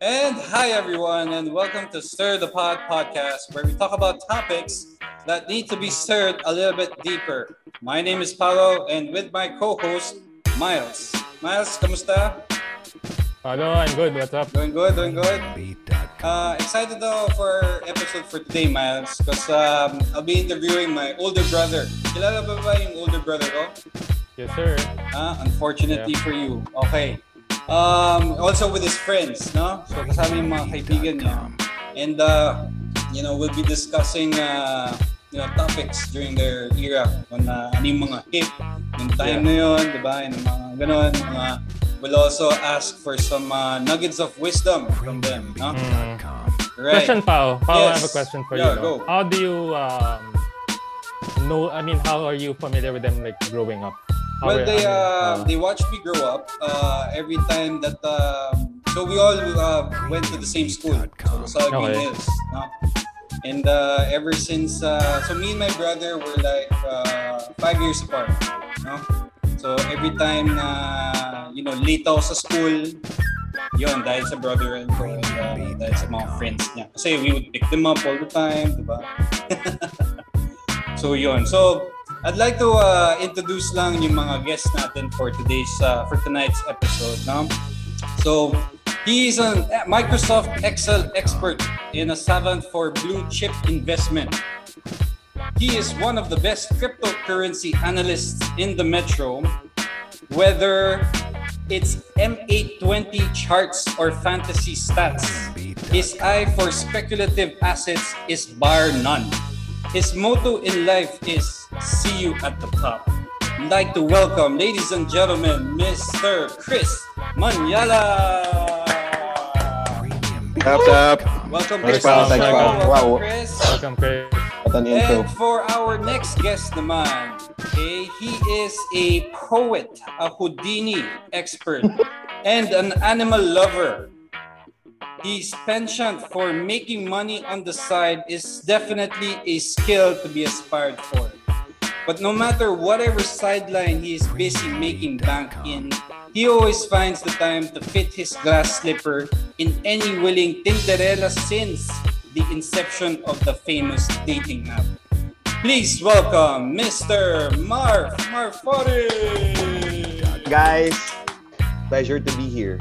And hi, everyone, and welcome to Stir the Pot podcast, where we talk about topics that need to be stirred a little bit deeper. My name is Paulo, and with my co host, Miles. Miles, kamusta? Hello, I'm good. What's up? Doing good, doing good. Uh, excited though for our episode for today, Miles, because um, I'll be interviewing my older brother. Kilala ba ba yung older brother ko? Yes, sir. Ah, unfortunately for you. Okay. Um, also with his friends, no? So kasama yung mga kaibigan niya. And, uh, you know, we'll be discussing, uh, you know, topics during their era on uh, ano yung mga hip, yung time na yun, di ba? Yung mga ganon, mga, we'll also ask for some uh, nuggets of wisdom from them, no? Mm. Right. Question, Pao. Pao, I have a question for Yeah, you. no? go. How do you um, know? I mean, how are you familiar with them, like growing up? How Well, they uh, uh, they watched me grow up. Uh, every time that um, so we all uh, went to the same school, so Lasal Green Okay. Hills, no? And uh, ever since, uh, so me and my brother were like uh, five years apart, no? So every time na you know late ako sa school, yun dahil sa brother and ko and uh, dahil sa mga friends niya. Kasi we would pick them up all the time, di ba? so yun. So I'd like to uh, introduce lang yung mga guests natin for today's uh, for tonight's episode, no? So he is a Microsoft Excel expert and a savant for blue chip investment. He is one of the best cryptocurrency analysts in the metro, whether it's M820 charts or fantasy stats. His eye for speculative assets is bar none. His motto in life is see you at the top. I'd like to welcome, ladies and gentlemen, Mr. Chris Manyala. Tap tap. Welcome, Thanks, Chris. pal. Thanks, Welcome, pal. welcome, Wow. Chris. welcome, Chris. What an intro. And for our next guest naman, okay, eh, he is a poet, a Houdini expert, and an animal lover. His penchant for making money on the side is definitely a skill to be aspired for. But no matter whatever sideline he is busy making bank in, he always finds the time to fit his glass slipper in any willing Tinderella since the inception of the famous dating app. Please welcome Mr. Marf Marfori. Guys, pleasure to be here.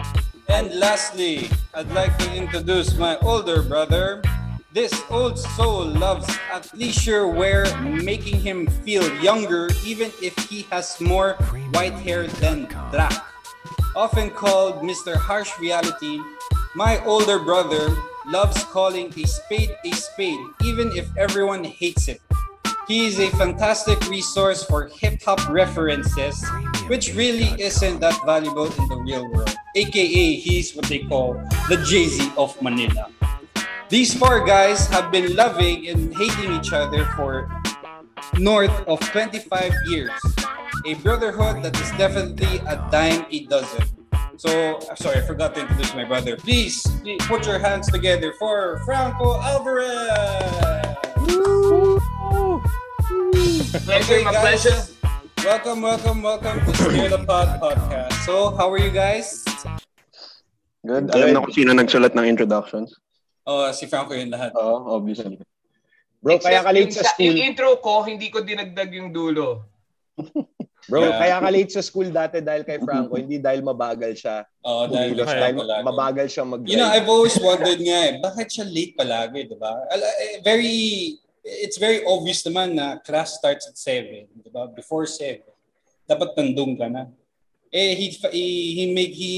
And lastly, I'd like to introduce my older brother. This old soul loves athleisure wear, making him feel younger even if he has more white hair than black. Often called Mr. Harsh Reality, my older brother loves calling a spade a spade even if everyone hates it. He is a fantastic resource for hip hop references, which really isn't that valuable in the real world. AKA, he's what they call the Jay Z of Manila. These four guys have been loving and hating each other for north of 25 years. A brotherhood that is definitely a dime a dozen. So, I'm sorry, I forgot to introduce my brother. Please, please put your hands together for Franco Alvarez. Pleasure, my pleasure. Welcome, welcome, welcome to Steer the Pod podcast. So, how are you guys? Good. Alam na kung sino nagsulat ng introductions. Oh, si Franco yun lahat. Oo, obviously. Bro, kaya ka late sa school. Yung intro ko, hindi ko dinagdag yung dulo. Bro, Yeah. kaya ka late sa school dati dahil kay Franco, hindi dahil mabagal siya. Oh, dahil Kumilos, kaya dahil palagi. mabagal siya mag You know, I've always wondered nga eh, bakit siya late palagi, di ba? Eh, Very, it's very obvious naman na class starts at 7, di ba? Before 7, dapat nandun ka na. Eh, he, he, he make, he,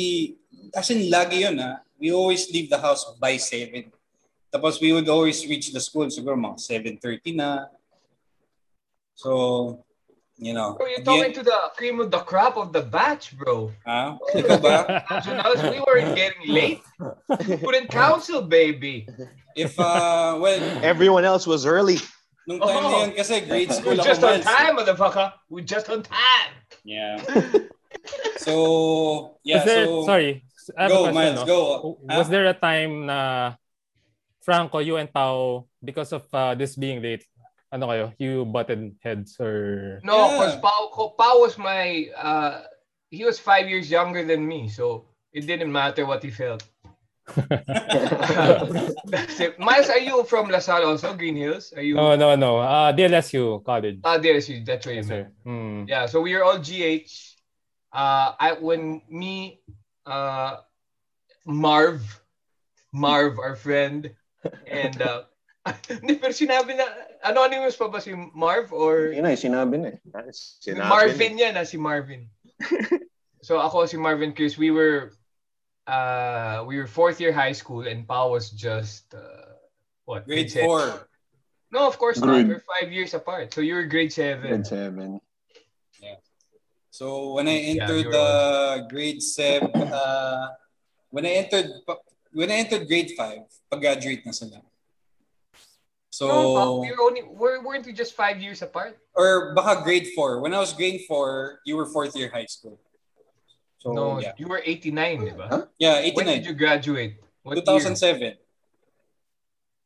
as in lagi yun ha, we always leave the house by 7. Tapos we would always reach the school, siguro mga 7.30 na. So, you know. Bro, you're talking to the cream of the crop of the batch, bro. Ha? Ikaw ba? So now we weren't getting late. Couldn't counsel, baby. If, uh, well, Everyone else was early. nung time na Oh. yun kasi grade school We're just on Miles, time, motherfucker. We're just on time. Yeah. So, yeah, Was there, so sorry, I have a go, question, Miles, no? go. Was Ah, there a time na Franco, you and Pao, because of uh, this being late, ano kayo, you butted heads or... No, Yeah. because Pao, ko- Pao was my, uh, he was five years younger than me, so it didn't matter what he felt. Miles, are you from LaSalle also? Green Hills? Are you? no, no, no. Uh, DLSU College. Ah, DLSU. That's what you Yes, meant. sir. Mm. Yeah, so we are all GH. Uh, I when me, uh, Marv, Marv, our friend, and uh, hindi, pero sinabi na, anonymous pa ba si Marv or Yun na, sinabi na eh. Sinabi Marvin yan, ah, si Marvin. so ako si Marvin Chris, we were, uh, we were fourth year high school and Pao was just, uh, what? Grade seven. 4. No, of course Grade- not. We're five years apart. So you were grade seven. Grade 7. So when I Yeah, entered you're the grade 7, uh, when I entered when I entered grade 5, pag-graduate na sila. So, no, we were only, we're, weren't we just five years apart? or baka grade 4. When I was grade 4, you were fourth year high school. So, no, yeah. you were 89, di ba? Yeah, When did 89. you graduate? What year? 2007.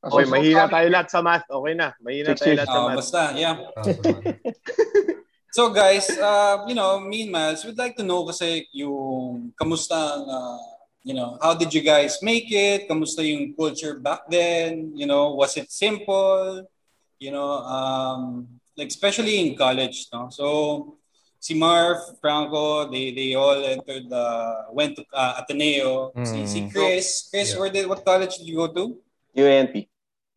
Okay, so mahina tayo lahat sa math. Okay na. Mahina tayo lahat sa Uh, math. basta, yeah. So- So guys, uh, you know, me and Miles, we'd like to know kasi yung kamusta ang, uh, you know, how did you guys make it? Kamusta yung culture back then? You know, was it simple? You know, um, like especially in college, no? So si Marv, Franco, they they all entered the went to uh, Ateneo. Si, si Mm. Chris, Chris, Yeah. where did what college did you go to? UNP.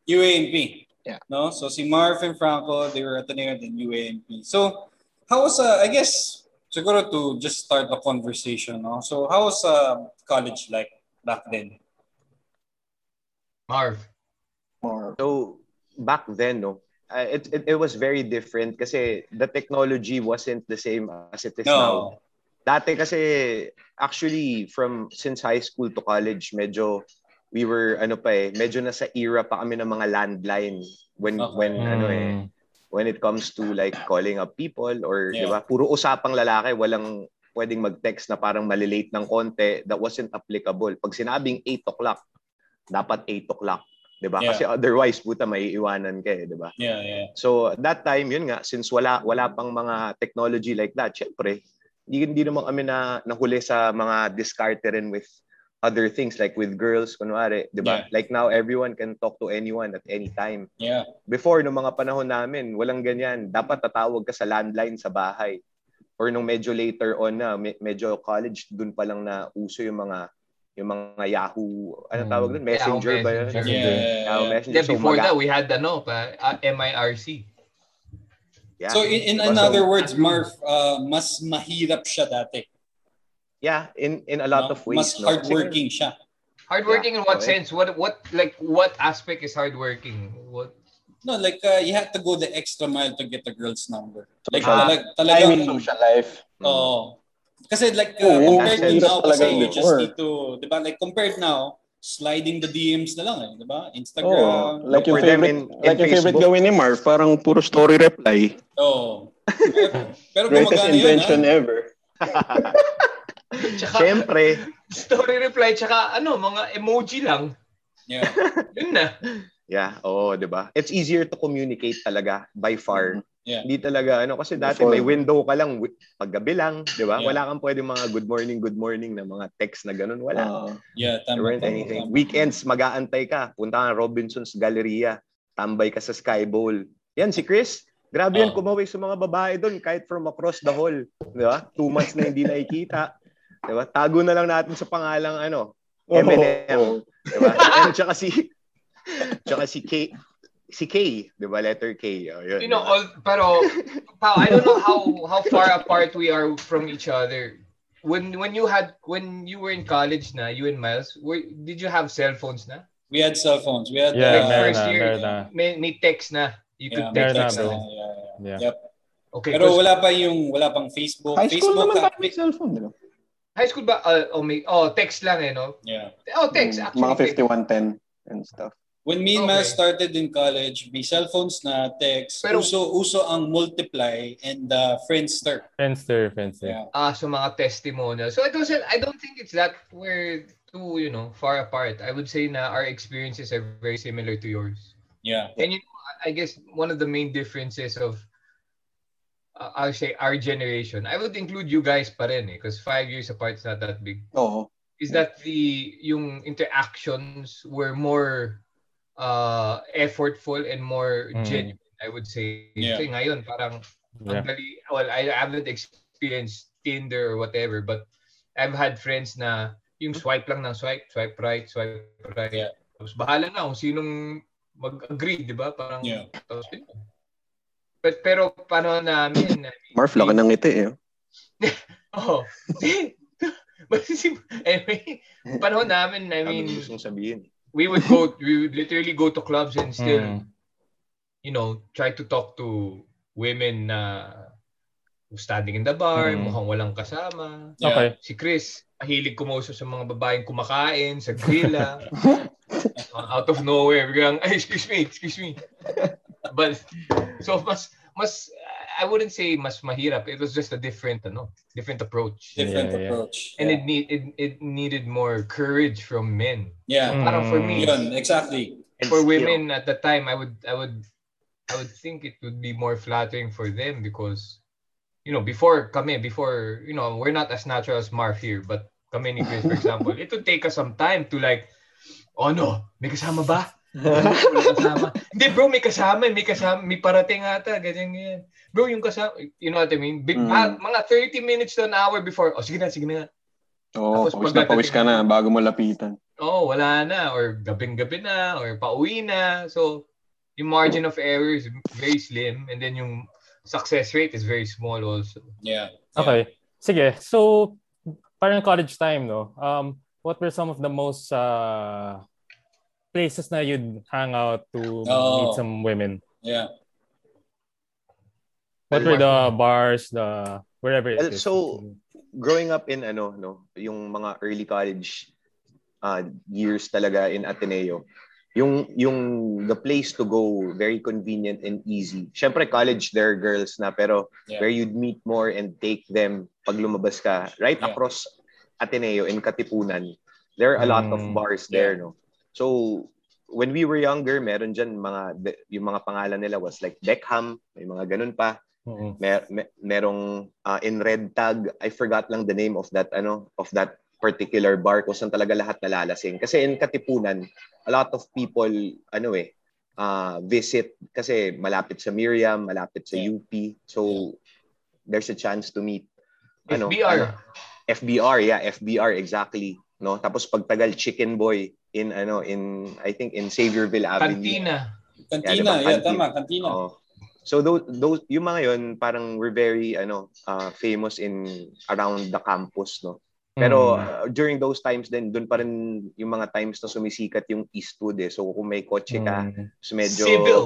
UANP. Yeah. No, so si Marv and Franco, they were Ateneo then UANP. So how was uh, I guess siguro to just start the conversation, no? So how was uh, college like back then? Marv. More. So, back then, no, uh, it, it, it was very different kasi the technology wasn't the same as it is now. No. Dati kasi, actually, from since high school to college, medyo, we were, ano pa eh, medyo nasa era pa kami ng mga landline when, Okay. when, ano eh, Mm. When it comes to like calling up people or, di Yeah. ba, puro usapang lalaki, walang pwedeng mag-text na parang malilate ng konti that wasn't applicable. Pag sinabing 8 o'clock, dapat 8 o'clock. Di ba? Yeah. Kasi otherwise, puta, may iwanan ka eh, di ba? Yeah, yeah. So that time, yun nga, since wala wala pang mga technology like that, syempre, hindi, hindi naman kami na nahuli sa mga discarte rin with other things like with girls, kunwari, di ba? Yeah. Like now, everyone can talk to anyone at any time. Yeah. Before, nung mga panahon namin, walang ganyan. Dapat tatawag ka sa landline sa bahay. Or nung medyo later on na, me- medyo college, dun pa lang na uso yung mga yung mga Yahoo, ano tawag dun? Messenger Yahoo ba yun? Messenger. Yeah. Yahoo Messenger. Yeah, So, before maga- that, we had ano, pa, uh, MIRC. Yeah. So in, in Diba? So, another words, Marv, uh, mas mahirap siya dati. Yeah, in in a lot no? of ways. Mas no? hardworking siya. Hardworking in what okay. sense? What what like what aspect is hardworking? What No, like uh, you had to go the extra mile to get the girl's number. Like Ah. talag, I talagang mean, social life. Oo. Kasi like uh, Oo, compared to now kasi you just need to, 'di ba? Like compared now, sliding the DMs na lang eh, 'di ba? Oh, Instagram. like yung For them favorite, in- in like yung favorite gawin ni Marv, parang puro story reply. Oh. Pero Greatest gumagana yun, invention ha? ever. tsaka Siyempre, story reply tsaka ano, mga emoji lang. Yeah. Yun na. yeah, oo, 'di ba? It's easier to communicate talaga by far. Yeah. Hindi talaga ano kasi dati Before. may window ka lang paggabi lang, 'di ba? Yeah. Wala kang pwedeng mga good morning, good morning na mga text na ganun, wala. Ah, Yeah, There tama. weren't tama, anything. tama. Weekends, mag-aantay ka. Punta ka Robinson's Galleria. Tambay ka sa Sky Bowl. Yan, si Chris. Grabe yan, Oh. kumaway sa mga babae doon kahit from across the hall. Di ba? Two months na hindi nakikita. Di ba? Tago na lang natin sa pangalang ano, oo, M&M. oo. Di ba? And tsaka si, tsaka si K, si K, di ba? Letter K. O, yun, You know, di ba? all, pero Pao, I don't know how how far apart we are from each other. When when you had when you were in college na, you and Miles, were, did you have cell phones na? We had cell phones. We had Yeah, like meron first na, year, meron na. may, may text na. You yeah, could text na, text bro. na. Yeah, yeah. Yeah. Yep. Okay, Pero wala pa yung wala pang Facebook. High school Facebook naman tayo may cellphone, di ba? High school ba? Uh, oh, may, oh, text lang eh, no? Yeah. Oh, text. Mm, Actually, Mga text. 5110 and stuff. When me and Okay. Miles started in college, may cellphones na text. Pero- uso uso ang multiply and uh, Friendster. Friendster, Friendster. Yeah. Ah, so mga testimonial. So it wasn't, I don't think it's that we're too, you know, far apart. I would say na our experiences are very similar to yours. Yeah. And you know, I guess one of the main differences of uh, I'll say our generation, I would include you guys pa rin eh, because five years apart is not that big. Oo. is that the yung interactions were more uh effortful and more Mm. genuine I would say Yeah. kasi ngayon parang Yeah. dali well I haven't experienced Tinder or whatever but I've had friends na yung swipe lang ng swipe swipe right swipe right Yeah. tapos bahala na kung sinong mag-agree di ba parang Yeah. tapos yun. But, pero paano namin I mean, Marf, laki ng ngiti eh. Oh. But si- anyway, panahon namin, I mean, sabihin. we would go, we would literally go to clubs and still, Mm. you know, try to talk to women na standing in the bar, Mm. mukhang walang kasama. Yeah. Okay. Si Chris, mahilig kumausap sa mga babaeng kumakain, sa grilla. Uh, out of nowhere, biglang, ay, excuse me, excuse me. But, so mas, mas, I wouldn't say mas mahirap. It was just a different, ano, different approach. Different Yeah, yeah. approach. And yeah. it need it, it needed more courage from men. yeah. Mm. Parang for me, Yun, exactly. For women at the time, I would I would I would think it would be more flattering for them because you know before kami before you know we're not as natural as Marv here, but kami ni Chris for example, it would take us some time to like, oh no, may kasama ba? Hindi bro, may kasama, may kasama, may parating ata, ganyan ganyan. Bro, yung kasama, you know what I mean? Big, Mm. ah, mga 30 minutes to an hour before, oh sige na, sige na. Oo, Tapos pawis na pawis ka na bago mo lapitan. oh, wala na, or gabing-gabi na, or pauwi na. So, yung margin of error is very slim, and then yung success rate is very small also. Yeah. Okay. Sige. So, parang college time, no? Um, what were some of the most uh, places na you'd hang out to Oh. meet some women? Yeah. What were the bars, the wherever it Well, is? so, growing up in ano no yung mga early college uh, years talaga in Ateneo yung yung the place to go very convenient and easy syempre college there girls na pero Yeah. where you'd meet more and take them pag lumabas ka right Yeah. across Ateneo in Katipunan there are a lot of Mm, bars there no so when we were younger meron diyan mga yung mga pangalan nila was like Beckham may mga ganun pa Mm-mm. mer mer- merong uh, in red tag I forgot lang the name of that ano of that particular bar kung saan talaga lahat nalalasing kasi in Katipunan a lot of people ano eh uh, visit kasi malapit sa Miriam malapit sa. UP so there's a chance to meet ano FBR. ano, FBR yeah FBR exactly no tapos pagtagal Chicken Boy in ano in I think in Saviorville Avenue Cantina. Cantina. diba? Yeah, Cantina. tama. Cantina. Oo. So those, those yung mga yon parang we're very ano uh, famous in around the campus no. Pero Mm. uh, during those times din doon pa rin yung mga times na sumisikat yung Eastwood eh. So kung may kotse ka, Mm. so medyo Civil.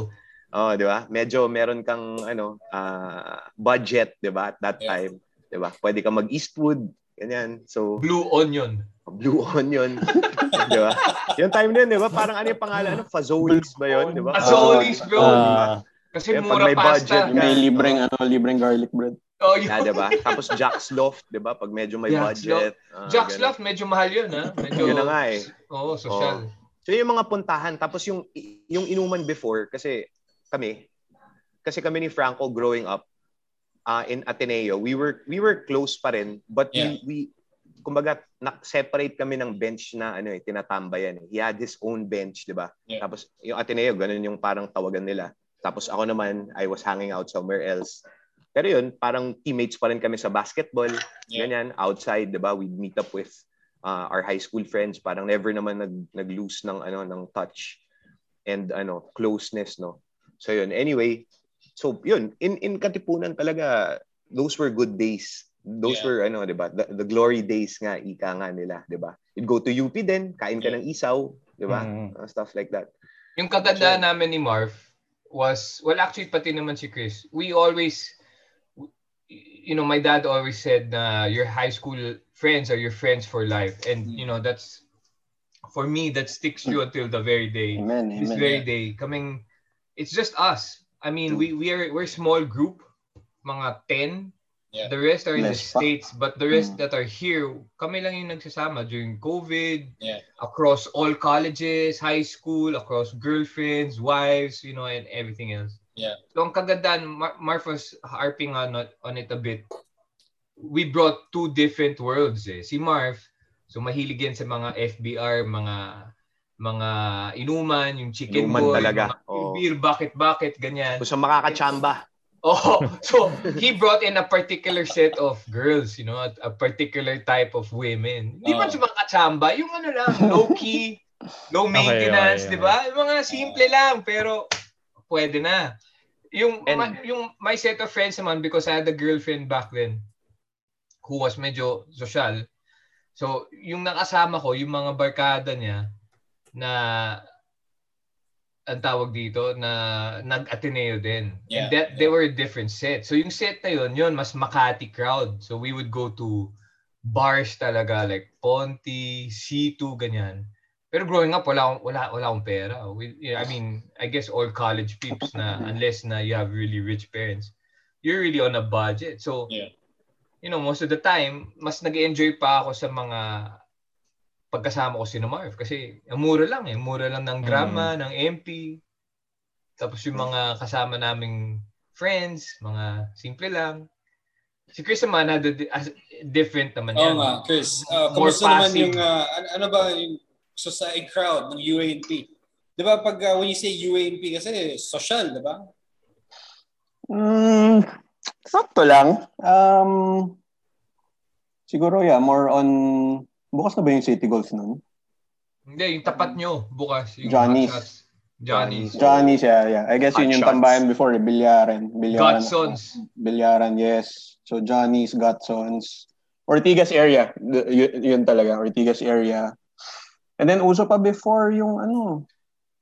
oh, 'di ba? Medyo meron kang ano uh, budget, 'di ba? At that Yeah. time, 'di ba? Pwede ka mag-Eastwood, ganyan. So Blue Onion. Blue Onion, 'di ba? Yung time na yun, 'di ba? Parang ano yung pangalan? Ano? Fazoli's ba 'yon, 'di ba? Azolis, bro. Ah, Kasi pag mura may budget pasta. ka- May libreng ano, libreng garlic bread. Oh, yun. Yeah, 'di ba? Tapos Jack's Loft, 'di ba? Pag medyo may Jack's budget. ah, Jack's ganun. Loft, medyo mahal yun, ha? Medyo, Yun na nga eh. Oo, social. So yung mga puntahan tapos yung yung inuman before kasi kami kasi kami ni Franco growing up uh, in Ateneo, we were we were close pa rin but Yeah. we we kumbaga na-separate kami ng bench na ano eh tinatambayan eh. He had his own bench, 'di ba? Yeah. Tapos yung Ateneo, ganun yung parang tawagan nila. Tapos ako naman, I was hanging out somewhere else. Pero yun, parang teammates pa rin kami sa basketball, Yeah. ganyan, outside, 'di ba? We'd meet up with uh, our high school friends, parang never naman nag nag-lose ng ano ng touch and ano, closeness, no. So yun, anyway, so yun, in in Katipunan talaga those were good days. Those Yeah. were ano, 'di ba? The, the glory days nga ika nga nila, 'di ba? You'd go to UP din, kain ka Yeah. ng isaw, 'di ba? Mm. Uh, stuff like that. Yung kagandaan namin ni Marv was, well, actually, pati naman si Chris, we always, you know, my dad always said na your high school friends are your friends for life. And, you know, that's, for me, that sticks you until the very day. Amen, This amen. very day, coming, it's just us. I mean, we, we are, we're a small group, mga 10. Yeah. The rest are in the Less pa. States, but the rest Mm. that are here, kami lang yung nagsasama during COVID, Yeah. across all colleges, high school, across girlfriends, wives, you know, and everything else. Yeah. So ang kagandaan, Mar- Marf was harping on, it- on it a bit. We brought two different worlds eh. Si Marv, So mahilig yan sa mga FBR, mga mga inuman, yung chicken Inuman boy, talaga. mga Oo. beer, bakit, bakit, ganyan. Sa makakachamba. Oh, so he brought in a particular set of girls, you know, a, a particular type of women. Hindi man Oh. sa mga kachamba, yung ano lang, low key, low maintenance, okay, di ba? Yung mga simple lang, pero pwede na. Yung, And- ma- yung my set of friends naman, because I had a girlfriend back then who was medyo social. So, yung nakasama ko, yung mga barkada niya na ang tawag dito na nag-Ateneo din. Yeah, And that they were a different set. So yung set na yun, yun mas Makati crowd. So we would go to bars talaga like Ponti, C2 ganyan. Pero growing up wala akong- wala wala akong pera. We, yeah, I mean, I guess all college peeps na unless na you have really rich parents, you're really on a budget. So Yeah. you know, most of the time, mas nag-enjoy pa ako sa mga pagkasama ko si Marv kasi ang mura lang eh. Mura lang ng drama, ng MP. Tapos yung mga kasama naming friends, mga simple lang. Si Chris naman, had a different naman Oo yan. nga, Chris. Uh, More kamusta naman yung, uh, ano, ano ba yung society crowd ng UANP? Di ba pag uh, when you say UANP kasi social, di ba? Mm, sakto lang. Um, siguro, yeah, more on... Bukas na ba yung City Goals nun? Hindi, yung tapat nyo bukas. Yung Johnny's. hot shots. Johnny's. Johnny's, yeah, yeah. I guess yun yung tambayan before, eh, Bilyaran. Bilyaran. Godsons. Bilyaran, yes. So, Johnny's, Godsons. Ortigas area. Y- yun talaga, Ortigas area. And then, uso pa before yung ano,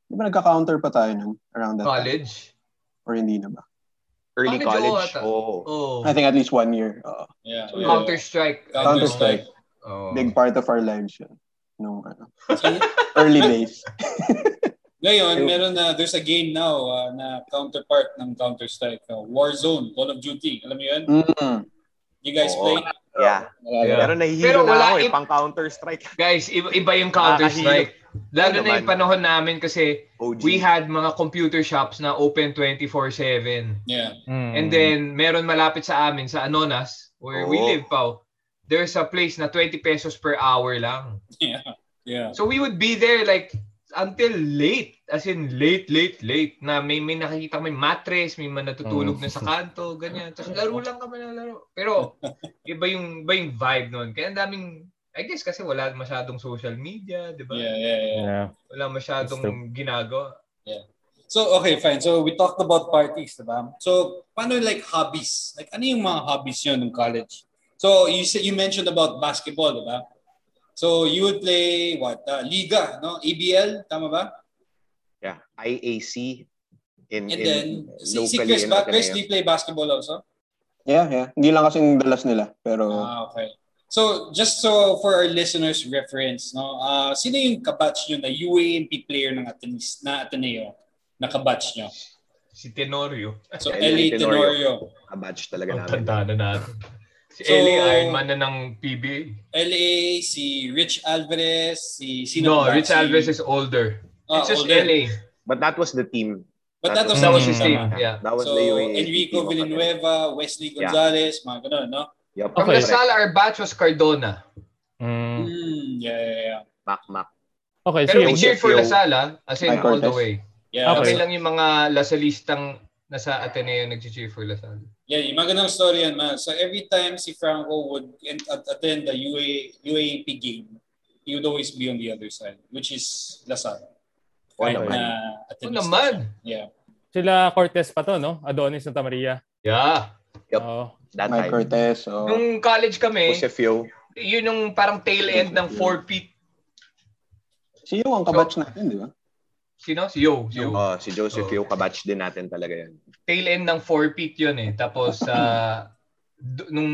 di ba nagka-counter pa tayo nun? Around that time? College. Or hindi na ba? Early College, college. Oo. Oh. I think at least one year. Oo. Yeah. Counter-Strike. Counter-Strike. Oh. Big part of our lives yun. Nung ano, early days. ngayon, meron na, there's a game now uh, na counterpart ng Counter-Strike. Uh, Warzone, Call of Duty. Alam mo yun? Mm. You guys Oo. play? Yeah. Yeah. Pero nahihilo Pero na ako eh, pang Counter-Strike. Guys, iba, iba yung Counter-Strike. Lalo Ano na yung panahon namin kasi OG. we had mga computer shops na open 24-7. Yeah. Mm. And then, meron malapit sa amin, sa Anonas, where we Oo. live pa. There's a place na 20 pesos per hour lang. Yeah. Yeah. So we would be there like until late. As in, late, late, late. Na may, may nakikita may mattress, may man natutulog Mm. na sa kanto, ganyan. Tapos laro lang kami ng laro. Pero, iba yung, iba yung vibe nun. Kaya ang daming, I guess kasi wala masyadong social media, di ba? Yeah, yeah, yeah. Yeah. Wala masyadong ginagawa. So, okay, fine. So, we talked about parties, diba? So, paano like hobbies? Like, ano yung mga hobbies yun ng college? So, you said you mentioned about basketball, diba? So, you would play, what, uh, Liga, no? ABL, tama ba? Yeah. IAC. In, And in then, si, si Chris in ba? Chris, do you play basketball also? Yeah, yeah. Hindi lang kasing dalas nila. Pero, Ah, okay. So, just so for our listeners' reference, no, uh, sino yung kabatch nyo na UANP player ng Atenis, na Ateneo na kabatch nyo? Si Tenorio. So, L.A. L.A. Tenorio. Kabatch talaga Ang namin. tanda na natin. Si So- Ellie Ironman na ng PBA. LA, si Rich Alvarez, si sino No, ba? Rich Si- Alves is older. Ah, It's just older. LA. But that was the team. But that was, That was his team. tama. Yeah. That was so, the UAAP Enrico team Villanueva, Wesley Yeah. Gonzalez, mga ganun, no? Yup. From Okay. Lasal, our batch was Cardona. Mm. Mm, yeah, yeah, yeah. Mac Mac. Okay, Pero sige. we cheered for. Lasal, ah. As in, all the way. Yeah, Okay. Kami lang yung mga Lasalistang nasa Ateneo nag-cheer for Lasal. Yeah, yung magandang story yan, man. So every time si Franco would en- at- attend the UA, UAAP game, he would always be on the other side, which is Lasal. Oo Kahit naman. na Atenista naman. Yeah. Sila Cortez pa to, no? Adonis Santa Maria. Yeah. Yup. Oo. That Mike time. Cortez. Oh. Nung college kami, Josefio. yun yung parang tail end ng 4-peat. Si Yung ang kabatch natin, di ba? Sino? Si Yo. Si Yo. Oh, si Josefio, kabatch din natin talaga yan. tail end ng 4-peat yun eh. Tapos, sa nung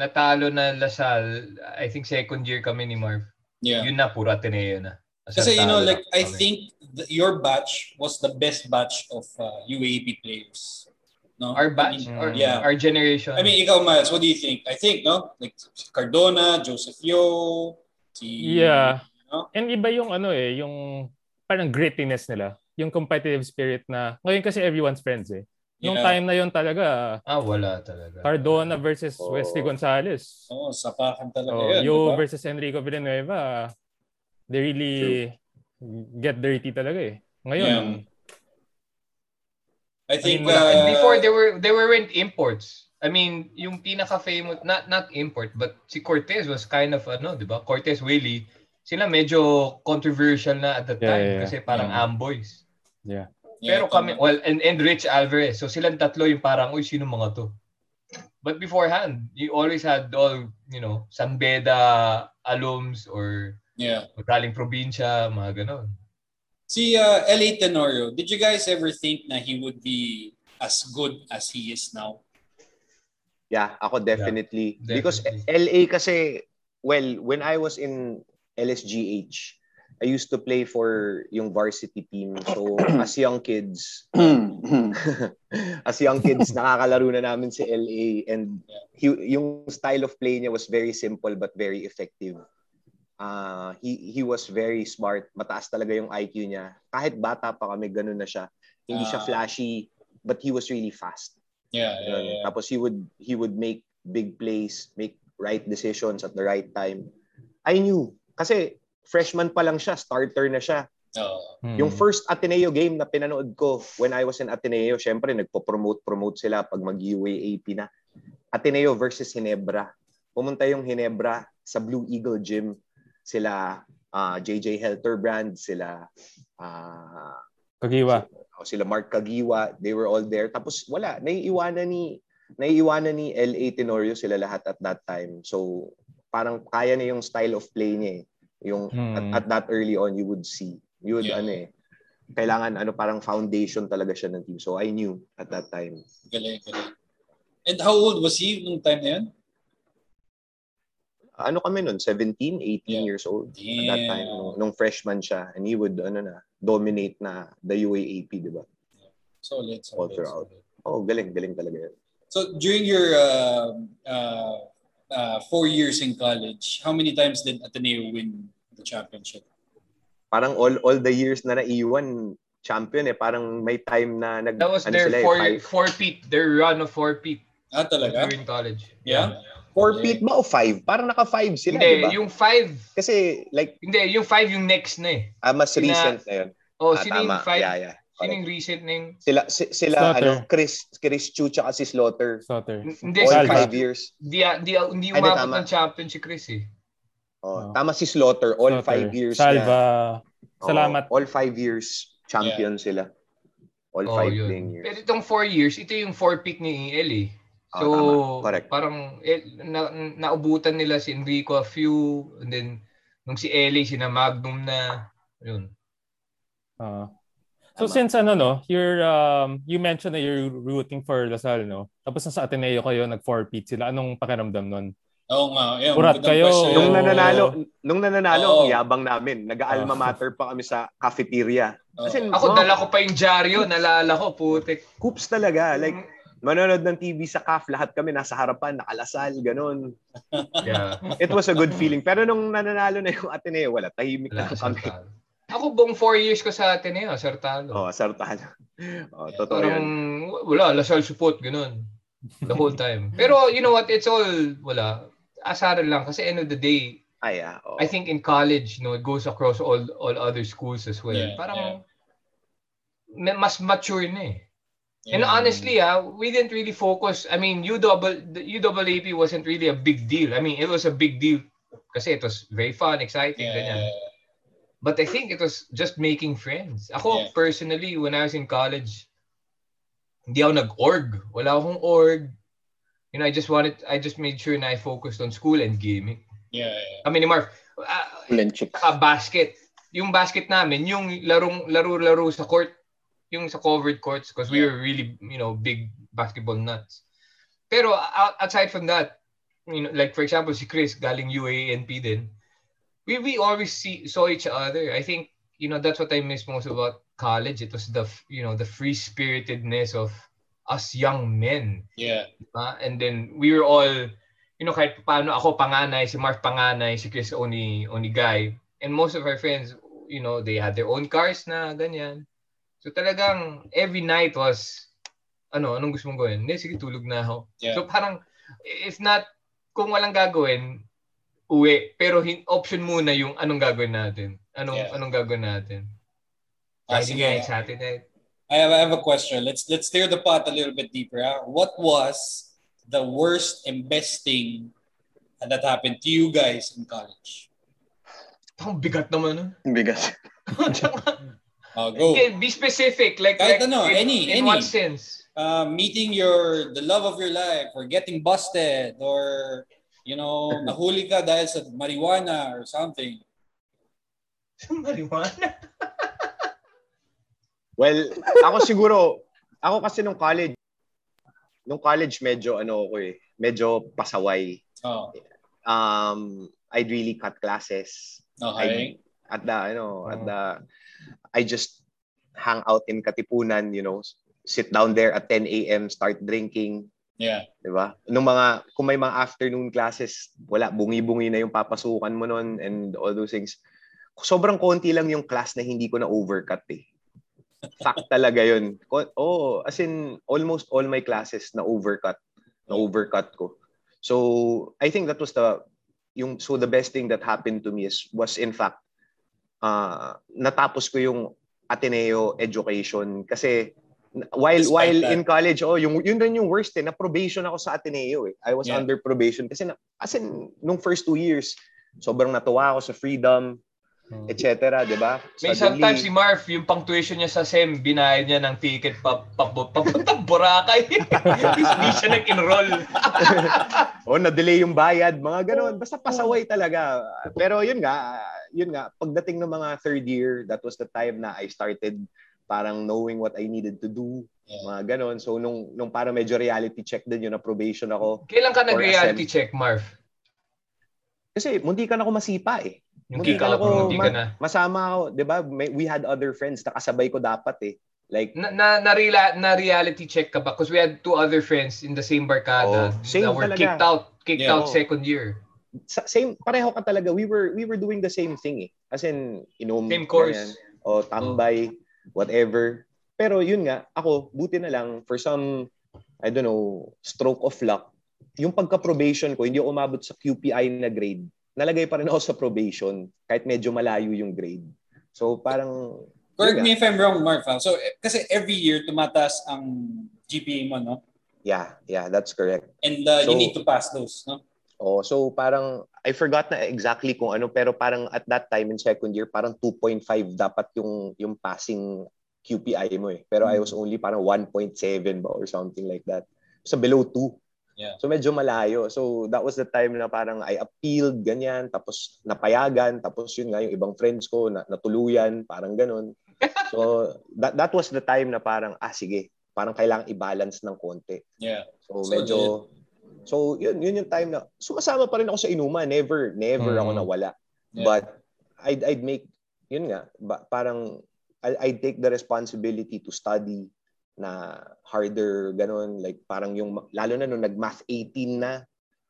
natalo na Lasal, I think second year kami ni Marv. Yeah. Yun na, puro Ateneo na. Kasi you know, like I kami. think the, your batch was the best batch of uh, UAAP players. No? Our batch, I mean, or yeah. our generation. I mean, ikaw, Miles, what do you think? I think, no? Like, Cardona, Joseph Yo, si... Yeah. No? And iba yung ano eh, yung parang grittiness nila. Yung competitive spirit na, ngayon kasi everyone's friends eh. Nung Yeah. time na yon talaga, Ah, wala talaga. Cardona versus Oh. Wesley Gonzalez. Oo, sapakan talaga Oh, yan. Yo diba? versus Enrico Villanueva, they really get dirty talaga eh. Ngayon, I think, mean, Wala. And uh, before they were they weren't imports. I mean, yung pinaka famous not not import but si Cortez was kind of ano, 'di ba? Cortez Willie, sila medyo controversial na at the Yeah, time yeah, yeah. kasi parang Yeah. amboys. yeah, Pero kami well and and Rich Alvarez. So silang tatlo yung parang uy sino mga to. But beforehand, you always had all, you know, Sanbeda alums or Yeah. galing probinsya, mga ganon. Si uh, L.A. Tenorio, did you guys ever think na he would be as good as he is now? Yeah, ako definitely. Yeah, Because definitely. LA kasi, well, when I was in LSGH, I used to play for yung varsity team. So, as young kids, as young kids, nakakalaro na namin si LA and he, yung style of play niya was very simple but very effective. Uh, he he was very smart. Mataas talaga yung IQ niya. Kahit bata pa kami, ganun na siya. Hindi siya Ah. flashy, but he was really fast. Yeah, yeah, yeah. Tapos he would he would make big plays, make right decisions at the right time. I knew kasi freshman pa lang siya, starter na siya. Oo. hmm. Yung first Ateneo game na pinanood ko when I was in Ateneo, syempre nagpo-promote promote sila pag mag-UAAP na. Ateneo versus Hinebra. Pumunta yung Hinebra sa Blue Eagle Gym. Sila ah, JJ Helterbrand, sila ah, Kagiwa. o sila Mark Kagiwa, they were all there. Tapos wala, naiiwanan ni naiiwanan ni LA Tenorio sila lahat at that time. So parang kaya na yung style of play niya eh. Yung Hmm. at, at that early on you would see. You would Yeah. ano eh kailangan ano parang foundation talaga siya ng team. So I knew at that time. Galing, galing. And how old was he nung time na yun? Ano kami nun? 17, 18 Yeah. years old at that time Damn. nung, nung freshman siya and he would ano na dominate na the UAAP, di ba? Solid, All throughout. solid. Oh, galing, galing talaga yun. So during your uh, uh, uh, four years in college, how many times did Ateneo win the championship? parang all all the years na naiwan champion eh parang may time na nag That was ano their sila eh, four, four peat, their run of four peat Ah, talaga? during college. Yeah? four feet ba o five parang naka five sila Hindi, di ba yung five, kasi like hindi, yung five yung next na eh. ah, mas Sina- recent na yun Oh, ah, sino yung five? yeah yeah Sino yung recent na yung... sila si- sila Slaughter. ano Chris Chris Chu tsaka si Slaughter Slaughter. Hindi, all si five Chris. years Di, di, hindi Ay, di, umabot ng champion si Chris eh. oh, Oh. tama si Slaughter all Slaughter. five years Salva. na Oh, Salamat. all five years champion sila all Oh, five yun. playing years Pero itong four years, ito yung four pick ni EL eh. Oh, So, tama. Correct. parang eh, na, naubutan nila si Enrico a few, and then nung si Ellie, sina Magnum na, yun. Ah. So Tama. since ano no, you're um you mentioned that you're rooting for Lasal no. Tapos nasa Ateneo kayo nag-4-peat sila. Anong pakiramdam nun? Oo nga. Ayun, Urat kayo. question. Nung nananalo, nung nananalo, ang yabang namin. Nag-alma Oo. mater pa kami sa cafeteria. Kasi Ako, mga dala ko pa yung dyaryo, nalala ko, putik. hoops talaga. Like, manonood ng TV sa CAF, lahat kami nasa harapan, nakalasal, ganun. yeah. It was a good feeling. Pero nung nananalo na yung Ateneo, wala, tahimik na kami. Ako buong four years ko sa Ateneo, Sartalo. Oh, sartalo. Oh, totoo Parang, yun. wala, Lasal support, ganun. The whole time. Pero, you know what, it's all, wala. Asaran lang. Kasi end of the day, Ay, ah, oh. I think in college, you know, it goes across all all other schools as well. Yeah, Parang ma- mas mature na eh. And Yeah. honestly, ah, we didn't really focus. I mean, U double the UAAP wasn't really a big deal. I mean, it was a big deal kasi it was very fun, exciting, Yeah. ganyan. But I think it was just making friends. Ako Yeah. personally, when I was in college, hindi ako nag-org. Wala akong org. You know, I just wanted, I just made sure na I focused on school and gaming. Yeah, yeah. Kami ni Marv, ah, chicks. ah, basket. Yung basket namin, yung larong laro-laro sa court, yung sa covered courts because we Yeah. were really, you know, big basketball nuts. Pero out- outside from that, you know, like for example, si Chris galing UANP din. We we always see saw each other. I think, you know, that's what I miss most about college. It was the, you know, the free-spiritedness of us young men. Yeah. Ah, and then we were all, you know, kahit paano ako panganay, si Mark panganay, si Chris only, only guy. And most of our friends, you know, they had their own cars na ganyan. So talagang every night was ano, anong gusto mong gawin? Hindi, sige, tulog na ako. Yeah. So parang, if not, kung walang gagawin, uwi. Pero hin- option muna yung anong gagawin natin. Anong Yeah. anong gagawin natin. Ah, sige. night, Saturday night. I have, I have a question. Let's let's stir the pot a little bit deeper. ah. What was the worst and best thing that happened to you guys in college? Ang bigat naman nun. Ang bigat. Uh, go. Okay, be specific. Like, Kahit like ano, in, any, in any. what sense? Uh, meeting your the love of your life or getting busted or you know nahuli ka dahil sa marijuana or something. Sa marijuana? Well, ako siguro, ako kasi nung college, nung college medyo ano ako eh, medyo pasaway. Oh, Um, I'd really cut classes. okay. At the, ano, at the, I just hang out in Katipunan, you know, sit down there at 10 a.m., start drinking, Yeah. di ba? Nung mga, kung may mga afternoon classes, wala, bungi-bungi na yung papasukan mo nun and all those things. Sobrang konti lang yung class na hindi ko na overcut eh. Fact talaga yun. Oh, as in, almost all my classes na overcut. Na overcut ko. So, I think that was the, yung, so the best thing that happened to me is, was in fact, uh, natapos ko yung Ateneo education kasi while Despite while that. in college oh yung yun rin yung worst eh na probation ako sa Ateneo eh I was Yeah. under probation kasi na, as in nung first two years sobrang natuwa ako sa freedom etc di ba May sometimes si Marv, yung pang tuition niya sa SEM, binayad niya ng ticket pa, pa, papuntang Boracay. Hindi siya nag-enroll. oh na-delay yung bayad mga ganoon basta pasaway talaga pero yun nga yun nga pagdating ng mga third year that was the time na I started parang knowing what I needed to do Yeah. mga ganon so nung nung para medyo reality check din yun na probation ako Kailan ka nag-reality check, Marv? kasi munti ka na ako masipa eh Yung Munti ka ako hindi ka ma- na. masama ako 'di ba May- we had other friends na kasabay ko dapat eh like Na, na, na, na reality check ka ba? Because we had two other friends in the same barkada Oh, same that were talaga. kicked out kicked Yeah. out Oh. second year. sa- same pareho ka talaga we were we were doing the same thing eh as in inom Same course. ganyan. o tambay whatever pero yun nga ako buti na lang for some I don't know stroke of luck yung pagka probation ko hindi ako umabot sa QPI na grade nalagay pa rin ako sa probation kahit medyo malayo yung grade so parang Correct me if I'm wrong, Marv. So, eh, kasi every year tumataas ang GPA mo, no? yeah yeah that's correct And uh, you So- need to pass those, no? Oh, so parang I forgot na exactly kung ano pero parang at that time in second year parang 2.5 dapat yung yung passing QPI mo eh. Pero I was only parang 1.7 ba or something like that. So below 2. Yeah. So medyo malayo. So that was the time na parang I appealed ganyan tapos napayagan tapos yun nga yung ibang friends ko na natuluyan parang ganun. So that that was the time na parang ah sige, parang kailangang i-balance ng konti. Yeah. So, So, medyo So yun yun yung time na sumasama pa rin ako sa inuman, never never Mm. ako nawala. Yeah. But I'd I'd make yun nga ba, parang I I'd take the responsibility to study na harder ganun like parang yung lalo na nung nag-math 18 na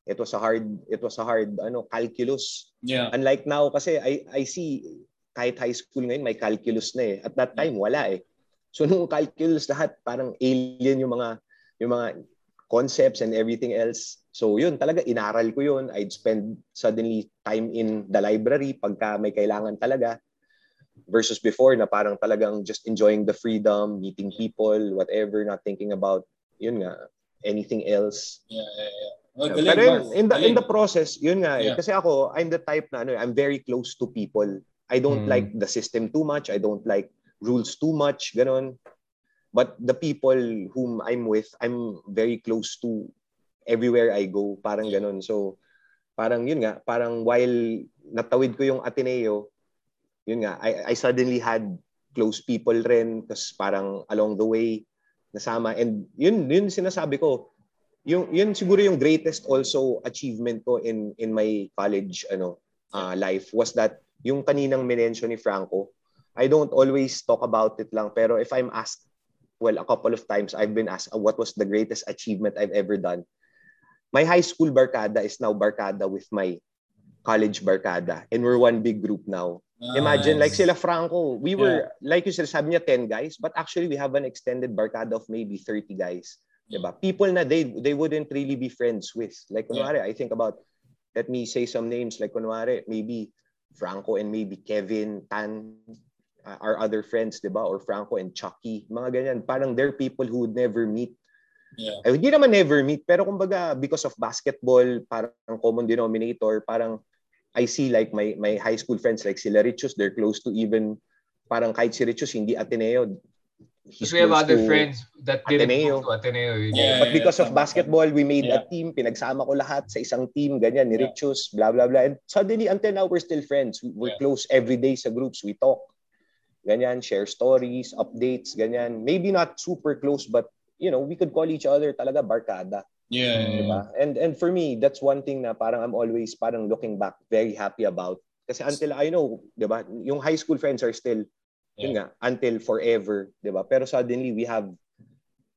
it was a hard it was a hard ano calculus Yeah. unlike now kasi I I see kahit high school ngayon may calculus na eh at that time wala eh so nung calculus lahat parang alien yung mga yung mga concepts and everything else so yun talaga inaral ko yun I'd spend suddenly time in the library pagka may kailangan talaga versus before na parang talagang just enjoying the freedom meeting people whatever not thinking about yun nga anything else Yeah, yeah, yeah. Oh, galing, Pero in, Marv. in the in the process, yun nga eh. Yeah. Kasi ako, I'm the type na ano, I'm very close to people. I don't Mm. like the system too much. I don't like rules too much, ganon. But the people whom I'm with, I'm very close to everywhere I go, parang ganon. So, parang yun nga, parang while natawid ko yung Ateneo, yun nga, I, I suddenly had close people rin, kasi parang along the way, nasama. And yun, yun sinasabi ko, yung yun siguro yung greatest also achievement ko in in my college ano uh, life was that yung kaninang minention ni Franco I don't always talk about it lang pero if I'm asked well a couple of times I've been asked what was the greatest achievement I've ever done my high school barkada is now barkada with my college barkada and we're one big group now Imagine, like Nice. sila Franco, we were, like you said, sabi niya 10 guys, but actually we have an extended barkada of maybe 30 guys. Yeah. Diba? People na they they wouldn't really be friends with. Like, Yeah. I think about, let me say some names, like, kunwari, maybe Franco and maybe Kevin, Tan, uh, our other friends, diba? Or Franco and Chucky, mga ganyan. Parang they're people who would never meet Yeah. ay, hindi naman never meet, pero kumbaga, because of basketball, parang common denominator, parang I see like my my high school friends like sila Richus, they're close to even parang kahit si Richus hindi Ateneo. he's Because we have other friends that didn't Ateneo. go to Ateneo. Yeah. But because of tama, basketball, we made a Yeah. team, pinagsama ko lahat sa isang team, ganyan, ni Yeah. Richus, blah, blah, blah. And suddenly, until now, we're still friends. We- We're Yeah. close every day sa groups. We talk. Ganyan, share stories, updates, ganyan. Maybe not super close, but, you know, we could call each other talaga barkada. Yeah. yeah, Diba? And and for me, that's one thing na parang I'm always parang looking back very happy about. Kasi until I know, 'di ba? Yung high school friends are still yun nga, until forever, 'di ba? Pero suddenly we have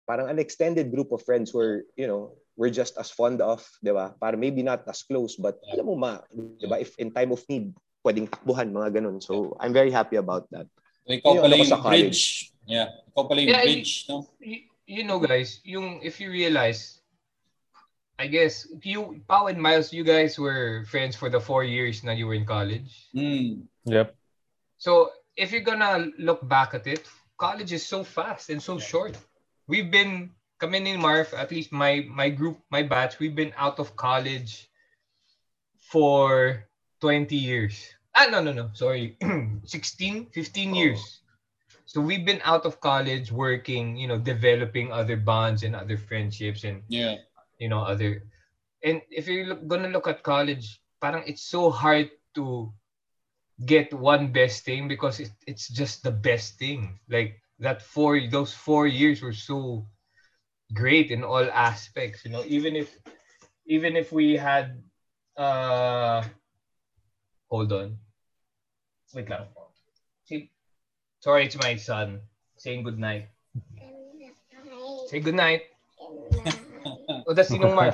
parang an extended group of friends where, you know, we're just as fond of, 'di ba? Para maybe not as close, but alam mo ma, 'di ba? If in time of need, pwedeng takbuhan mga ganun. So I'm very happy about that. Ikaw Yun, pala yung bridge. Yeah. Ikaw pala yung Yeah, I- bridge, no? Y- you know, guys, yung if you realize, I guess you, Pao and Miles, you guys were friends for the four years na you were in college. Mm. Yep. So if you're gonna look back at it, college is so fast and so short. We've been kami ni Marv, at least my my group, my batch, we've been out of college for 20 years. Ah, no, no, no. Sorry. 16, 15 years. So we've been out of college working, you know, developing other bonds and other friendships and Yeah. you know other and if you're look, gonna look at college parang it's so hard to get one best thing because it, it's just the best thing like that four those four years were so great in all aspects you know even if even if we had uh hold on wait lang See, sorry it's my son saying good night say good night oh that's sinong Marv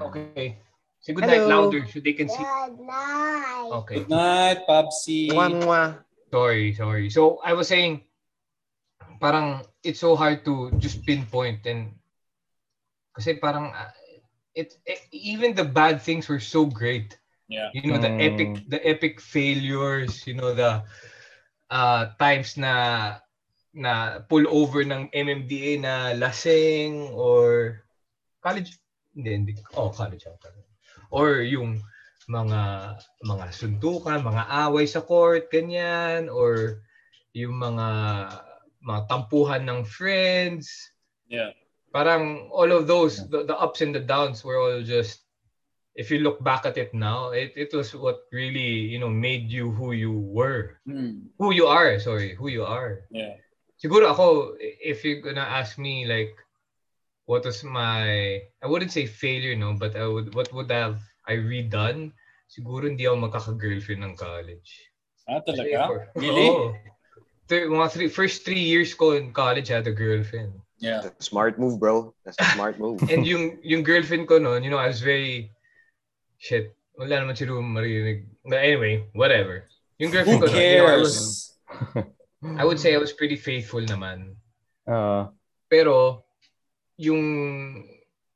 okay say good night Hello. louder so they can see Good night. okay Good night, Popsy. Mwah, mwah. Sorry, sorry. So I was saying, parang it's so hard to just pinpoint and kasi parang uh, it, it even the bad things were so great. Yeah. You know the Mm. epic the epic failures. You know the uh, times na na pull over ng MMDA na lasing or college hindi, hindi. Oh, college ako. Or yung mga mga suntukan, mga away sa court, ganyan, or yung mga mga tampuhan ng friends. Yeah. Parang all of those, the, the ups and the downs were all just, if you look back at it now, it, it was what really, you know, made you who you were. Mm. Who you are, sorry, who you are. Yeah. Siguro ako, if you're gonna ask me like, what was my, I wouldn't say failure, no, but I would, what would have I redone? Siguro hindi ako magkaka-girlfriend ng college. Ah, talaga? Really? Oo. Thir- mga three, first three years ko in college, I had a girlfriend. Yeah. That's a smart move, bro. That's a smart move. And yung, yung girlfriend ko noon, you know, I was very, shit, wala naman siguro marinig. But anyway, whatever. Yung girlfriend Who ko noon, you know, I, was, cares? I would say I was pretty faithful naman. Uh, pero yung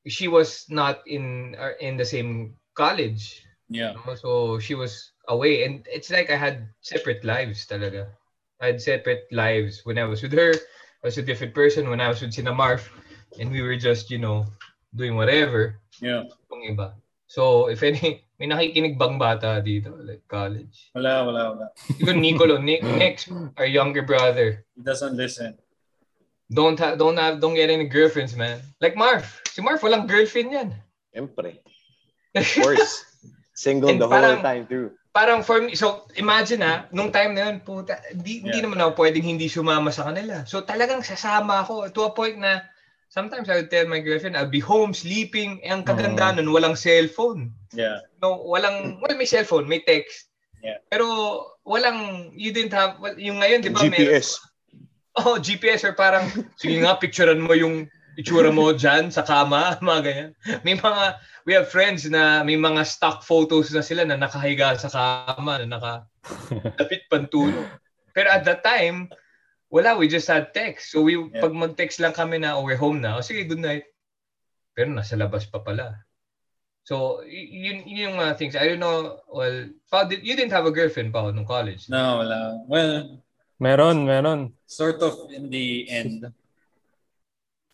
she was not in uh, in the same college Yeah. no? so she was away and it's like I had separate lives talaga I had separate lives when I was with her I was a different person when I was with Sina Marf and we were just you know doing whatever Yeah. yung iba so if any may nakikinig bang bata dito like college Wala, wala, wala. siguro Nicolo Nick, Nick our younger brother He doesn't listen. don't have don't have don't get any girlfriends man like Marf si Marf walang girlfriend yan Siyempre. Of course. Single And the whole parang- time through. parang for me, so imagine ha, nung time na yun, puta, di, hindi Yeah. naman ako pwedeng hindi sumama sa kanila. So talagang sasama ako to a point na sometimes I would tell my girlfriend, I'll be home sleeping. Eh, ang kaganda nun, walang cellphone. Yeah. No, walang, well, may cellphone, may text. Yeah. Pero walang, you didn't have, well, yung ngayon, di ba, meron- GPS. oh, GPS or parang, sige nga, picturean mo yung, itsura mo dyan sa kama, mga ganyan. May mga, we have friends na may mga stock photos na sila na nakahiga sa kama, na nakadapit pantulo. Pero at that time, wala, we just had text. So we, Yeah. pag mag-text lang kami na, oh, we're home na, oh, sige, good night. Pero nasa labas pa pala. So, yun, yun yung mga things. I don't know, well, Pao, did, you didn't have a girlfriend, Pao, nung college? No, wala. Well, Meron, meron. sort of in the end.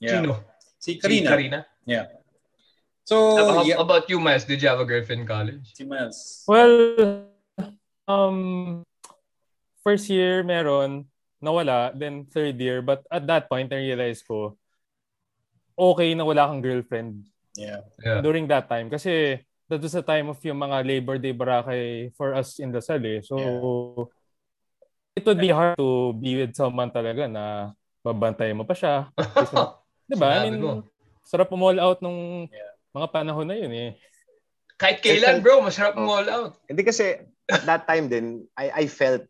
Yeah. Sino? Si Si Karina. Karina? Yeah. So, how, yeah. about you, Miles? Did you have a girlfriend in college? Si Miles. Well, um, first year meron, nawala, then third year. But at that point, I realized ko, okay na wala kang girlfriend Yeah. Yeah. during that time. Kasi that was the time of yung mga Labor Day Barakay for us in the cell eh. So, it would be hard to be with someone talaga na babantay mo pa siya. Kasi, diba? I mean, mo. sarap all out nung Yeah. mga panahon na yun eh. Kahit kailan, bro, masarap mo all out. Hindi kasi at that time din I I felt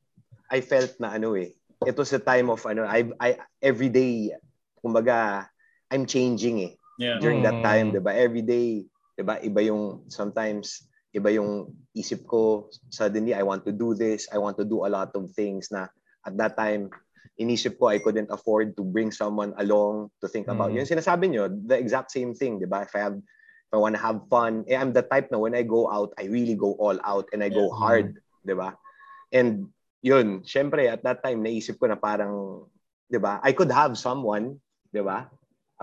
I felt na ano eh. It was a time of ano I I every day kumbaga I'm changing eh Yeah. during that Mm. time, 'di ba? Every day, 'di ba? Iba yung sometimes iba yung isip ko. Suddenly I want to do this, I want to do a lot of things na at that time inisip ko I couldn't afford to bring someone along to think about. Mm. Yung sinasabi nyo, the exact same thing, 'di ba? If I have if I want to have fun, eh, I'm the type na when I go out, I really go all out and I go Yeah. hard, 'di ba? And yun, syempre at that time naisip ko na parang 'di ba? I could have someone, 'di ba?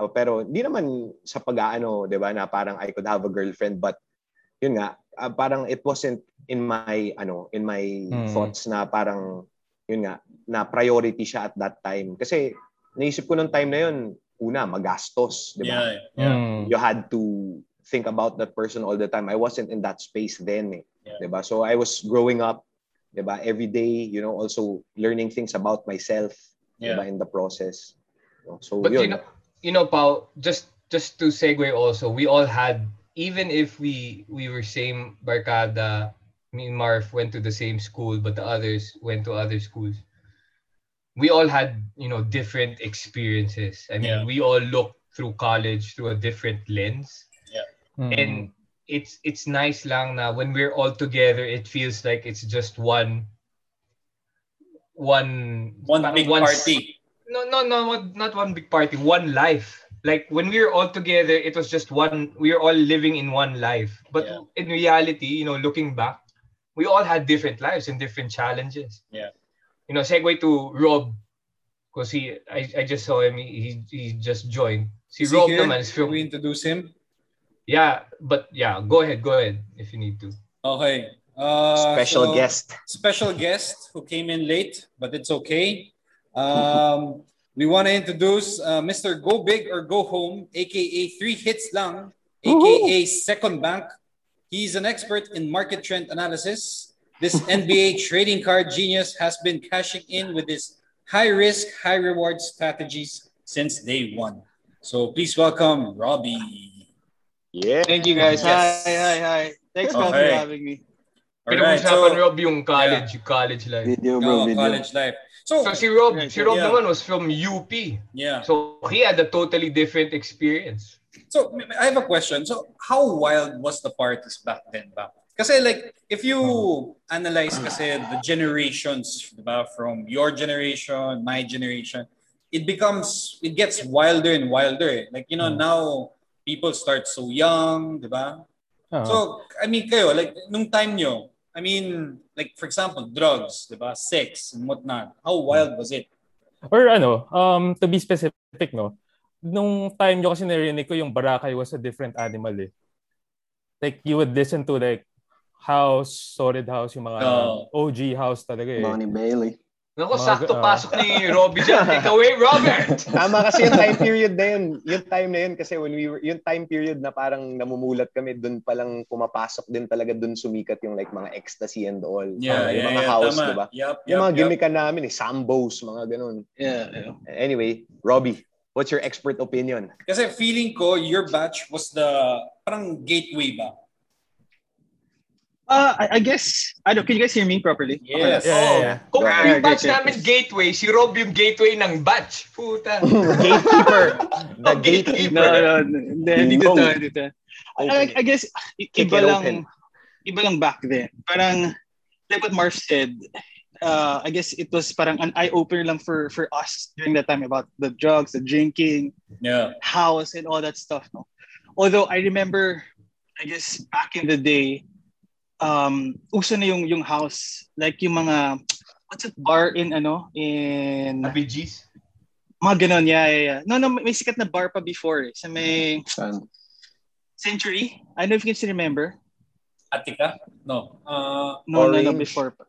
Uh, pero hindi naman sa pag-aano, 'di ba, na parang I could have a girlfriend but yun nga, ah, parang it wasn't in my ano, in my Hmm. thoughts na parang yun nga, na priority siya at that time. Kasi naisip ko nung time na yun, una, magastos, 'di ba? Yeah. Yeah. Mm. You had to think about that person all the time. I wasn't in that space then, eh. Yeah. 'Di ba? So I was growing up, 'di ba? Every day, you know, also learning things about myself Yeah. ba, in the process. So But yun. you know, you know, Pao, just just to segue also, we all had even if we we were same barkada, me and Marv went to the same school, but the others went to other schools. We all had, you know, different experiences. I mean, Yeah. we all looked through college through a different lens. Mm. And it's it's nice lang na when we're all together, it feels like it's just one one One parang big one party. no, no, no, not- not one big party. One life. Like when we were all together, it was just one. We were all living in one life. But Yeah. in reality, you know, looking back, we all had different lives and different challenges. Yeah. You know, segue to Rob, because he, I, I just saw him. He, he just joined. Si Is Rob he here? naman is Can we introduce him? Yeah, but yeah, go ahead, go ahead if you need to. Okay. Uh, Special so- guest. special guest who came in late, but it's okay. Um, we want to introduce uh, Mr. Go Big or Go Home, aka Three Hits Lang, aka Second Bank. He's an expert in market trend analysis. This NBA trading card genius has been cashing in with his high risk, high reward strategies since day one. So please welcome Robbie. Yeah. Thank you guys. Yes. Hi, hi, hi. Thanks Okay. for having me. All right, Pinag-usapan so, Rob yung college, yung college life. Video, bro, oh, video. college life. So, So si Rob, Yeah, si Rob yeah. naman was from UP. yeah. So he had a totally different experience. So I have a question. So how wild was the parties back then ba? Kasi like if you analyze kasi the generations, 'di ba, from your generation, my generation, it becomes it gets wilder and wilder. eh. Like you know, now people start so young, 'di ba? Ah. So I mean kayo like nung time nyo, I mean like for example, drugs, 'di ba? Sex and whatnot. How wild was it? Or ano, um, to be specific, no? Nung time nyo kasi narinig ko yung Barakay was a different animal eh. Like, you would listen to like house, solid house, yung mga Oo. OG house talaga eh. Bonnie Bailey. Naku, sakto ah. pasok ni Robbie dyan. Take away, Robert! Tama kasi yung time period na yun. Yung time na yun kasi when we were, yung time period na parang namumulat kami, dun palang pumapasok din talaga dun sumikat yung like mga ecstasy and all. Yeah, Mga- yeah, yung mga yeah, house, tama. di ba? Yup, Yung mga yup. gimmickan namin eh, Sambos, mga ganun. Yeah, yeah. Anyway, Robbie, what's your expert opinion? Kasi feeling ko, your batch was the parang gateway ba? Uh, I, I guess, I don't, can you guys hear me properly? Yes. Yeah, Oh, yeah, yeah. Kung Yeah, yung yeah, batch yeah. namin gateway, si Rob yung gateway ng batch. Puta. gatekeeper. The Oh, gatekeeper. No, gatekeeper. no, hindi, dito Dingdong. to, dito. I, I guess, iba lang, iba lang back then. Parang, like what Marv said, uh, I guess it was parang an eye-opener lang for for us during that time about the drugs, the drinking, Yeah. house, and all that stuff. No? Although I remember, I guess back in the day, um, uso na yung, yung house, like yung mga, what's it, bar in, ano, in, ABGs. mga ganon, yeah, yeah, yeah. No, no, may sikat na bar pa before, eh, sa may Saan? Century. I don't know if you can still remember. Atika? No. Uh, No, no, no, before pa.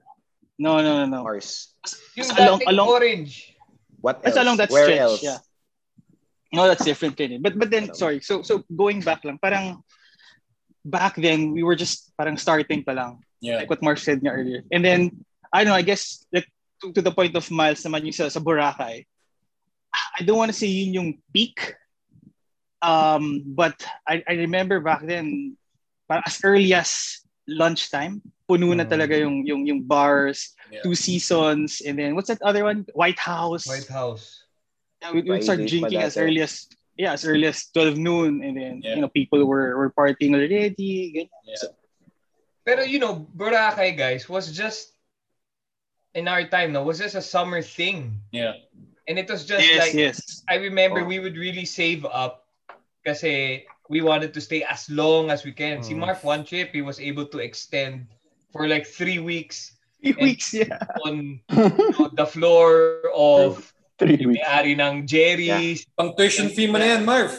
No, no, no, no. Mars. Yung along- along- orange. What That's else? along that Where stretch, else? yeah. No, that's different kind But but then sorry. So so going back lang, parang back then we were just parang starting pa lang. yeah. Like what Mark said niya earlier. And then I don't know, I guess like to, to the point of Miles naman yung sa, sa Boracay. I don't want to say yun yung peak. Um, but I, I remember back then, parang as early as lunchtime, puno na Mm. talaga yung, yung, yung bars, Yeah. two seasons, and then what's that other one? White House. White House. Yeah, we, we start drinking as early as yeah, as early as 12 noon, and then Yeah. you know people were were partying already. ganyan. Yeah. Pero you know, Boracay guys was just in our time now was just a summer thing. Yeah. And it was just Yes, like yes. I remember Oh. we would really save up kasi we wanted to stay as long as we can. Si Mm. Mark one trip he was able to extend for like three weeks Three weeks, yeah. on the floor of Three yung weeks. may-ari ng Jerry's. Pang tuition fee mo na yan, Marv.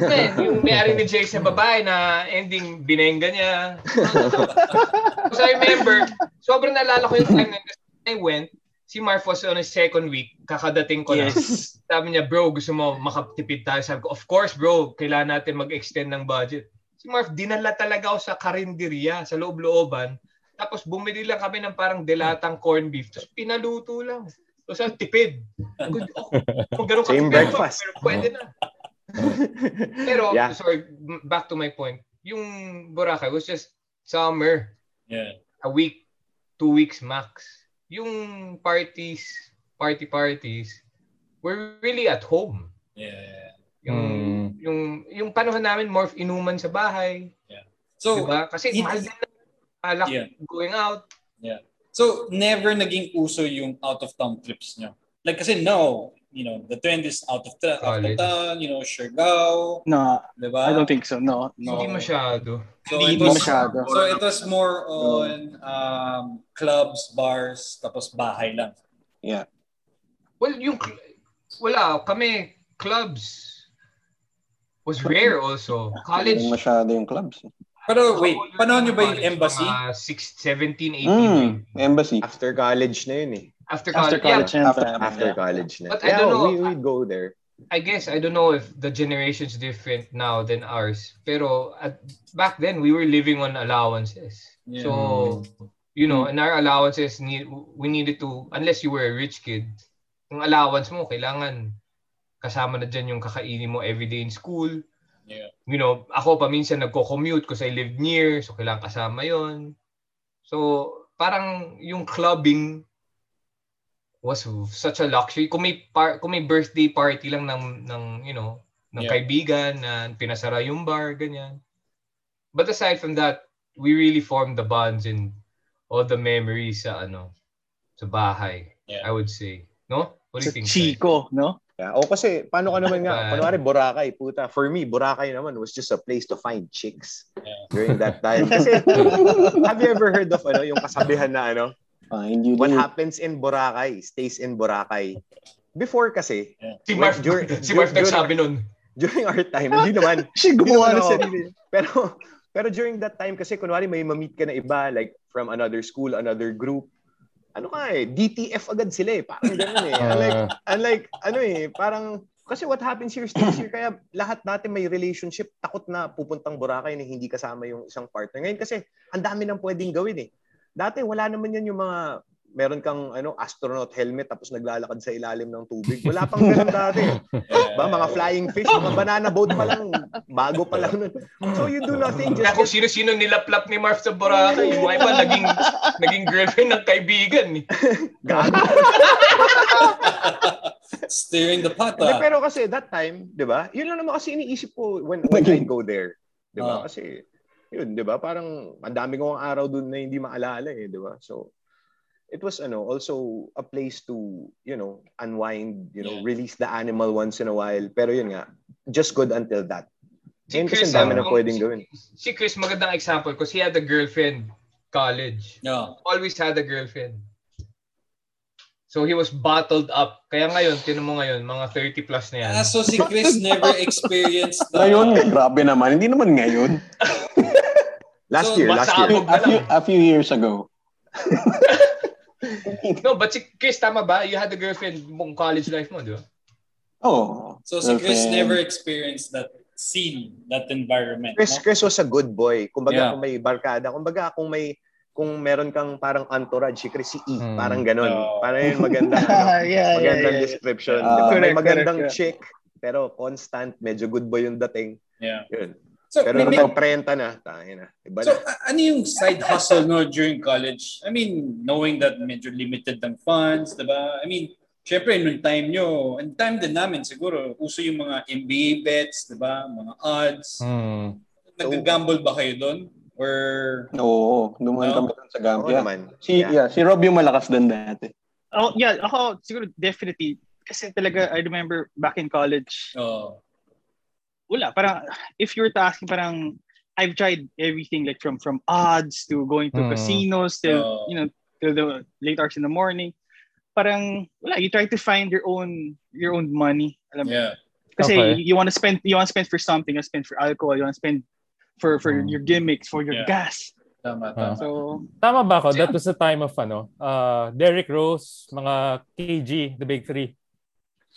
Man, yung may-ari ni Jerry's na babae na ending binengga niya. Because I remember, sobrang naalala ko yung time na I went, si Marf was on his second week, kakadating ko na. Yes. Sabi niya, bro, gusto mo makatipid tayo. Sabi ko, of course, bro, kailangan natin mag-extend ng budget. Si Marf, dinala talaga ako sa karinderya, sa loob-looban. Tapos bumili lang kami ng parang delatang corned beef. Tapos pinaluto lang. Tapos ang tipid. Good, oh, kung ganun Same katipid, breakfast. Pero pwede na. Pero, Yeah. sorry, back to my point. Yung Boracay was just summer. Yeah. A week, two weeks max. Yung parties, party parties, were really at home. Yeah. Yung, Mm. yung, yung panahon namin, more inuman sa bahay. So, diba? Kasi it- mahal din na Yeah. going out. So never naging uso yung out of town trips nyo. Like kasi no, you know, the trend is out of, ta- out of town, you know, Siargao, No, diba? I don't think so. No, no. Hindi masyado. So Hindi it was, masyado. So it was more on um, clubs, bars, tapos bahay lang. Well, yung, wala, kami, clubs, was rare also. College, Hindi masyado yung clubs. Pero wait, College, panahon nyo ba yung college, embassy? Mga 6, 17, 18. Mm, embassy. After college na yun eh. After After college. college, Yeah, After-. After Yeah. college na. But I yeah, don't know. we, we'd go there. I guess I don't know if the generation's different now than ours. Pero at, back then we were living on allowances. Yeah. So you know, and our allowances need we needed to unless you were a rich kid, yung allowance mo kailangan kasama na dyan yung kakainin mo everyday in school. Yeah. You know, ako paminsan nagko-commute kasi I lived near, so kailangan kasama yon. So, parang yung clubbing was such a luxury. Kung may par- kung may birthday party lang ng ng you know, ng Yeah. kaibigan na pinasara yung bar ganyan. But aside from that, we really formed the bonds and all the memories sa ano sa bahay. Yeah. I would say. No? What do Sa you think? Chico, no? Yeah. O kasi, paano ka naman nga, kunwari Boracay, puta. For me, Boracay naman was just a place to find chicks Yeah. during that time. Kasi, have you ever heard of ano, yung kasabihan na ano, Find you what there. happens in Boracay stays in Boracay. Before kasi, Si Marf, Dur- si Marf dur- nagsabi nun. during our time, hindi naman, Siya gumawa ng sarili. Pero pero during that time kasi kunwari may ma-meet ka na iba like from another school, another group. Ano ka eh, DTF agad sila eh. Parang ganun eh. Unlike, unlike ano eh, parang kasi what happens here stays here. Kaya lahat natin may relationship, takot na pupuntang Boracay na hindi kasama yung isang partner. Ngayon kasi ang dami nang pwedeng gawin eh. Dati wala naman yan yung mga meron kang ano astronaut helmet tapos naglalakad sa ilalim ng tubig. Wala pang ganun dati. ba mga flying fish, mga banana boat pa lang, bago pa lang nun. So you do nothing just kung sino-sino nilaplap ni Marv sa Boracay, yung iba naging, naging girlfriend ng kaibigan. Eh. gago. Steering the pot, Hindi, ah. pero kasi that time, 'di ba? Yun lang naman kasi iniisip ko when when I go there, 'di ba? Ah. Kasi yun, 'di ba? Parang ang dami kong araw doon na hindi maalala eh, 'di ba? So it was ano also a place to you know unwind you know Yeah. release the animal once in a while pero yun nga just good until that Si Ngayon kasi Chris, ang dami na pwedeng gawin Si Chris, magandang example because he had a girlfriend college. Yeah. Always had a girlfriend. So he was bottled up. Kaya ngayon, tinan mo ngayon, mga 30 plus na yan. Ah, so si Chris never experienced the... Ngayon, grabe naman. Hindi naman ngayon. last So, year last year A few, a few years ago. No, but si Chris, tama ba? You had a girlfriend mong college life mo, di ba? Oh. So si Chris girlfriend. never experienced that scene, that environment. Chris no? Chris was a good boy kumbaga Yeah. kung may barkada kumbaga kung may kung meron kang parang entourage si Chris si E Hmm. parang ganun Oh. parang yun maganda ano, yeah, yeah, magandang yeah, yeah. description Ah. Diba? may Correct, magandang correct, chick pero constant medyo good boy yung dating Yeah. yun So, pero may- pag 30 na tayo na iba so na ano yung side hustle no during college? I mean, knowing that medyo limited ng funds, diba? I mean, syempre, nung time nyo, and time din namin siguro, uso yung mga NBA bets, diba? Mga odds. Hmm. Nag-gamble ba kayo doon? Or... Oo, dumaan No? kami dun sa Oo Gambia. naman Si, Yeah. yeah, si Rob yung malakas din dati. Oh, yeah, ako siguro definitely kasi talaga I remember back in college, Oh, wala, parang if you were to ask me, parang I've tried everything like from from odds to going to Mm. casinos till Oh. you know till the late hours in the morning. Parang wala, you try to find your own your own money. Alam mo? yeah. Kasi Okay. you want to spend you want to spend for something, you want to spend for alcohol, you want to spend for for Mm. your gimmicks, for your Yeah. gas. Tama, Ah. tama. So Tama ba ako? That was the time of ano, uh, Derrick Rose, mga KG, the big three.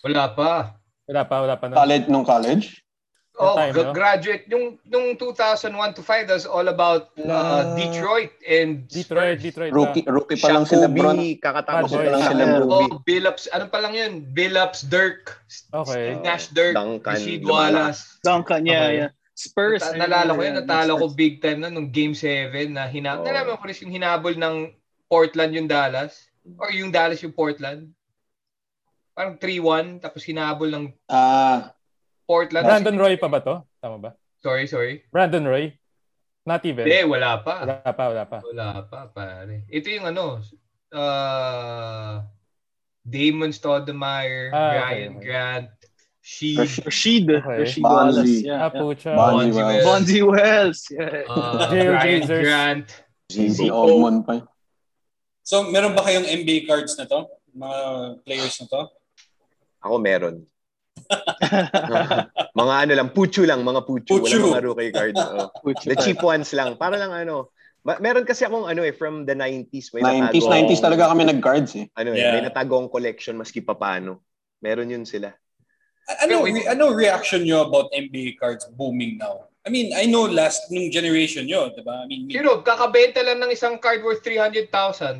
Wala pa. Wala pa, wala pa. No? College, nung college? Oh, time, no? graduate. Yung, yung 2001 to 5, that's all about uh, Ah. Detroit and Detroit, Spurs. Detroit. Rookie, na. rookie pa lang si Lebron. Kakatapos pa lang Ah. Kobe Oh, Billups. Ano pa lang yun? Billups, Dirk, Okay. Nash Dirk, Duncan, Lamar. Wallace. Duncan, yeah, Okay. yeah. Spurs. Ta- I nalala ko yun, natalo ko big time na nung Game 7 na hinabol. Oo. Nalaman ko rin yung hinabol ng Portland yung Dallas. Or yung Dallas yung Portland. Parang 3-1, tapos hinabol ng Ah, Portland. Brandon Roy pa ba to? Tama ba? Sorry, sorry. Brandon Roy? Not even. Hindi, wala pa. Wala pa, wala pa. Wala pa, pare. Ito yung ano, uh, Damon Stoudemire, Ah, okay, Ryan okay. Grant, Sheed, Rashid. Rashid. Okay. Rashid Bonzi. Wallace. Yeah. Ah, yeah. Bonzi Bonzi Wells. Bonzi Wells. Yeah. uh, Ryan. Grant. ZZ ZZ. Oldman pa. So, meron ba kayong NBA cards na to? Mga players na to? ako meron mga ano lang puchu lang mga puchu, Puchu. wala mga rookie cards oh. Which the cheap ones lang para lang ano ma- meron kasi akong ano eh from the 90s may 90s, natago 90s talaga kami nag-guards eh. ano eh, Yeah. may natagong collection maski pa paano meron yun sila A- Ano, re- ano reaction nyo about NBA cards booming now? I mean, I know last nung generation nyo, di ba? I mean, Sino, kakabenta lang ng isang card worth 300,000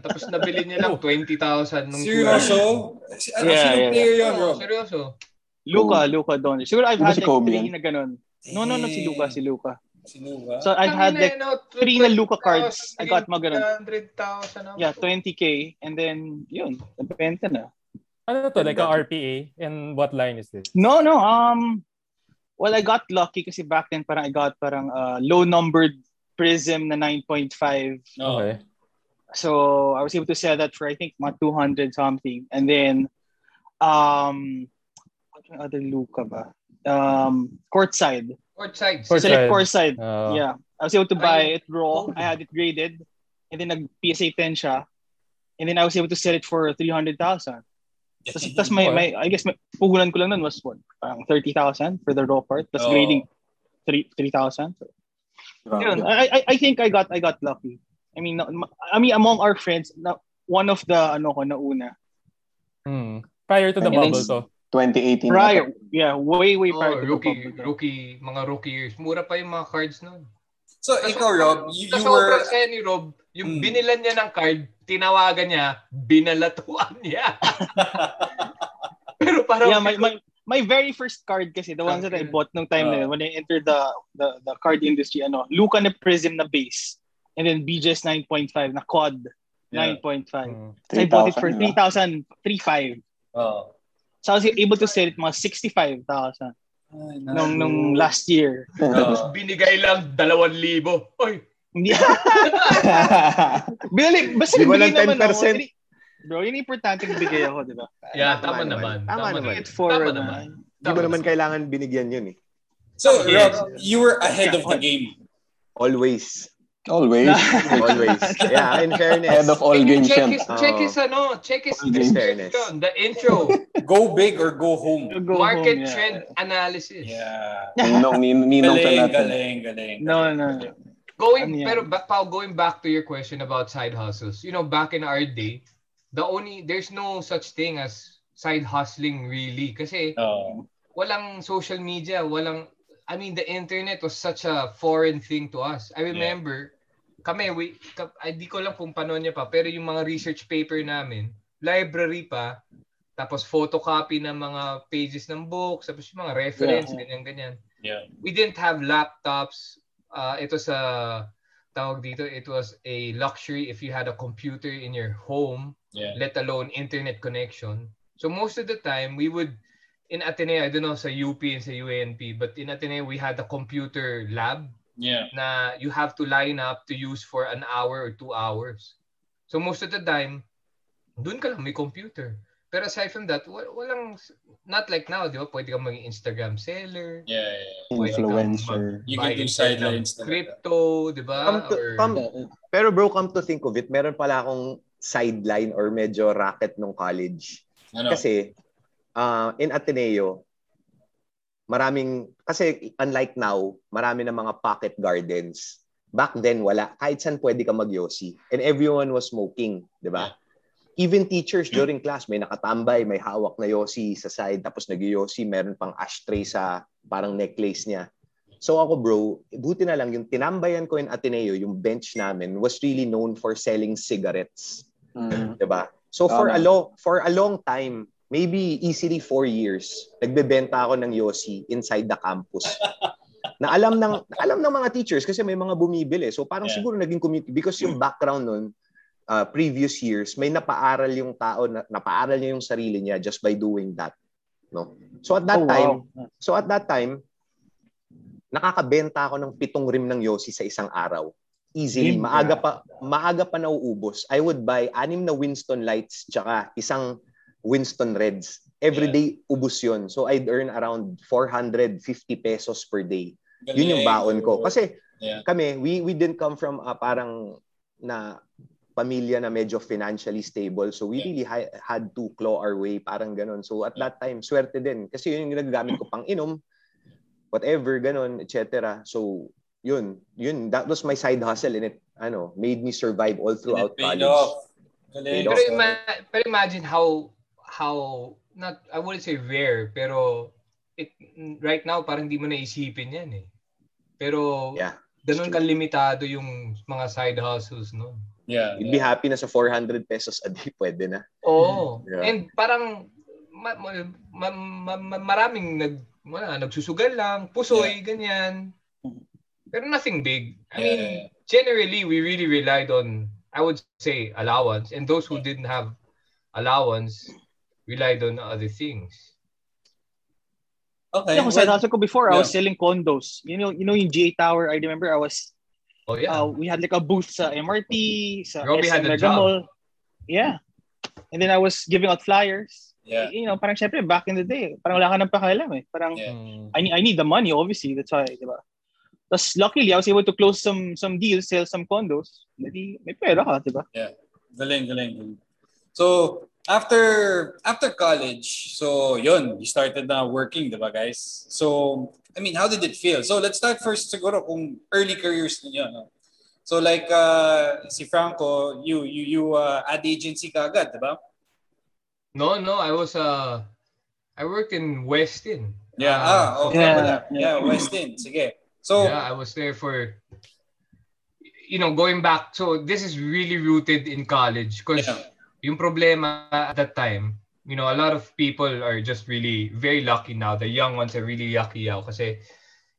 tapos nabili niya lang 20,000 nung seryoso? Si, ano, Yeah, sinong yeah. player yun, Oo, Rob? seryoso. Luka, Luka Doncic. Siguro I've had si like Kobe three yan? na ganun. No, no, no, si Luka, si Luka. Si Luka? So I've had like three na Luka cards. I got mga ganun. 100,000. Yeah, 20k and then yun, nabenta na. Ano to? Like a RPA? And what line is this? No, no, um well I got lucky kasi back then parang I got parang uh, low numbered prism na 9.5. no. Okay. So I was able to sell that for I think mga 200 something. And then um other Luka ba? Um courtside. Courtside. Courtside. Select courtside. Uh, Yeah. I was able to buy Ay. it raw. I had it graded. And then nag PSA 10 siya. And then I was able to sell it for 300,000. Tapos, tapos may, may, I guess, may, puhulan ko lang nun was what? Parang 30,000 for the raw part. Tapos Oh. grading 3 3,000. So, yun. Grabe. I, I, I think I got I got lucky. I mean, na- I mean among our friends, na, one of the ano ko na una. hmm. Prior to the And then bubble s- to. 2018. Prior, yeah, way way Oh, prior to the rookie, rookie, mga rookie years. Mura pa yung mga cards nun. So, ikaw, Rob, you, Sa you were... saya ni Rob, yung Mm. binilan niya ng card, tinawagan niya, binalatuan niya. Pero parang Yeah, my, my, my very first card kasi, the ones that I Okay. bought nung time na Ah. yun, when I entered the, the, the card industry, ano, Luca na Prism na base, and then BGS 9.5 na COD Yeah. 9.5. Mm. So I bought it for 3,000, 3,000, 3,500. Oh. So I was able to sell it mga 65,000 Ay, nung, nung last year. Oh. binigay lang 2,000. Oy, Hindi. Binali, basta Di nagbigay naman ako. 10%? Hindi- Bro, yun importante bigay ako, di ba? yeah, Tama tama, naman. naman. Tama naman. Pay it forward Tama naman. Di mo naman kailangan binigyan yun eh. So, Yes. Rob, you were ahead of the game. Always. Always. Always. Yeah, in fairness. Head of all games check his, check Oo. his, ano, check his description, the intro, Go big or go home. Go market home, yeah. trend analysis. Yeah. Ninong, nin- ninong Galing, natin. galing, galing. No, no. no. Going, Ano pero ba, Pao, going back to your question about side hustles, you know, back in our day, the only, there's no such thing as side hustling really. Kasi Oh. walang social media, walang, I mean, the internet was such a foreign thing to us. I remember, kami, we, ka, ay, di ko lang kung paano niya pa, pero yung mga research paper namin, library pa, tapos photocopy ng mga pages ng books, tapos yung mga reference, Yeah. ganyan-ganyan. Yeah. We didn't have laptops. Uh, it was a, tawag dito, it was a luxury if you had a computer in your home Yeah. let alone internet connection. So most of the time, we would, in Ateneo, I don't know sa UP and sa UANP, but in Ateneo, we had a computer lab Yeah. na you have to line up to use for an hour or two hours. So most of the time, dun ka lang may computer. Pero aside from that, wa- walang, not like now, di ba? Pwede kang maging Instagram seller. Yeah. yeah. pwede kang Influencer. You can do sidelines. Crypto, di ba? Come to, Or- come, pero bro, come to think of it, meron pala akong sideline or medyo racket nung college. Ano? Kasi uh, in Ateneo, maraming, kasi unlike now, marami na mga pocket gardens. Back then, wala. Kahit saan pwede ka magyosi. And everyone was smoking, di ba? Even teachers during class, may nakatambay, may hawak na yosi sa side, tapos nag-yosi, meron pang ashtray sa parang necklace niya. So ako bro, buti na lang yung tinambayan ko in Ateneo, yung bench namin was really known for selling cigarettes. Mm. 'di ba? So for a long for a long time, maybe easily four years, nagbebenta ako ng Yossi inside the campus. na alam ng alam ng mga teachers kasi may mga bumibili. So parang Yeah. siguro naging community because yung background nun uh, previous years, may napaaral yung tao na napaaral niya yung sarili niya just by doing that, no? So at that Oh, time, wow. so at that time nakakabenta ako ng pitong rim ng Yossi sa isang araw. Easily, maaga pa maaga pa nauubos. I would buy anim na Winston Lights tsaka isang Winston Reds. Every Yeah. day ubos 'yon. So I'd earn around 450 pesos per day. Galing. Yun yung baon ko. Kasi Yeah. kami, we we didn't come from a parang na pamilya na medyo financially stable. So we Yeah. really ha- had to claw our way, parang ganun. So at that time, swerte din. Kasi yun yung ginagamit ko pang inom, whatever, ganun, etc. So yun, yun, that was my side hustle and it, ano, made me survive all throughout college. off. Galing. Pero, ima- pero imagine how how not I wouldn't say rare pero it right now parang hindi mo naisipin 'yan eh. Pero Yeah. ganun kalimitado yung mga side hustles no. Yeah. You'd be happy na sa 400 pesos a day, pwede na. Oo. Yeah. And parang ma- ma- ma- ma- maraming nag wala, nagsusugal lang, pusoy, ganyan. Pero nothing big. I mean, Yeah. generally we really relied on I would say allowance and those who didn't have allowance relied on other things. Okay. Yung side well, hustle ko before, I was selling condos. You know, you know yung GA Tower, I remember I was, Oh yeah. uh, we had like a booth sa MRT, sa Robbie SM had a Mega job. Mall. Yeah. And then I was giving out flyers. yeah. You know, parang syempre, back in the day, parang wala ka nang pakialam eh. Parang, Yeah. I need, I need the money, obviously. That's why, di ba? Tapos luckily, I was able to close some some deals, sell some condos. Hindi, may pera ka, di ba? Galing, galing. galing. So, after after college, so yun, you started na working, di ba guys? So, I mean, how did it feel? So, let's start first siguro kung early careers ninyo. No? So, like, uh, si Franco, you, you, you uh, ad agency ka agad, di ba? No, no, I was uh I worked in Westin. Yeah, Uh, ah, okay Yeah, yeah. Yeah, Westin. Sige. So, yeah, I was there for you know, going back, so this is really rooted in college because Yeah. Yung problema at that time, you know, a lot of people are just really very lucky now. The young ones are really lucky now kasi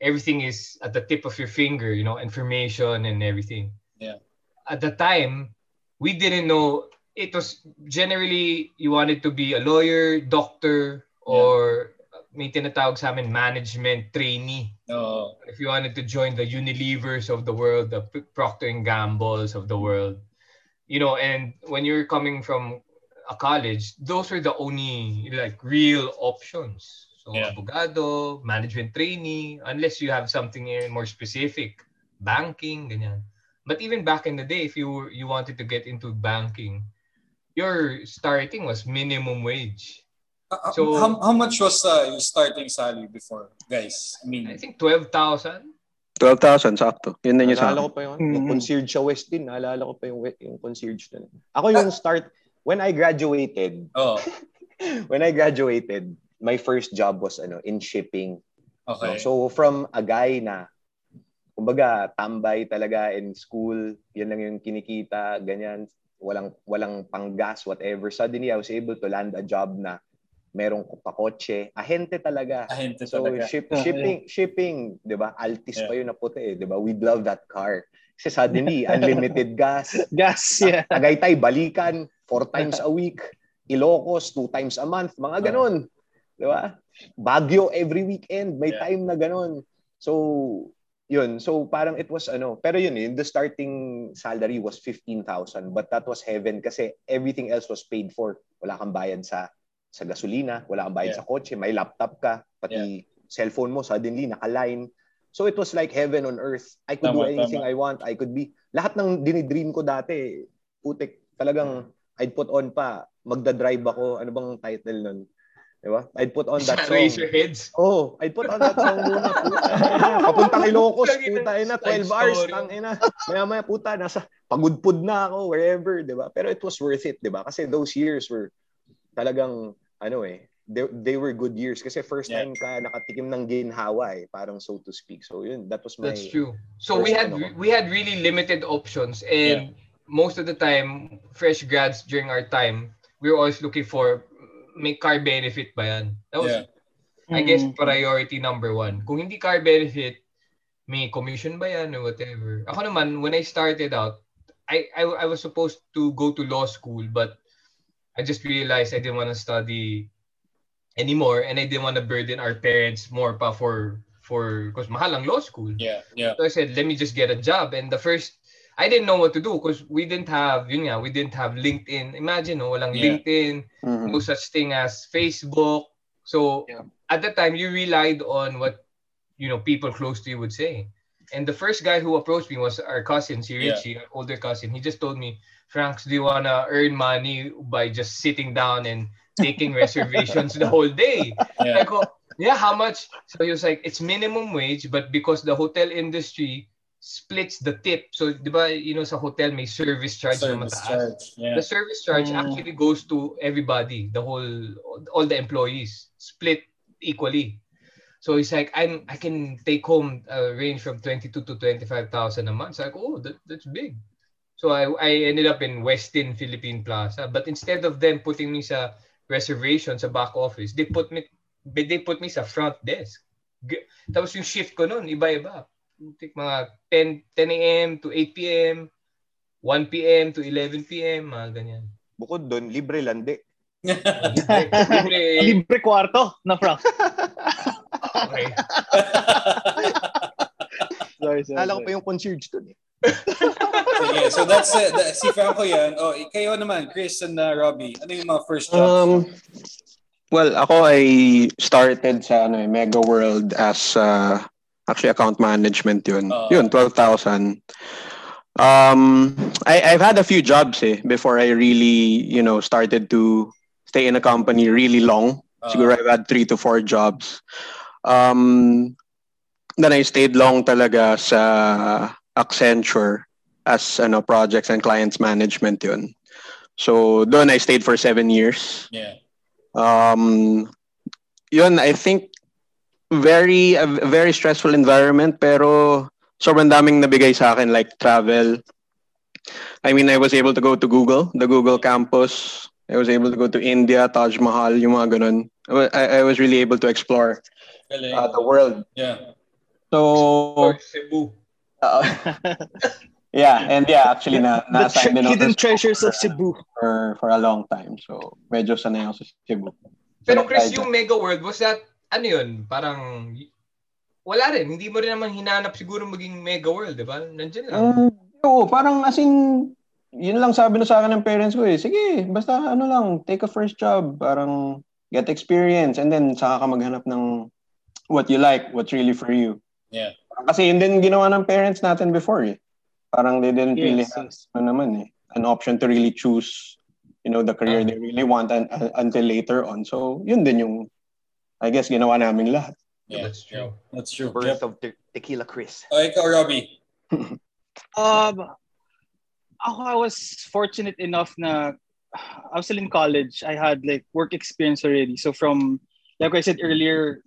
everything is at the tip of your finger, you know, information and everything. Yeah. At the time, we didn't know it was generally you wanted to be a lawyer, doctor, or may tinatawag sa amin management trainee Oo. if you wanted to join the Unilevers of the world, the Procter and Gambles of the world, you know, and when you're coming from a college, those are the only like real options. So Yeah. abogado, management trainee, unless you have something more specific, banking, ganyan. But even back in the day, if you were, you wanted to get into banking, your starting was minimum wage. Uh, So- how, how much was uh, your starting salary before, guys? I mean, I think 12,000. 12,000, sakto. Yun din yung sa Naalala ko pa yung, yung Mhm. concierge sa Westin. Naalala ko pa yung, yung concierge doon. Ako yung start, when I graduated, oh, when I graduated, my first job was ano in shipping. okay. So from a guy na kumbaga tambay talaga in school, yun lang yung kinikita, ganyan, walang walang panggas whatever. Suddenly I was able to land a job na merong pakotse, ahente talaga. Ahente So talaga. ship, shipping shipping, 'di ba? Altis Yeah. pa yun na puti, eh, 'di ba? We love that car. Kasi suddenly unlimited gas. Gas, yeah. Tagaytay balikan four times a week. Ilocos two times a month, mga ganun. 'Di ba? Baguio every weekend, may Yeah. time na ganun. So yun, so parang it was ano, pero yun, yun the starting salary was 15,000 but that was heaven kasi everything else was paid for. Wala kang bayad sa sa gasolina, wala kang bayad Yeah. sa kotse, may laptop ka, pati cellphone mo suddenly naka-line. So it was like heaven on earth. I could do Tama, anything tama. I want. I could be lahat ng dinidream ko dati, putik, talagang I'd put on pa, magda-drive ako, ano bang title nun? Di ba? I'd put on that song. Raise your heads. Oh, I'd put on that song muna. Puta, Ilocos, Lagi na, puta ina, 12 side hours, tang ina. Maya maya puta, nasa pagudpud na ako, wherever, di ba? Pero it was worth it, di ba? Kasi those years were talagang, ano eh, they, they were good years. Kasi first Yeah. time ka nakatikim ng ginhawa eh, parang so to speak. So yun, that was my... That's true. So we had ano we had really limited options and most of the time fresh grads during our time we were always looking for may car benefit ba yan? That was Yeah. I guess Mm. priority number one. Kung hindi car benefit, may commission ba yan or whatever. Ako naman, when I started out, I, I, I was supposed to go to law school but I just realized I didn't want to study anymore and I didn't want to burden our parents more pa for for because mahal ang law school. Yeah, yeah. So I said, let me just get a job. And the first, I didn't know what to do because we didn't have, yun nga, we didn't have LinkedIn. Imagine, no, walang Yeah. LinkedIn, Mhm. no such thing as Facebook. So Yeah. at that time, you relied on what, you know, people close to you would say. And the first guy who approached me was our cousin, si Yeah. Our older cousin. He just told me, Franks, do you want to earn money by just sitting down and taking reservations the whole day? Yeah. I go, yeah, how much? So he was like, it's minimum wage, but because the hotel industry splits the tip. So, di ba, you know, sa hotel may service charge na Service mataas. charge. Yeah. The service charge Mm. actually goes to everybody, the whole, all the employees, split equally. So he's like, I'm, I can take home a range from 22 to 25,000 a month. So I go, oh, that, that's big. So I, I ended up in Westin Philippine Plaza. But instead of them putting me sa reservation sa back office, they put me they put me sa front desk. G- Tapos yung shift ko noon, iba-iba. Take mga 10, 10 a.m. to 8 p.m., 1 p.m. to 11 p.m., mga ganyan. Bukod doon, libre landi. Libre, libre, Libre kwarto na Frank. okay. Sorry, sorry. Naalala ko pa yung concierge doon eh. Sige, so that's it. That, si Franco yan. Oh, eh, kayo naman, Chris and uh, Robbie. Ano yung mga first jobs? Um, well, ako I started sa ano, eh, Mega World as uh, actually account management yun. Oo. yun, 12,000. Um, I, I've had a few jobs eh, before I really, you know, started to stay in a company really long. Uh, Siguro I've had three to four jobs. Um, then I stayed long talaga sa Accenture as ano, projects and clients management yun. So doon I stayed for seven years. yeah. Um, yun, I think very a very stressful environment pero sobrang daming nabigay sa akin like travel. I mean, I was able to go to Google, the Google campus. I was able to go to India, Taj Mahal, yung mga ganun. I, I, was really able to explore uh, the world. yeah. So, Cebu. Uh, yeah, and yeah, actually na The na-assign tre- din hidden treasures of Cebu. for for a long time. So, medyo sanay ako sa Cebu. Pero So, Chris, I- yung Mega World, was that, ano yun, parang, wala rin. Hindi mo rin naman hinanap siguro maging Mega World, di ba? Nandiyan lang. Um, oo, parang as in, yun lang sabi na sa akin ng parents ko eh. Sige, basta ano lang, take a first job. Parang get experience and then saka ka maghanap ng what you like, what's really for you. Yeah. Kasi yun din ginawa ng parents natin before eh. Parang they didn't really Yes, have yes. ano naman eh, an option to really choose you know, the career they really want un- un- until later on. So, yun din yung, I guess, ginawa naming lahat. Yeah, That's true. That's true. Birth Yep. of te- Tequila Chris. Oh, ikaw, Robbie. Um, ako, I was fortunate enough na I was still in college. I had like work experience already. So from, like I said earlier,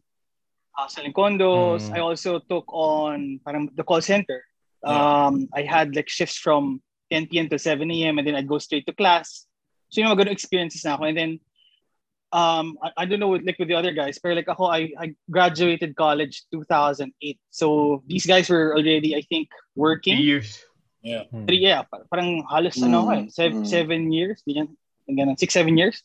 uh, selling condos. Mm. I also took on parang the call center. Um, I had like shifts from 10 p.m. to 7 a.m. and then I'd go straight to class. So yung mga good experiences na ako. And then, um, I, I don't know with, like with the other guys, but like ako, I, I graduated college 2008. So these guys were already, I think, working. Three years. Yeah. Three, yeah, parang halos ano ako eh, seven, Mm. seven years, ganyan, ganyan, six, seven years.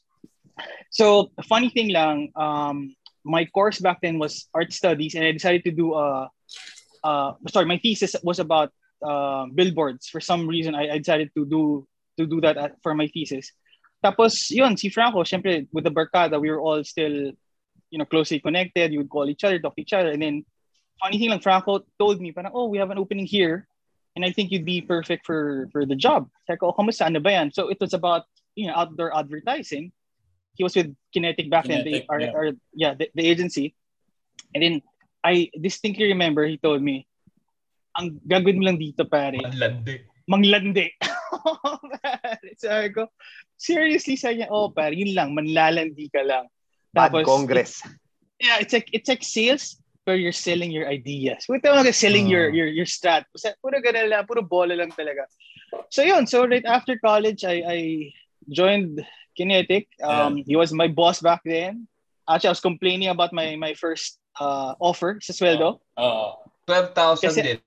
So, funny thing lang, um, my course back then was art studies and I decided to do, a, uh, sorry, my thesis was about uh, billboards. For some reason, I, I decided to do to do that at- for my thesis. Tapos, yun, si Franco, syempre, with the Barkada, we were all still, you know, closely connected. You would call each other, talk to each other. And then, funny thing lang, Franco told me, parang, oh, we have an opening here and I think you'd be perfect for for the job. Ko, oh, ba yan? So it was about, you know, outdoor advertising. He was with Kinetic back then, the, Kinetic, our, yeah. our, yeah, the, the agency. And then, I distinctly remember he told me, ang gagawin mo lang dito, pare, manglandi. Pare, sabi ko, seriously, sabi niya, oh, pare, yun lang, manlalandi ka lang. Bad Tapos, Congress. yeah, it's like it's like sales where you're selling your ideas. Tayo mga selling your Ah. your your strat. Puro ganun lang, puro bola lang talaga. So yun, so right after college, I I joined Kinetic. Um, He was my boss back then. Actually, I was complaining about my my first uh, offer sa sweldo. Oo. 12,000 Kasi- din.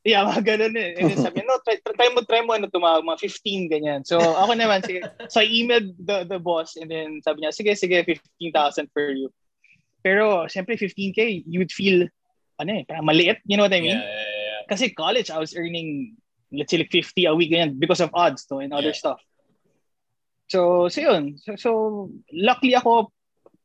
Yeah, mga ganun eh. And then sabi, no, try, try mo, try mo, ano, tumawag, mga 15, ganyan. So, ako naman, sige. So, I emailed the, the boss and then sabi niya, sige, sige, 15,000 for you. Pero, siyempre, 15K, you would feel, ano eh, parang maliit, you know what I Yeah, mean? yeah, yeah. Kasi college, I was earning, let's say, like 50 a week, ganyan, because of odds, no, and other Yeah. stuff. So, so yun. So, so, luckily ako,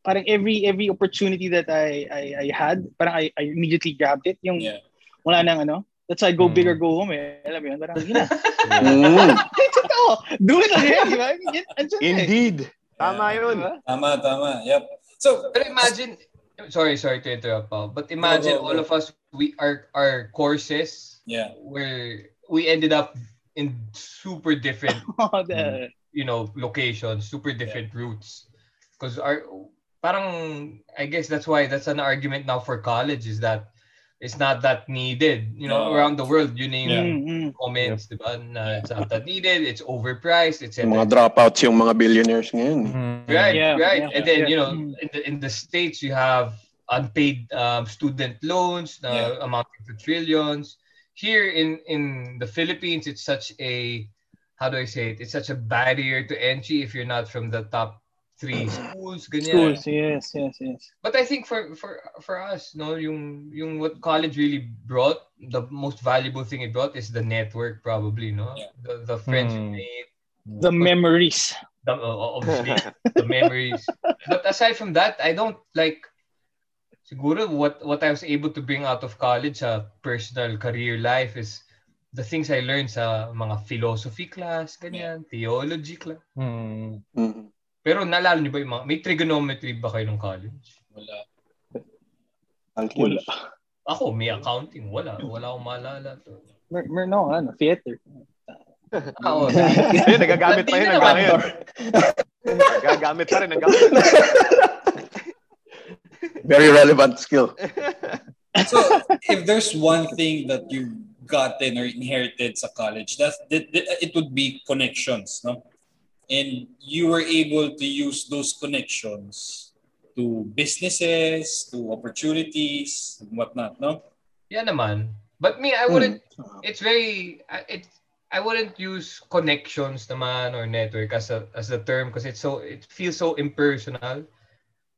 parang every every opportunity that I I, I had, parang I, I immediately grabbed it. Yung Yeah. wala nang ano. That's why go Mm. big or go home eh. Alam mo yun? Parang, yun na. Mm. Totoo. Do it again, di ba? Eh. Indeed. Tama Di yun. ba? Tama, tama. Yep. So, Pero imagine, sorry, sorry to interrupt, Paul, but imagine all of us, we our our courses yeah. where we ended up in super different, Oh, the- you know, locations, super different routes. Because our, parang, I guess that's why that's an argument now for college is that it's not that needed. You know, No. around the world, you name Mm, mm. comments, diba? Na it's not that needed, it's overpriced, etc. Yung mga dropouts yung mga billionaires ngayon. Mm. Right, Yeah, right. yeah, and then yeah. you know, Mm. in the in the states you have unpaid um, student loans uh, Yeah. amounting to trillions. Here in in the Philippines, it's such a how do I say it? It's such a barrier to entry if you're not from the top three schools. Ganyan. Schools, yes, yes, yes. But I think for for for us, no, yung yung what college really brought, the most valuable thing it brought is the network, probably, no, Yeah. the the friends Hmm. you made, The memories. the, uh, obviously the memories. But aside from that, I don't like siguro what what I was able to bring out of college sa personal career life is the things I learned sa mga philosophy class, ganyan, theology class. Mm. Mm. Pero naalala niyo ba yung mga, may trigonometry ba kayo ng college? Wala. Calculus. Ako, may accounting. Wala. Wala akong maalala. To. Mer, mer no, ano, theater. Ah, oo. Ayun, nagagamit pa yun hanggang ngayon. Nagagamit pa rin hanggang. Very relevant skill. So, if there's one thing that you gotten or inherited sa college, that, that, that it would be connections, no? And you were able to use those connections to businesses, to opportunities, and whatnot, no? Yeah naman. But me, I wouldn't, it's very, it, I wouldn't use connections naman or network as a as the term because it's so it feels so impersonal.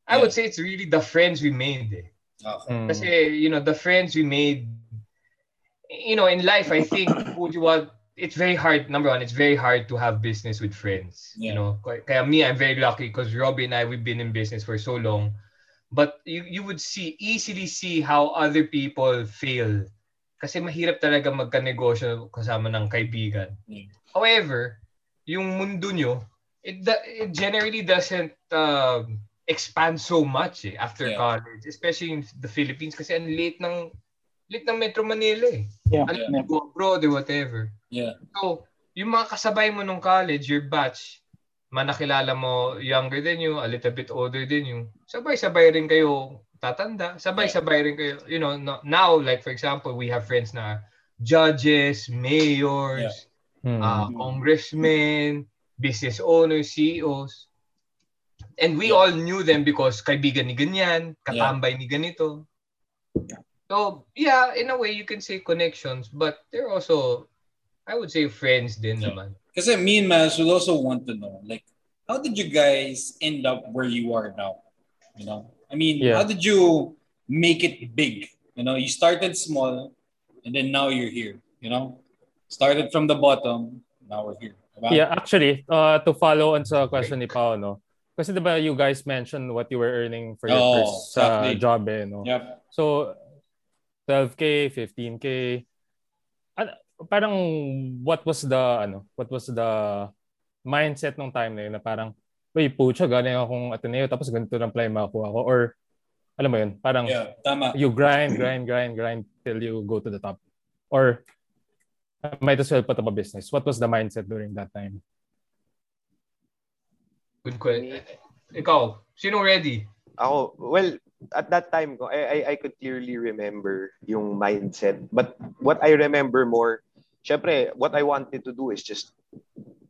I Yeah. would say it's really the friends we made. Eh. Okay. Mm. Kasi, you know, the friends we made, you know, in life, I think, would you want, it's very hard, number one, it's very hard to have business with friends. You Yeah. know, kaya me, I'm very lucky because Robbie and I, we've been in business for so long. But you, you would see, easily see how other people fail. Kasi mahirap talaga magka-negosyo kasama ng kaibigan. Yeah. However, yung mundo nyo, it, it generally doesn't um, expand so much eh, after Yeah. college, especially in the Philippines kasi ang late ng late ng Metro Manila eh. Yeah. Ano, Yeah. go abroad or whatever. Yeah. So, yung mga kasabay mo nung college, your batch, manakilala mo younger than you, a little bit older than you, sabay-sabay rin kayo tatanda, sabay-sabay rin kayo, you know, no- now, like for example, we have friends na judges, mayors, Mm. uh, congressmen, business owners, CEOs. And we Yeah. all knew them because kaibigan ni ganyan, katambay ni ganito. So, yeah, in a way, you can say connections, but they're also, I would say, friends din Yeah. naman. Kasi me and Miles would also want to know, like, how did you guys end up where you are now? You know, I mean, Yeah. how did you make it big? You know, you started small, and then now you're here. You know, started from the bottom, now we're here. Diba? Yeah, actually, uh, to follow on sa question ni Pao, no? Kasi diba you guys mentioned what you were earning for your Oh, first uh, exactly. job eh, no? Yep. So, 12K, 15K. Ano, parang what was the, ano, what was the mindset nung time na yun na parang, uy, pucha, galing akong Ateneo tapos ganito lang pala yung makuha ko. Or, alam mo yun, parang Yeah. Tama. you grind, grind, grind, grind till you go to the top. Or, might as well put up a business. What was the mindset during that time? Good question. Ikaw, sino ready? Ako, well, at that time, ko, I, I, I could clearly remember yung mindset. But what I remember more, syempre, what I wanted to do is just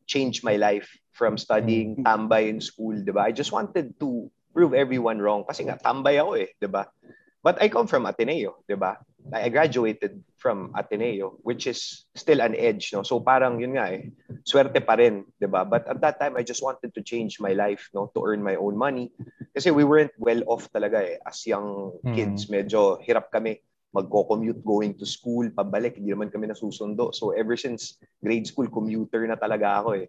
change my life from studying tambay in school, di ba? I just wanted to prove everyone wrong. Kasi nga, tambay ako eh, di ba? But I come from Ateneo, di ba? I graduated from Ateneo, which is still an edge, no? So parang yun nga eh, swerte pa rin, di ba? But at that time, I just wanted to change my life, no? To earn my own money. Kasi we weren't well off talaga eh. As young kids, medyo hirap kami magko-commute going to school, pabalik, hindi naman kami nasusundo. So ever since grade school, commuter na talaga ako eh.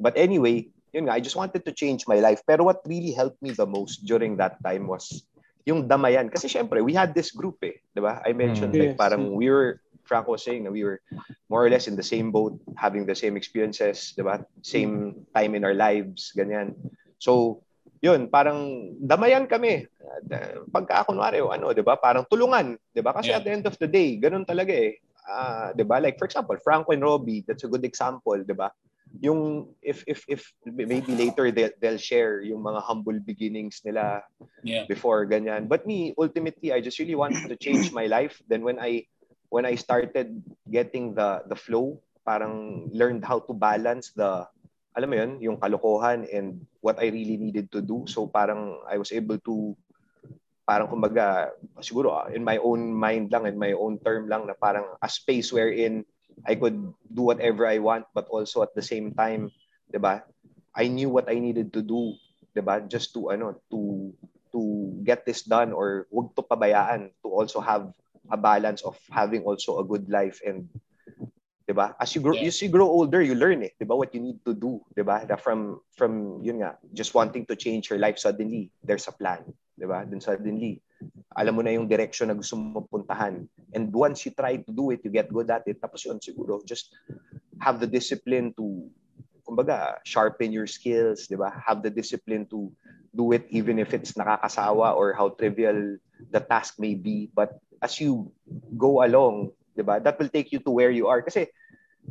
But anyway, yun nga, I just wanted to change my life. Pero what really helped me the most during that time was yung damayan. Kasi syempre, we had this group eh. Di ba? I mentioned Mm. like Yes. parang we were, Franco was saying, na we were more or less in the same boat, having the same experiences, di ba? Same time in our lives, ganyan. So, yun, parang damayan kami. Uh, Pagka kunwari, o ano, di ba? Parang tulungan, di ba? Kasi Yeah. at the end of the day, ganun talaga eh. Ah, di ba? Like for example, Franco and Robbie, that's a good example, di ba? Yung if if if maybe later they'll, they'll share yung mga humble beginnings nila Yeah. before ganyan. But me, ultimately, I just really wanted to change my life. Then when I when I started getting the the flow, parang learned how to balance the alam mo yun, yung kalokohan and what I really needed to do. So parang I was able to parang kumbaga siguro ah, in my own mind lang in my own term lang na parang a space wherein I could do whatever I want but also at the same time 'di ba I knew what I needed to do 'di ba just to ano to to get this done or wag to pabayaan to also have a balance of having also a good life and 'di ba as you grow Yeah. as you grow older you learn it 'di ba what you need to do 'di ba that from from yun nga just wanting to change your life suddenly there's a plan 'di ba then suddenly alam mo na yung direction na gusto mo puntahan. And once you try to do it you get good at it tapos yun siguro just have the discipline to kumbaga sharpen your skills 'di ba? Have the discipline to do it even if it's nakakasawa or how trivial the task may be. But as you go along 'di ba that will take you to where you are. Kasi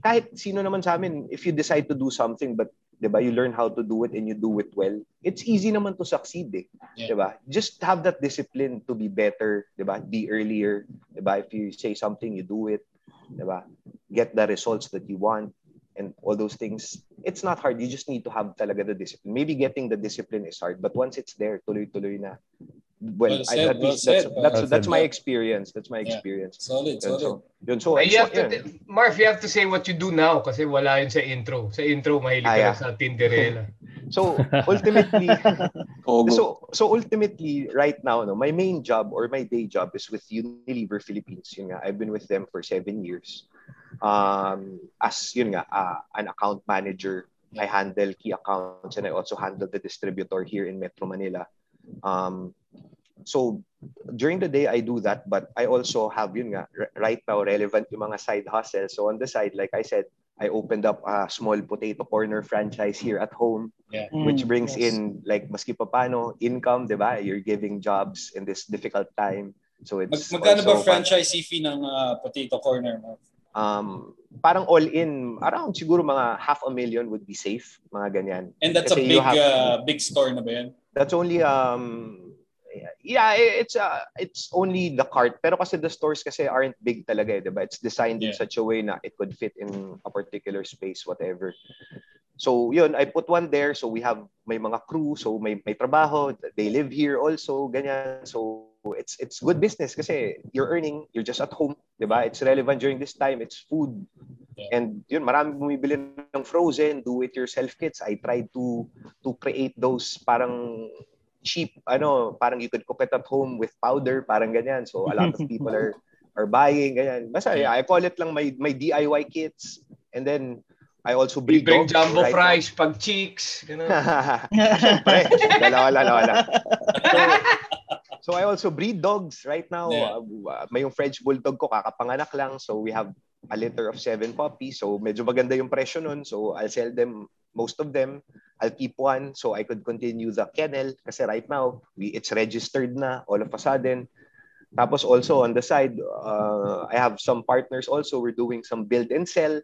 kahit sino naman sa amin if you decide to do something but 'di ba? You learn how to do it and you do it well. It's easy naman to succeed, eh. Yeah. 'Di ba? Just have that discipline to be better, 'di ba? Be earlier, 'di ba? If you say something, you do it, 'di ba? Get the results that you want and all those things. It's not hard. You just need to have talaga the discipline. Maybe getting the discipline is hard, but once it's there, tuloy-tuloy na. Well, Well I, said, at well least that's, said. that's, Well that's said. my experience. That's my Yeah. experience. Solid, Yun, solid. so, yun, so, you have to, yun. Marv, you have to say what you do now kasi wala yun sa intro. Sa intro, mahilig ka Ah, yeah. sa Tinderella. So ultimately, so so ultimately, right now, no, my main job or my day job is with Unilever Philippines. Yun nga, I've been with them for seven years. Um, as yun nga, uh, an account manager, I handle key accounts and I also handle the distributor here in Metro Manila. Um, so during the day I do that, but I also have yun nga right now relevant yung mga side hustles. So on the side, like I said, I opened up a small potato corner franchise here at home which Mm, brings yes. in like maski pa paano income, 'di ba? You're giving jobs in this difficult time. So Mag, it's magkano ba franchise fee ng ah, Potato Corner mo? Um parang all in around siguro mga half a million would be safe, mga ganyan. And that's a Kasi you big have- ah, big store na ba yan? That's only um yeah, it's uh, it's only the cart. Pero kasi the stores kasi aren't big talaga, eh, 'di ba? It's designed in Yeah. such a way na it could fit in a particular space whatever. So, yun, I put one there so we have may mga crew, so may may trabaho, they live here also, ganyan. So, it's it's good business kasi you're earning, you're just at home, ba? It's relevant during this time, it's food. And yun, marami bumibili ng frozen, do it yourself kits. I tried to to create those parang cheap, ano, parang you could cook it at home with powder, parang ganyan. So a lot of people are are buying, ganyan. Basta yeah, I call it lang my my DIY kits. And then I also breed Libreng dogs jumbo right fries, pag cheeks. Ganun. Siyempre, dalawa, dalawa lang. So, so I also breed dogs right now. Yeah. Uh, may yung French Bulldog ko, kakapanganak lang. So we have a litter of seven puppies. So medyo maganda yung presyo nun. So I'll sell them, most of them. I'll keep one so I could continue the kennel. Kasi right now, we, it's registered na all of a sudden. Tapos also on the side, uh, I have some partners also. We're doing some build and sell.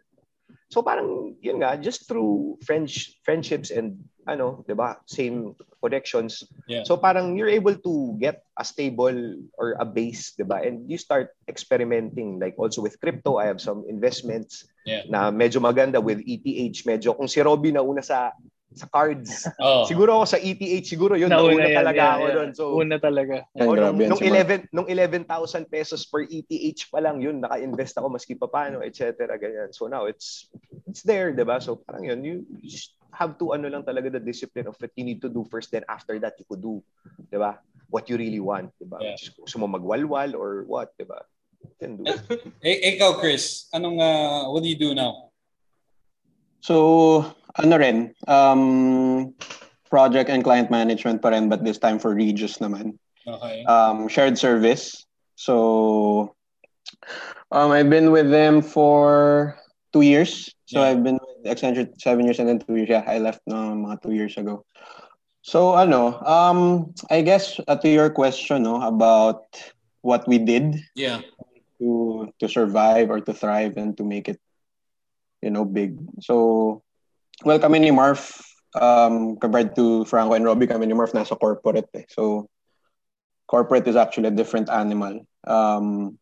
So parang yun nga, just through French friendships and ano, 'di ba? Same connections. Yeah. So parang you're able to get a stable or a base, 'di ba? And you start experimenting like also with crypto, I have some investments Yeah. na medyo maganda with ETH, medyo kung si Robby na una sa sa cards. Oh. Siguro ako sa ETH, siguro yun, nauna, yan, talaga yan, ako yan. doon. So Una talaga. Oh, nung, nung si Mark. 11 nung 11,000 pesos per ETH pa lang yun naka-invest ako maski pa paano etc ganyan so now it's it's there 'di ba so parang yun you, just have to ano lang talaga the discipline of what you need to do first then after that you could do 'di ba what you really want 'di ba Yeah. gusto mo magwalwal or what 'di ba then do. Eh, ikaw, Chris, anong, ah, what do you do now? So, ano rin, um, project and client management pa rin, but this time for Regis naman. Okay. Um, shared service. So, um, I've been with them for two years. So, Yeah. I've been with Accenture seven years and then two years. Yeah, I left no, mga two years ago. So, ano, um, I guess uh, to your question no, about what we did yeah. to to survive or to thrive and to make it you know big so well kami ni Marf um compared to Franco and Robbie kami ni Marf nasa corporate eh. so corporate is actually a different animal um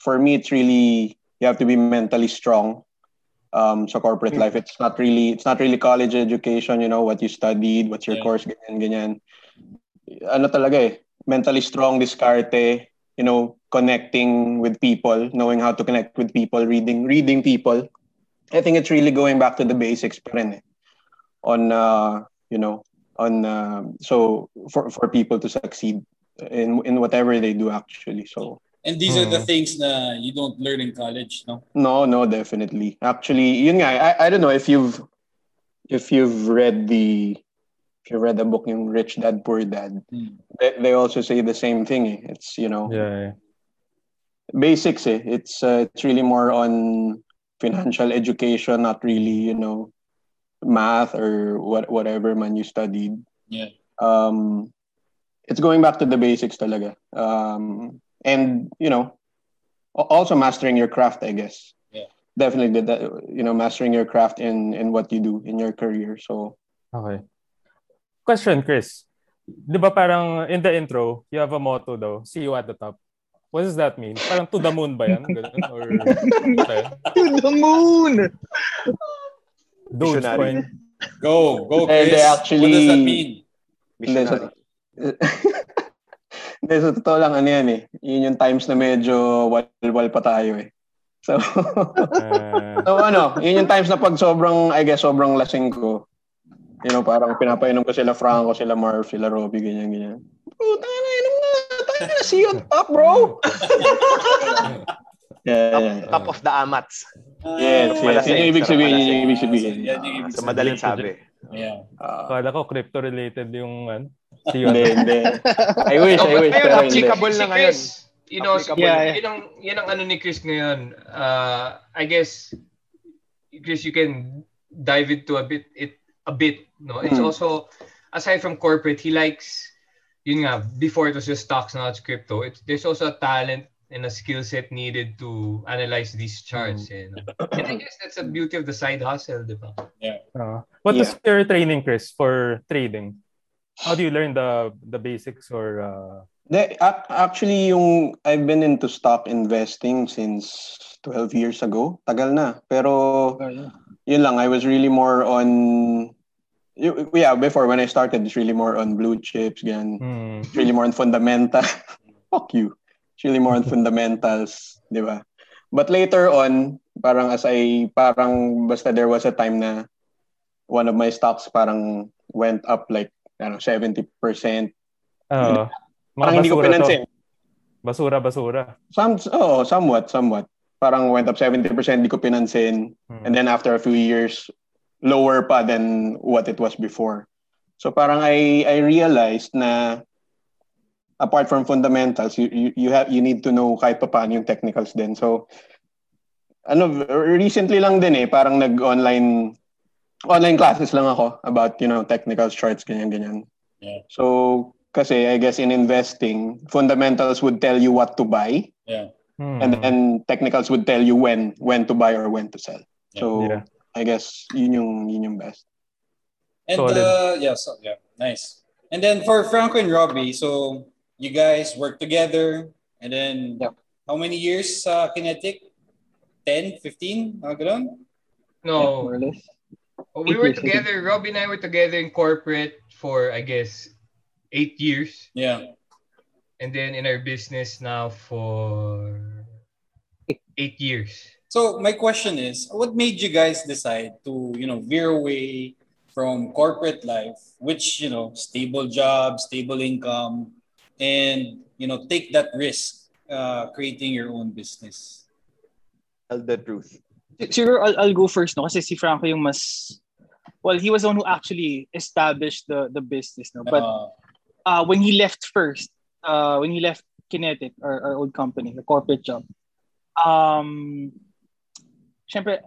for me it's really you have to be mentally strong um sa corporate Hmm. life it's not really it's not really college education you know what you studied what's your Yeah. course ganyan ganyan ano talaga eh mentally strong diskarte you know connecting with people knowing how to connect with people reading reading people i think it's really going back to the basics pa rin eh. on uh, you know on uh, so for for people to succeed in in whatever they do actually so And these are the Mhm. things na you don't learn in college, no? no no definitely actually yun nga I, I don't know if you've if you've read the if you read the book yung Rich Dad Poor Dad Hmm. they, they also say the same thing eh. it's you know Yeah. basics eh. It's uh, it's really more on financial education, not really, you know, math or what whatever man you studied. Yeah. Um it's going back to the basics talaga. Um and you know, also mastering your craft, I guess. Yeah. definitely did that. You know, mastering your craft in in what you do in your career. So Okay. Question, Chris. Di ba parang in the intro, you have a motto daw, see you at the top. What does that mean? Parang to the moon ba yan? Ganun? Or. To the moon! Missionary. coin. Go, go, Chris. they actually- what does that mean? Missionary. hindi, sa totoo lang, ano yan eh. Yun yung times na medyo wal-wal pa tayo eh. So, Uh, so ano, yun yung times na pag sobrang, I guess, sobrang lasing ko, you know, parang pinapainom ko sila Franco, sila Marv, sila Robby, ganyan, ganyan. Puta na, inom Tayo na, see you on top, bro. yeah, Top, yeah, yeah. top of the amats. Yes, yes. Yung ibig sabihin, malasing. yung ibig sabihin. Yan yung ibig Sa madaling sabi. Yeah. Ah, Kala ko crypto-related yung ano. See you hindi, hindi. I wish, I wish, ngayon, applicable si na ngayon. You know. Yeah, yeah. yun ang, yun ang ano ni Chris ngayon. Uh, I guess, Chris, you can dive into a bit, it a bit, no? It's Hmm. also, aside from corporate, he likes, yun nga, before it was just stocks, now it's crypto. It's, there's also a talent and a skill set needed to analyze these charts. eh, no? And I guess that's the beauty of the side hustle, di ba? Uh, what is your training, Chris, for trading? How do you learn the the basics or uh, ac- actually, yung I've been into stock investing since 12 years ago. Tagal na. Pero yun lang, I was really more on yeah, before when I started, it's really more on blue chips, ganyan. hmm, It's really more on fundamental. Fuck you. It's really more on fundamentals, di ba? But later on, parang as I, parang basta there was a time na one of my stocks parang went up like, know, 70%. uh, Parang hindi ko basura to. pinansin. Basura, basura. Some, oh, somewhat, somewhat. Parang went up 70%, di ko pinansin. Hmm. And then after a few years, lower pa than what it was before. So parang I, I realized na apart from fundamentals, you, you, you have you need to know kahit pa paano yung technicals din. So ano recently lang din eh parang nag-online online classes lang ako about you know technical charts ganyan ganyan. Yeah. So kasi I guess in investing, fundamentals would tell you what to buy Yeah. Hmm. and then technicals would tell you when when to buy or when to sell. So Yeah. I guess yun yung yun yung best. And Solid. uh, yeah, so, yeah, nice. And then for Franco and Robbie, so you guys work together, and then Yep. how many years sa Kinetic? 10, 15? Mga ganun? No, More or less. Oh, we were years, I think. together. Robbie and I were together in corporate for I guess eight years, Yeah. and then in our business now for eight years. So my question is, what made you guys decide to, you know, veer away from corporate life, which, you know, stable job, stable income, and, you know, take that risk uh, creating your own business? Tell the truth. Sure, I'll, I'll go first no kasi si Franco yung mas well he was the one who actually established the the business no but Uh, uh when he left first uh when he left Kinetic our, our old company the corporate job um syempre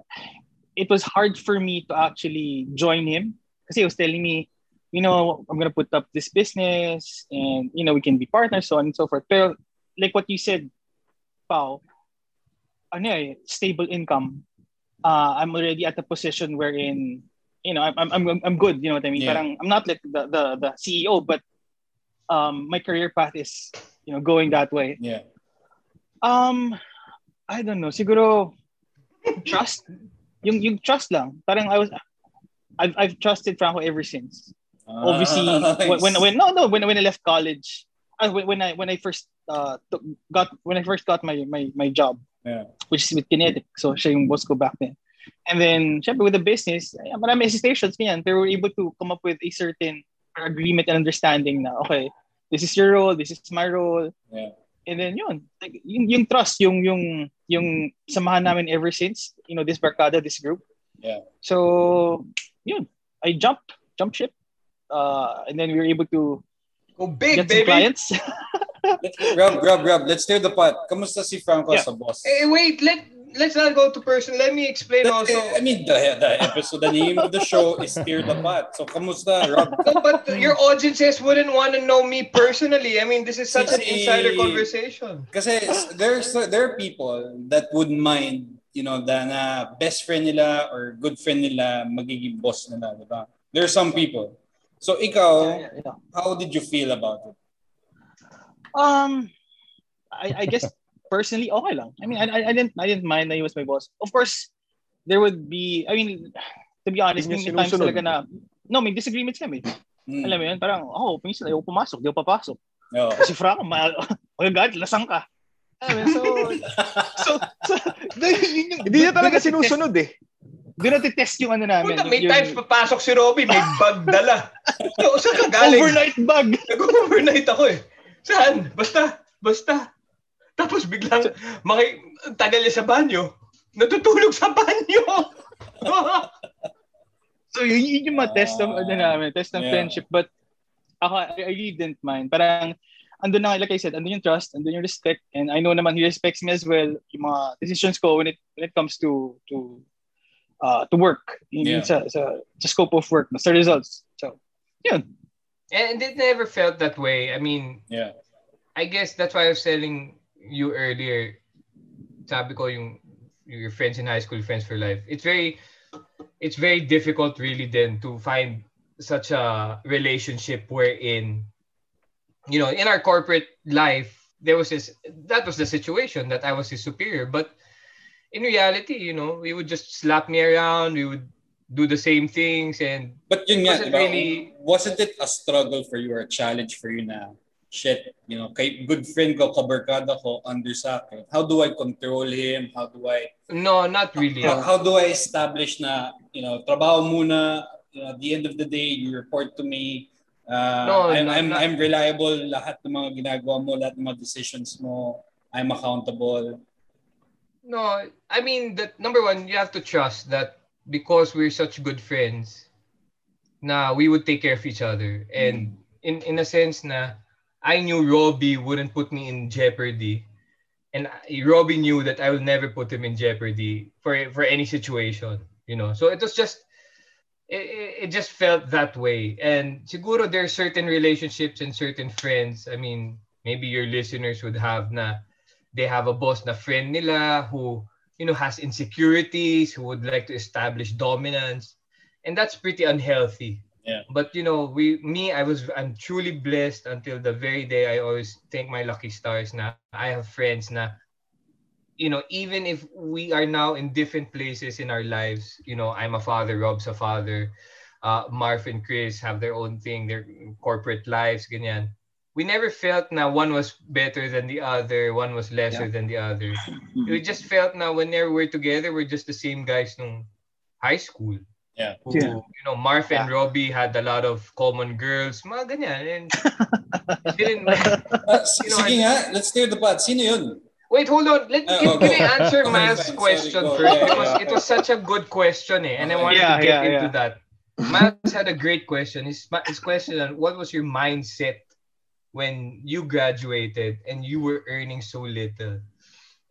it was hard for me to actually join him because he was telling me you know I'm gonna put up this business and you know we can be partners so on and so forth. Pero like what you said Pao ano eh, stable income. Uh, I'm already at a position wherein you know I'm I'm I'm, I'm good you know what I mean? Yeah. parang I'm not like the, the the CEO but um my career path is you know going that way. Yeah. um I don't know. Siguro trust. Yung yung trust lang. Parang I was I've I've trusted Franco ever since. Obviously Ah, when, when nice. when no no when when I left college uh, when, when I when I first uh took, got when I first got my my my job Yeah. which is with Kinetic. So siya yung boss ko back then. And then syempre with the business ay, marami hesitations niyan. Pero we're able to come up with a certain agreement and understanding na okay this is your role this is my role. Yeah. And then yun like, yung, yung trust yung yung yung samahan namin ever since you know this barkada this group Yeah. so yun I jumped jump ship uh, and then we were able to Go big, get some baby. clients. Rob, Rob, Rob, let's stir the pot. Kamusta si Franco Yeah. sa boss? Hey, wait, let let's not go to person. Let me explain also. I mean, the, the episode, the name of the show is Stir the Pot. So, kamusta, Rob? No, but your audiences wouldn't want to know me personally. I mean, this is such an Si- insider conversation. Kasi there's there are people that wouldn't mind you know, da na best friend nila or good friend nila magiging boss nila, di ba? There are some people. So ikaw, Yeah, yeah, yeah. how did you feel about it? Um, I, I guess personally, okay lang. I mean, I, I, I didn't, I didn't mind that he was my boss. Of course, there would be, I mean, to be honest, may times talaga na, no, may disagreements kami. Mm. Alam mo yun, parang, oh, minsan ayaw pumasok, di ako papasok. Oo. Si Franco, ma- magagalit, lasang ka. Alam so, so, so, yun yung, Hindi niya talaga sinusunod eh. Doon natin-test yung ano namin. Puta, may yung, times papasok si Robby, may bag dala. So, saan ka galing? Overnight bag. Nag-overnight ako eh. Saan? Basta, basta. Tapos biglang, maki, tagal niya sa banyo. Natutulog sa banyo. So yun, yun yung mga test ng ano namin, test ng Yeah. friendship. But ako, I, I really didn't mind. Parang, andun na, like I said, andun yung trust, andun yung respect, and I know naman he respects me as well. Yung mga decisions ko when it when it comes to to uh to work, Yeah. sa, sa, sa scope of work, sa results. So, yun. And it never felt that way. I mean, Yeah. I guess that's why I was telling you earlier. Sabi ko yung your friends in high school, friends for life. It's very, it's very difficult really then to find such a relationship wherein, you know, in our corporate life there was this that was the situation that I was his superior, but in reality, you know, he would just slap me around. We would do the same things and But yun nga, Wasn't diba, really- wasn't it a struggle for you or a challenge for you na, shit, you know, kay good friend ko, kabarkada ko, under sa akin. How do I control him? How do I, no, not really. how, how do I establish na, you know, trabaho muna, you know, at the end of the day, you report to me, uh, No, I'm, no, I'm, not- I'm reliable, lahat ng mga ginagawa mo, lahat ng mga decisions mo, I'm accountable. No, I mean that number one, you have to trust that because we're such good friends, na we would take care of each other. And in in a sense na I knew Robbie wouldn't put me in jeopardy. And Robbie knew that I will never put him in jeopardy for for any situation, you know. So it was just it- it just felt that way. And siguro there are certain relationships and certain friends. I mean, maybe your listeners would have na they have a boss na friend nila who you know has insecurities who would like to establish dominance and that's pretty unhealthy Yeah. but you know we me i was i'm truly blessed until the very day i always thank my lucky stars na i have friends na you know even if we are now in different places in our lives you know i'm a father rob's a father uh, marv and chris have their own thing their corporate lives ganyan we never felt na one was better than the other, one was lesser than the other. We just felt na whenever we're together, we're just the same guys nung high school. Yeah. Who, Yeah. You know, Marv and Robbie had a lot of common girls, mga ganyan. And it didn't, Uh, s- You know, sige nga, let's clear the pot. Sino yun? Wait, hold on. Let Ah, can, oh, can. I answer Okay, Miles' fine. Sorry, question go. first? Yeah, It was yeah. it was such a good question, eh, and I wanted Yeah, to get yeah, into yeah. that. Miles had a great question. His his question: on What was your mindset when you graduated and you were earning so little?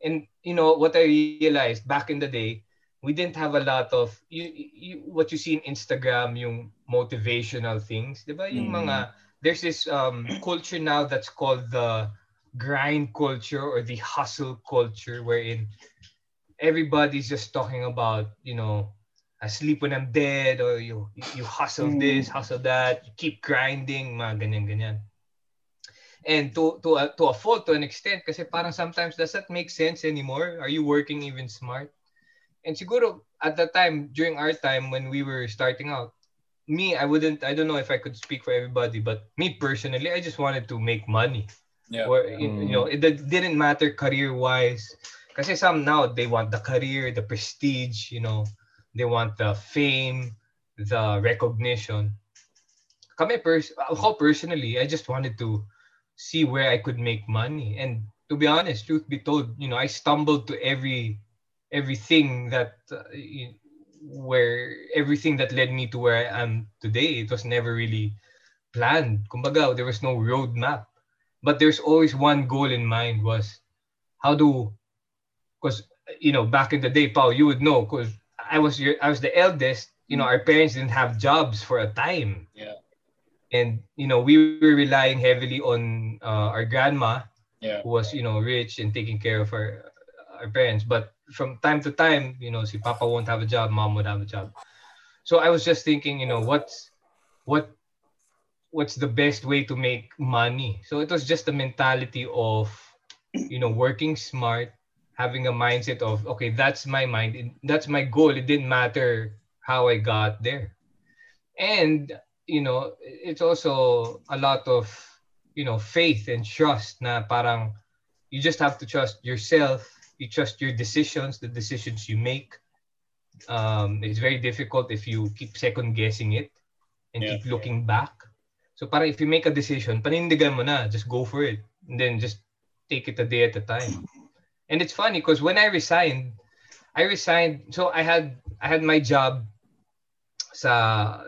And you know what I realized back in the day, we didn't have a lot of you, you what you see in Instagram, yung motivational things, 'di ba? Yung Mm. mga there's this um culture now that's called the grind culture or the hustle culture wherein everybody's just talking about, you know, I sleep when I'm dead or you you hustle Mm. this, hustle that, you keep grinding, mga ganyan ganyan. And to to a, to a fault to an extent kasi parang sometimes does that make sense anymore? Are you working even smart? And siguro at that time during our time when we were starting out, me I wouldn't I don't know if I could speak for everybody, but me personally I just wanted to make money. Yeah. Or you you know, it d- didn't matter career wise. Kasi some now they want the career, the prestige, you know, they want the fame, the recognition. Kami pers ako personally, I just wanted to see where I could make money. And to be honest, truth be told, you know, I stumbled to every everything that uh, y- where everything that led me to where I am today. It was never really planned. Kumbaga, there was no roadmap. But there's always one goal in mind was how do because you know back in the day, Paul, you would know because I was your I was the eldest. You know, our parents didn't have jobs for a time. Yeah. And you know, we were relying heavily on uh, our grandma, Yeah. who was you know rich and taking care of our our parents. But from time to time, you know, si Papa won't have a job, Mom would have a job. So I was just thinking, you know, what's what what's the best way to make money? So it was just the mentality of, you know, working smart, having a mindset of, okay, that's my mind, that's my goal. It didn't matter how I got there. And, you know, it's also a lot of, you know, faith and trust na parang you just have to trust yourself. You trust your decisions, the decisions you make. Um, it's very difficult if you keep second guessing it and Yeah. keep looking back. So para if you make a decision, panindigan mo na, just go for it. And then just take it a day at a time. And it's funny because when I resigned, I resigned. So I had I had my job sa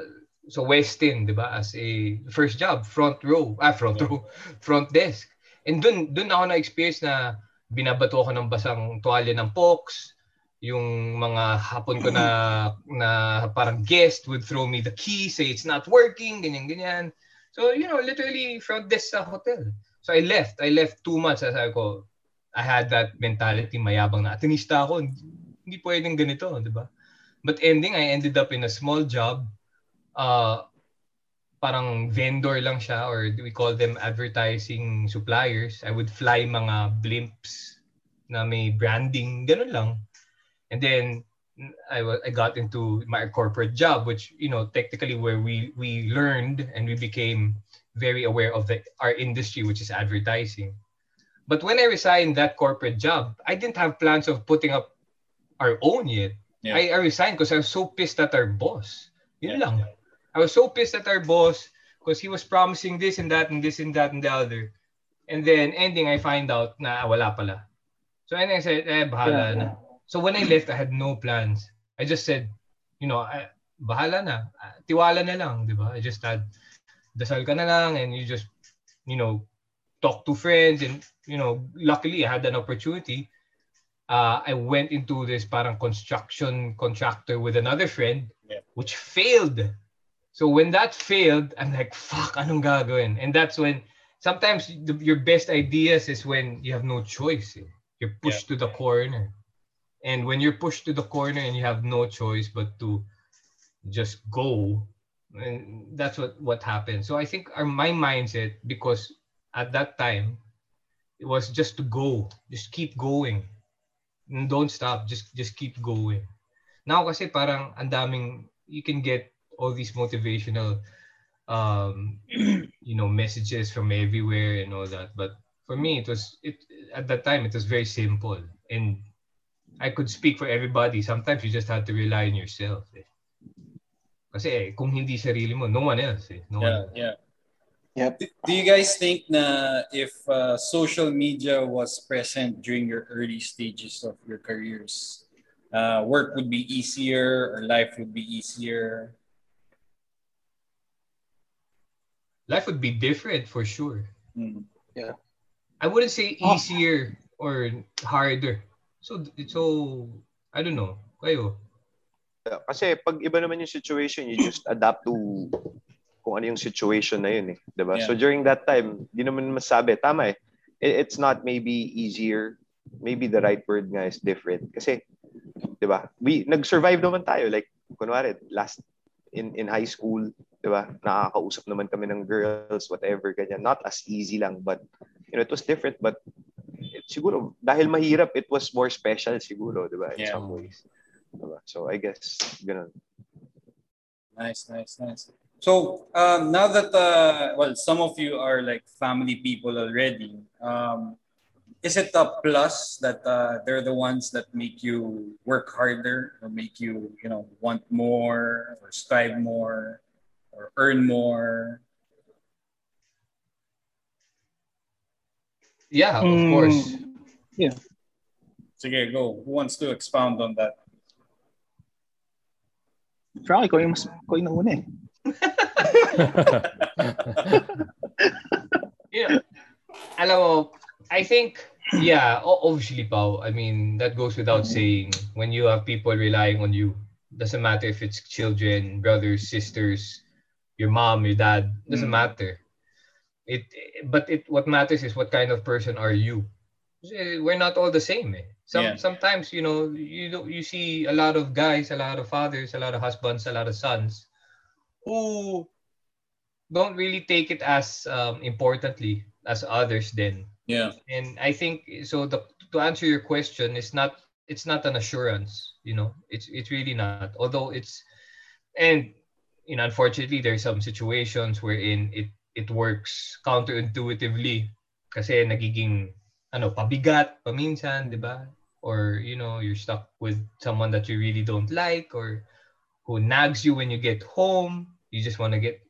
so Westin, 'di ba? As a first job, front row, ah front row, front desk. And dun dun ako na-experience na binabato ako ng basang tuwalya ng Pox. Yung mga hapon ko na na parang guest would throw me the key, say it's not working, ganyan ganyan. So, you know, literally front desk sa hotel. So I left. I left two months. Sabi ko, I had that mentality, mayabang na. Atinista ako, hindi, hindi pwedeng ganito, di ba? But ending, I ended up in a small job. Uh, parang vendor lang siya or we call them advertising suppliers. I would fly mga blimps na may branding, ganun lang. And then I wa- I got into my corporate job which you know technically where we we learned and we became very aware of the our industry which is advertising. But when I resigned that corporate job, I didn't have plans of putting up our own yet. Yeah. I, I resigned because I was so pissed at our boss. Yun Yeah. lang. I was so pissed at our boss because he was promising this and that and this and that and the other. And then ending, I find out na wala pala. So and I said, eh, bahala Yeah, na. So when I left, I had no plans. I just said, you know, I, bahala na. Ah, Tiwala na lang, di ba? I just had, dasal ka na lang and you just, you know, talk to friends and, you know, luckily I had an opportunity. Uh, I went into this parang construction contractor with another friend, Yeah. which failed. So when that failed, I'm like, fuck, anong gagawin? And that's when sometimes the, your best ideas is when you have no choice. eh. You're pushed to the corner. And when you're pushed to the corner and you have no choice but to just go, and that's what what happened. So I think our my mindset because at that time it was just to go, just keep going. And don't stop, just just keep going. Now kasi parang ang daming you can get all these motivational um you know messages from everywhere and all that but for me it was it at that time it was very simple and I could speak for everybody sometimes you just had to rely on yourself eh. kasi eh, kung hindi sarili mo no one else eh. no Yeah, one yeah. Yep. Do, do you guys think na if uh, social media was present during your early stages of your careers, uh, work would be easier or life would be easier? Life would be different for sure Hmm. I wouldn't say Oh. easier or harder so so I don't know kayo Kasi pag iba naman yung situation, you just adapt to kung ano yung situation na yun eh. 'di ba? Yeah. So during that time, di naman masabi. Tama eh. It- It's not maybe easier. Maybe the right word nga is different. Kasi, di ba? We, nag-survive naman tayo. Like, kunwari, last in in high school, di ba? Nakakausap naman kami ng girls, whatever, ganyan. Not as easy lang, but, you know, it was different. But, it, siguro, dahil mahirap, it was more special siguro, di ba? In Yeah. some ways. Diba? So, I guess, ganun. Nice, nice, nice. So um, now that uh, well, some of you are like family people already. Um, is it a plus that uh, they're the ones that make you work harder or make you you know want more or strive more or earn more? yeah of Mm, course yeah So Sige, go. Who wants to expound on that? Frank, ikaw yung, mas, ikaw yung nauna eh. yeah. Alam mo, I think, yeah, obviously, Pao, I mean, that goes without saying. When you have people relying on you, doesn't matter if it's children, brothers, sisters, your mom, your dad, doesn't Mm. matter. It, but it, what matters is what kind of person are you. eh, we're not all the same. Eh. Some Yeah. sometimes you know you you see a lot of guys, a lot of fathers, a lot of husbands, a lot of sons who don't really take it as um, importantly as others. Then Yeah. and I think so. The, to answer your question, it's not it's not an assurance. You know, it's it's really not. Although it's and you know, unfortunately, there's some situations wherein it it works counterintuitively kasi nagiging ano pabigat paminsan, 'di ba? Or you know, you're stuck with someone that you really don't like or who nags you when you get home. You just want to get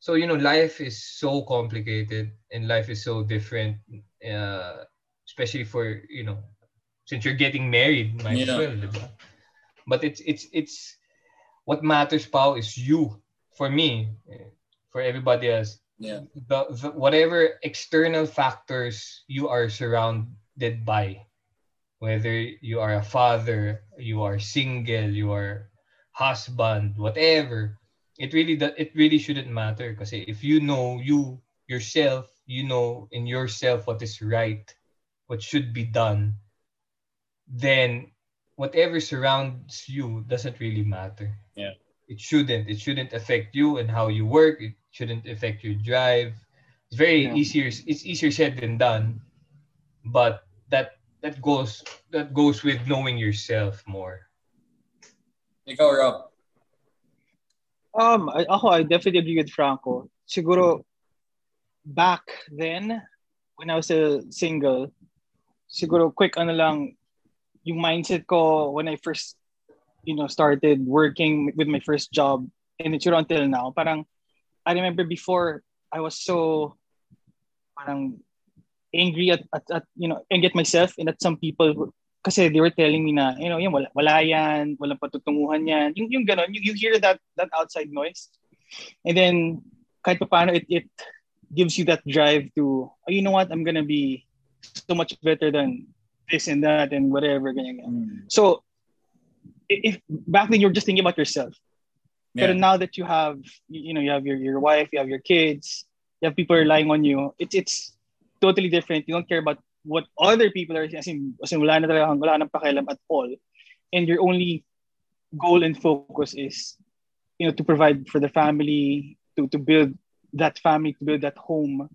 so you know life is so complicated and life is so different uh, especially for you know since you're getting married might as well diba? but it's it's it's what matters pao is you for me eh, for everybody else Yeah. the, the whatever external factors you are surrounded by whether you are a father you are single you are husband whatever it really it really shouldn't matter because if you know you yourself you know in yourself what is right what should be done then whatever surrounds you doesn't really matter Yeah. it shouldn't it shouldn't affect you and how you work it shouldn't affect your drive it's very Yeah. easier it's easier said than done but that that goes that goes with knowing yourself more Ikaw, Rob. Um, I, ako, I definitely agree with Franco. Siguro, back then, when I was a single, siguro quick ano lang, yung mindset ko when I first, you know, started working with my first job, and it's until now, parang, I remember before, I was so, parang, angry at, at, at you know, angry at myself and at some people kasi they were telling me na, you know, yan, wala, wala yan, walang patutunguhan yan. Yung, yung ganon, you, you hear that, that outside noise. And then, kahit pa paano, it, it gives you that drive to, oh, you know what, I'm gonna be so much better than this and that and whatever, ganyan. Mm. So, if back then you're just thinking about yourself. Yeah. But now that you have, you you know, you have your, your wife, you have your kids, you have people relying on you, it's it's totally different. You don't care about what other people are as in, as in wala na talaga, wala nang pakialam at all. And your only goal and focus is, you know, to provide for the family, to, to build that family, to build that home.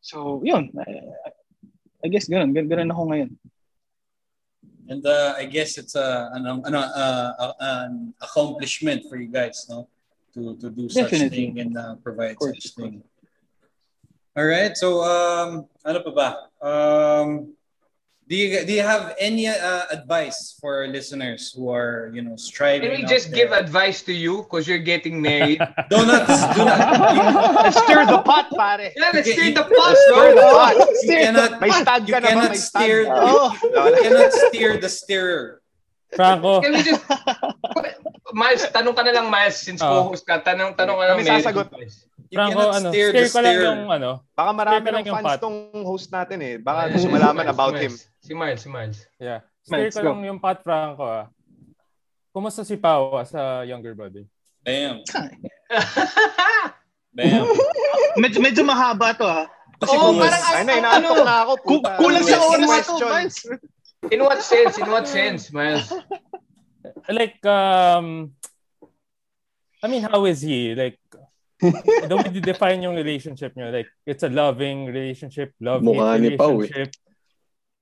So, yun. I, I guess ganun. Gan- Ganun ako ngayon. And uh, I guess it's a ano, ano, uh, uh, an accomplishment for you guys, no? To to do such Definitely. thing and uh, provide course, such thing. All right. So um ano pa ba? Um do you do you have any uh, advice for our listeners who are, you know, striving can we just give advice to you because you're getting married Do not do not you, Let's stir the pot, pare. yeah let's stir the pot Stir the pot. you cannot May stand you cannot May steer stand. Oh. you cannot steer the steerer. Franco, can we just Miles tanong ka na lang Miles since Oh. co-host ka tanong tanong ka lang Kami sasagot. You Franco, cannot ano, steer steer the ko lang yung ano. Baka marami ng yung fans pot. tong host natin eh. Baka gusto malaman about him. Miles. Si Miles, si Miles. Yeah. Steer Let's ko go. lang yung Pat Franco ah. Kumusta si Pao as a younger brother? Bam. Bam. medyo, medyo mahaba to ha. Kasi oh, kung parang Ay na, ano, inaantok na ako. Ku- Puta. kulang sa oras to. Miles. in what sense? In what sense, Miles? Like, um, I mean, how is he? Like, the way you define yung relationship niyo, like, it's a loving relationship, love Mukha ni Pao, eh.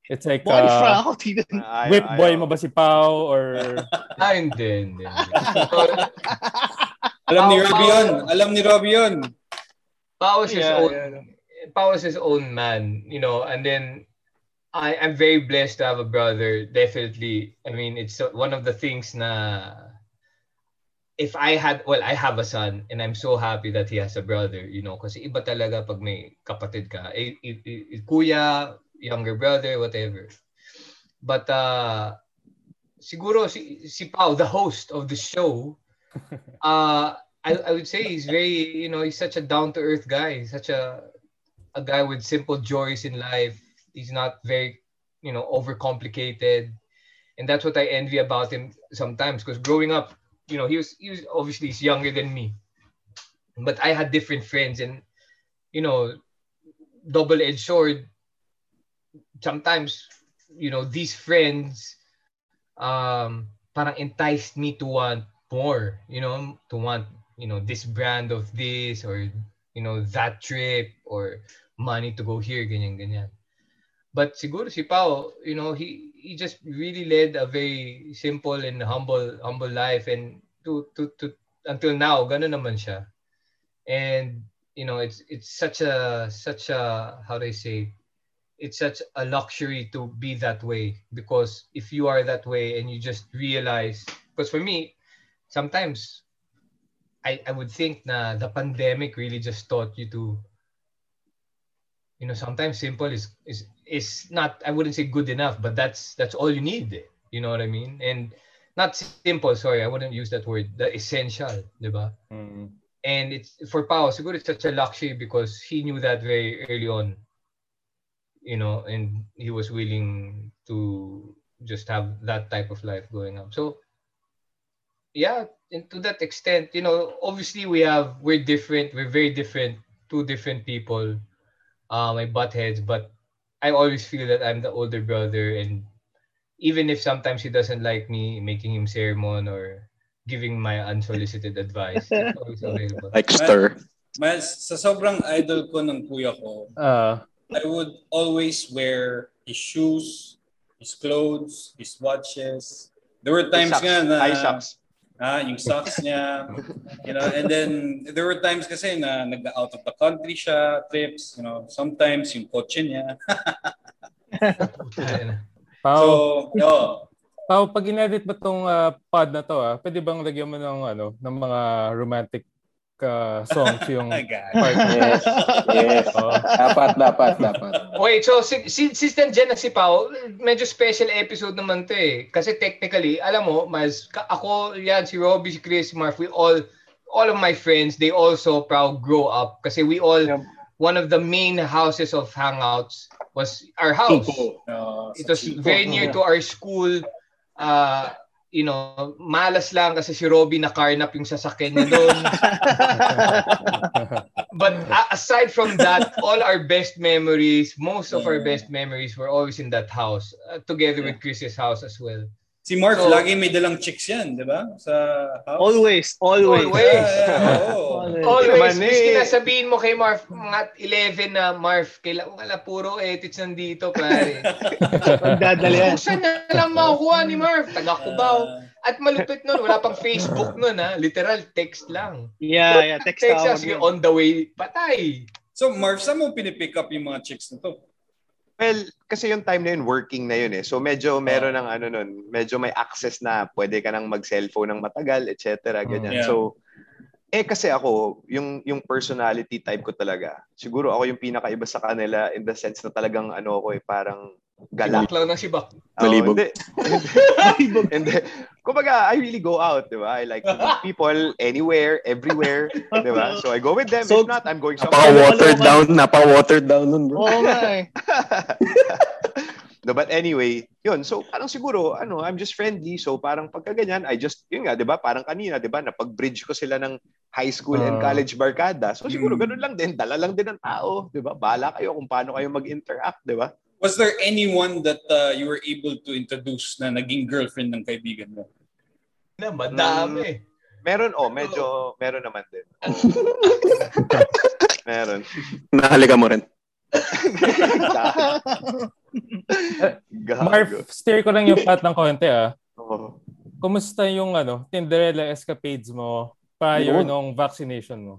It's like, ni uh, Franco, tignan. Ayaw, whip boy mo ba si Pao or Ah, hindi, hindi. Alam ni Pao. yun. Alam ni Robbie yun. Pao is his Yeah, own yeah. Pao is his own man, you know, and then I, I'm very blessed to have a brother. Definitely. I mean, it's one of the things na if I had, well, I have a son and I'm so happy that he has a brother, you know, kasi iba talaga pag may kapatid ka. Eh, i- i- kuya, younger brother, whatever. But uh, siguro si, si Pao, the host of the show, uh, I, I would say he's very, you know, he's such a down to earth guy. He's such a a guy with simple joys in life. He's not very, you know, overcomplicated, and that's what I envy about him sometimes. Because growing up, you know, he was he was obviously he's younger than me, but I had different friends, and you know, double edged sword. Sometimes, you know, these friends um, parang enticed me to want more, you know, to want, you know, this brand of this or, you know, that trip or money to go here, ganyan, ganyan. But siguro si Pao, you know, he he just really led a very simple and humble humble life and to to to until now ganun naman siya. And you know, it's it's such a such a how do I say it's such a luxury to be that way because if you are that way and you just realize because for me sometimes I, I would think na the pandemic really just taught you to you know sometimes simple is is is not I wouldn't say good enough but that's that's all you need you know what I mean? And not simple sorry I wouldn't use that word the essential diba Mm. and it's for Pao siguro it's such a luxury because he knew that very early on you know and he was willing to just have that type of life going up. So yeah and to that extent you know obviously we have we're different we're very different two different people uh my butt heads but i always feel that i'm the older brother and even if sometimes he doesn't like me making him sermon or giving my unsolicited advice it's always available. Like stir. Miles, sa sobrang idol ko ng kuya ko, Ah, I would always wear his shoes, his clothes, his watches. There were times Socks. nga na High socks. ah, yung socks niya, you know, and then there were times kasi na nag-out of the country siya, trips, you know, sometimes yung kotse niya. Pao, So, oh, Pao, pag in-edit mo tong ah, pod na to, ah, pwede bang lagyan mo ng ano, ng mga romantic ah, songs yung part? Yes. Yes. Oh. Dapat, dapat, dapat. Wait, so si, si, since nandiyan na si Pao, medyo special episode naman to eh. Kasi technically, alam mo, mas ako, yan, si Robbie, si Chris, si Marf, we all, all of my friends, they also proud grow up. Kasi we all, Yep. one of the main houses of hangouts was our house. Uh, It was very near to our school. Uh, you know, malas lang kasi si Robbie nakarnap yung sasakyan niya doon. But a- aside from that, all our best memories, most of our best memories were always in that house, uh, together with Chris's house as well. Si Mark, So- lagi may dalang chicks yan, di ba? Sa house. Always, always. Always. Yeah, yeah, oo. Always, naman miski na sabihin mo kay Marv, mga 11 na Marv, kailangan wala puro edits nandito, pare. Magdadala yan. Kung saan na lang makukuha ni Marv? Taga Cubao. At malupit nun, wala pang Facebook nun ha. Literal, text lang. Yeah, yeah. Text Text lang, on the way, patay. So, Marv, saan mo pinipick up yung mga chicks na to? Well, kasi yung time na yun, working na yun eh. So medyo meron ng ano nun, medyo may access na pwede ka nang mag-cellphone ng matagal, etc. Ganyan. Yeah. So, eh kasi ako, yung, yung personality type ko talaga, siguro ako yung pinakaiba sa kanila in the sense na talagang ano ako eh, parang galak. Lang ng sibak. Oo, Malibog. hindi. Hindi. Hindi. Kumbaga, I really go out, di ba? I like to meet people anywhere, everywhere, di ba? So I go with them. So- If not, I'm going somewhere. down, napaka-watered down nun, bro. Oo nga eh. no, but anyway, yun. So, parang siguro, ano, I'm just friendly. So, parang pagka ganyan, I just, yun nga, di ba? Parang kanina, di ba? Napag-bridge ko sila ng high school and Ah. college barkada. So, siguro, Mm. ganun lang din. Dala lang din ng tao, di ba? Bahala kayo kung paano kayo mag-interact, di ba? Was there anyone that uh, you were able to introduce na naging girlfriend ng kaibigan mo? Na, madami. Meron, oh, medyo, meron naman din. meron. Nahalika mo rin. Marv, steer ko lang yung pat ng konti ah. Kumusta yung ano, Tinderella escapades mo prior Yun. nung vaccination mo?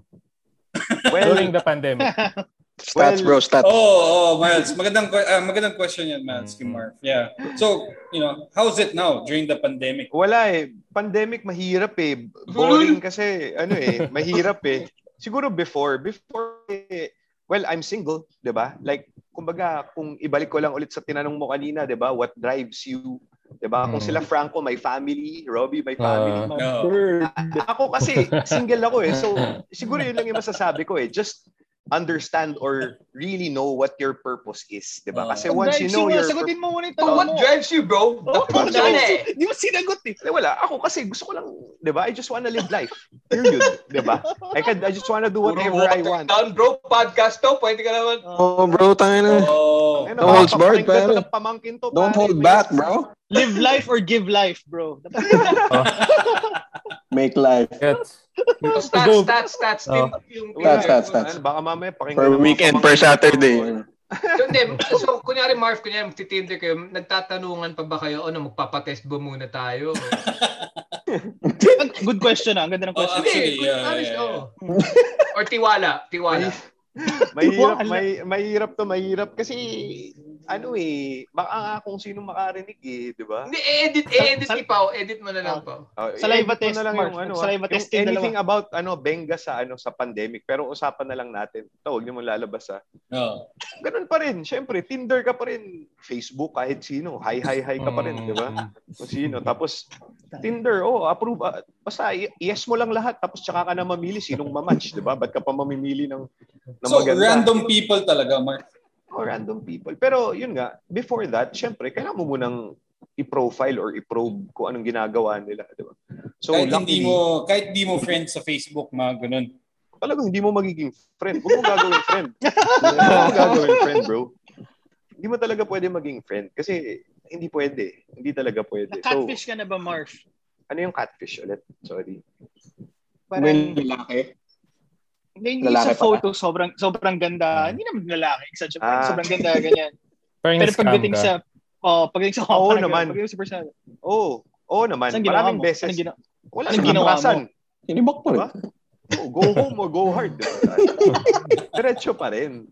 Well, During the pandemic. Stats, bro, stats. Oh, oh, Miles. Magandang, uh, magandang question yan, Miles, kay Mm. Marv. Yeah. So, you know, how's it now during the pandemic? Wala eh. Pandemic mahirap eh. Boring kasi ano eh, mahirap eh. Siguro before, before eh, well, I'm single, 'di ba? Like kumbaga kung ibalik ko lang ulit sa tinanong mo kanina, 'di ba? What drives you? 'Di ba? Kung Mm. sila Franco may family, Robbie may family. Ah. No. Ako kasi single ako eh. So siguro yun lang yung masasabi ko eh. Just understand or really know what your purpose is, 'di ba? Oh. Kasi Pag once you know your sagutin mo muna yung tanong what mo. drives you, bro? The Oh, diba? na eh. Di mo sinagot eh. Eh, wala. Ako kasi gusto ko lang, 'di ba? I just wanna live life. Period, 'di ba? I can I just wanna do whatever I want. Down, bro. Podcast to. Pwede ka naman. Oh, bro, tangin na. Oh. Don't hold barred, pare. ng pamangkin to, Don't pare. hold back, bro. Live life or give life, bro. Make life. Gets. Stats, stats, stats. Oh. Yung, Stats, stats, stats. Ano, baka mamaya pakinggan Per weekend, per Saturday. So, hindi. So, kunyari, Marv, kunyari, magtitinder kayo, nagtatanungan pa ba kayo, ano, magpapatest ba muna tayo? Good question ah. Ang ganda ng Oh, question. actually, Hindi, yeah, honest, yeah, oo. Or tiwala, tiwala. mahirap, may, mahirap to, mahirap. Kasi, ano eh, baka nga kung sino makarinig eh, di ba? Hindi, edit, edit Sa- ni Pao, edit mo na lang, Pao. Oh, Saliva i-edit mo test, na lang Mark. yung ano, Saliva yung test anything about ano benga sa ano sa pandemic pero usapan na lang natin. Ito, huwag niyo mo lalabas ha. Oh. Ganun pa rin. Syempre, Tinder ka pa rin. Facebook kahit sino. Hi hi hi ka pa rin, di ba? Kung sino. Tapos Tinder, oh, approve. ah, basta yes mo lang lahat tapos tsaka ka na mamili sinong mamatch, di ba? Ba't ka pa mamimili ng, ng So, maganda? random people talaga, Mark. Oh, random people. Pero yun nga, before that, syempre, kailangan mo munang i-profile or i-probe kung anong ginagawa nila, di ba? So, kahit hindi luckily- mo kahit hindi mo friends sa Facebook, mga ganun. talagang hindi mo magiging friend. Huwag mo gagawin friend. Huwag mo gagawin friend, bro. Hindi mo talaga pwede maging friend kasi hindi pwede. Hindi talaga pwede. So, Catfish ka na ba, Marv? ano yung catfish ulit? Sorry. Parang, When lalaki. Hindi lalaki sa pala. photo, sobrang sobrang ganda. Hindi naman lalaki. Exaggerate. Ah. Sobrang ganda, ganyan. Pero scam pagdating ka. sa, oh, pagdating sa, Oo parang naman. Pagdating sa personal. Oo. Oo naman. Saan Maraming mo? beses. Anong ginawa? Wala anong sa ginawa mo? Hinibak pa rin. Diba? Oh, go home or go hard. Diba? Diretso pa rin.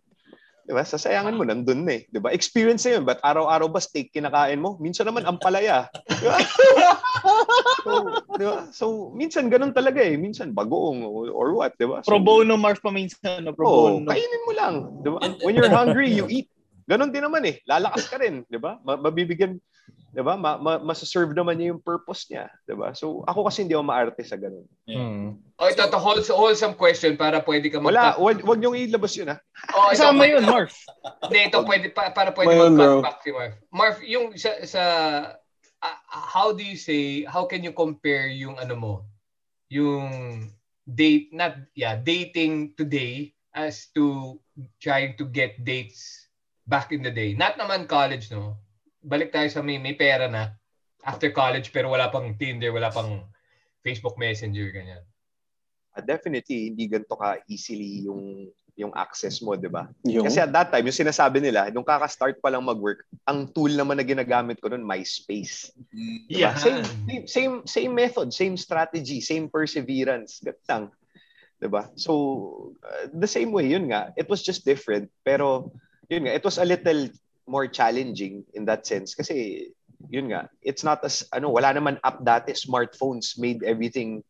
Diba? Sasayangan mo, nandun na eh. Diba? Experience na yun. Ba't araw-araw ba steak kinakain mo? Minsan naman ang palaya. Diba? so, diba? so, minsan ganun talaga eh. Minsan bagoong or, what. Diba? So, Pro bono, Marv, paminsan. No? Pro Oo, bono. kainin mo lang. Diba? When you're hungry, you eat. Ganon din naman eh. Lalakas ka rin. Diba? Ma- mabibigyan, diba? Ma- ma- masaserve naman niya yung purpose niya. Diba? So, ako kasi hindi ako maarte sa ganun. Hmm. O, ito, ito, wholesome, wholesome question para pwede ka Wala, mag- wag, wag niyong ilabas yun ha. Oh, ito, Kasama yun, Marv. Hindi, ito pwede, pa, para pwede Well, mag bro. back si Marv. Marv, yung sa, sa ah, how do you say, how can you compare yung ano mo, yung date, not, yeah, dating today as to trying to get dates back in the day. Not naman college, no? Balik tayo sa may, may pera na after college pero wala pang Tinder, wala pang Facebook Messenger, ganyan. Ah, definitely, hindi ganito ka easily yung yung access mo, di ba? Yung, Kasi at that time, yung sinasabi nila, nung kaka-start pa lang mag-work, ang tool naman na ginagamit ko nun, MySpace. Diba? Yeah. Same, same, same method, same strategy, same perseverance. Gatang. Diba? So, uh, the same way, yun nga. It was just different. Pero, yun nga, it was a little more challenging in that sense. Kasi, yun nga, it's not as, ano, wala naman app dati. Smartphones made everything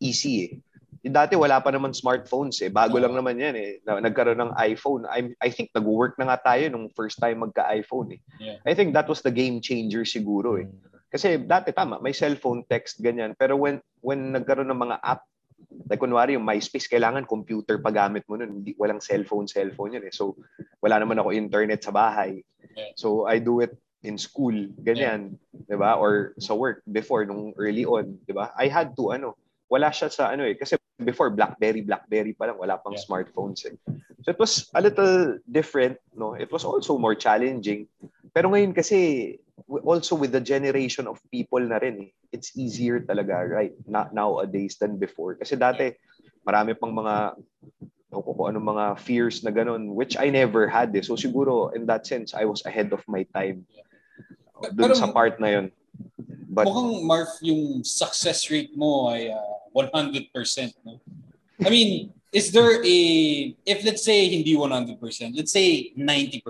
easy eh. Dati wala pa naman smartphones eh. Bago lang naman yan eh. Na- Nagkaroon ng iPhone. I, I think nag-work na nga tayo nung first time magka-iPhone eh. Yeah. I think that was the game changer siguro eh. Kasi dati tama, may cellphone text ganyan. Pero when when nagkaroon ng mga app, like kunwari yung MySpace, kailangan computer pa gamit mo nun. Hindi, walang cellphone, cellphone yun eh. So, wala naman ako internet sa bahay. Yeah. So, I do it in school, ganyan. 'di ba Or sa work before, nung early on, 'di ba I had to, ano, wala siya sa ano eh. Kasi before, BlackBerry, BlackBerry pa lang, wala pang Yeah. smartphones eh. So, it was a little different, no? It was also more challenging. Pero ngayon kasi, also with the generation of people na rin eh, it's easier talaga, right? Not nowadays than before. Kasi dati, marami pang mga o kung anong mga fears na ganun, which I never had eh. So siguro, in that sense, I was ahead of my time. Doon Pero- sa part na yun. But, Mukhang, Marv, yung success rate mo ay ah, 100%. No? I mean, is there a, if let's say hindi 100%, let's say 90%,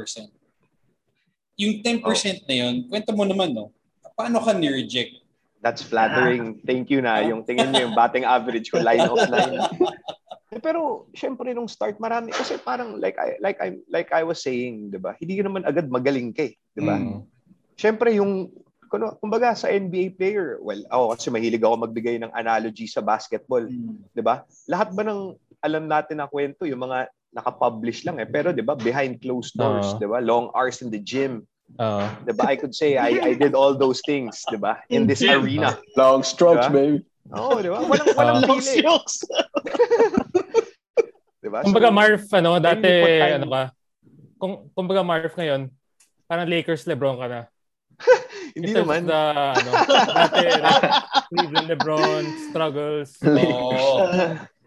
yung 10% na yun, kwento mo naman, no? Paano ka ni-reject? That's flattering. Thank you na. Yung tingin niyo yung batting average ko, line of line. Eh, Pero syempre nung start marami kasi parang like I like I like I was saying, 'di ba? Hindi ka naman agad magaling ka, eh, 'di ba? Mm. Syempre yung kuno kumbaga sa NBA player, well, ako kasi mahilig ako magbigay ng analogy sa basketball, 'di ba? Lahat ba ng alam natin na kwento, yung mga naka-publish lang eh. Pero 'di ba, behind closed doors, Oo. 'di ba? Long hours in the gym. Oo. 'Di ba? I could say I I did all those things, 'di ba? In this arena. Long strokes, Diba? baby. Oo, 'di ba? Walang walang Ah. Long strokes. 'di ba? Kumbaga So, Marv, ano, dati, ano ka, kung, kumbaga Marv ngayon, parang Lakers Lebron ka na. hindi In terms naman. The, ano, dati, like, Cleveland Lebron, struggles. Oo.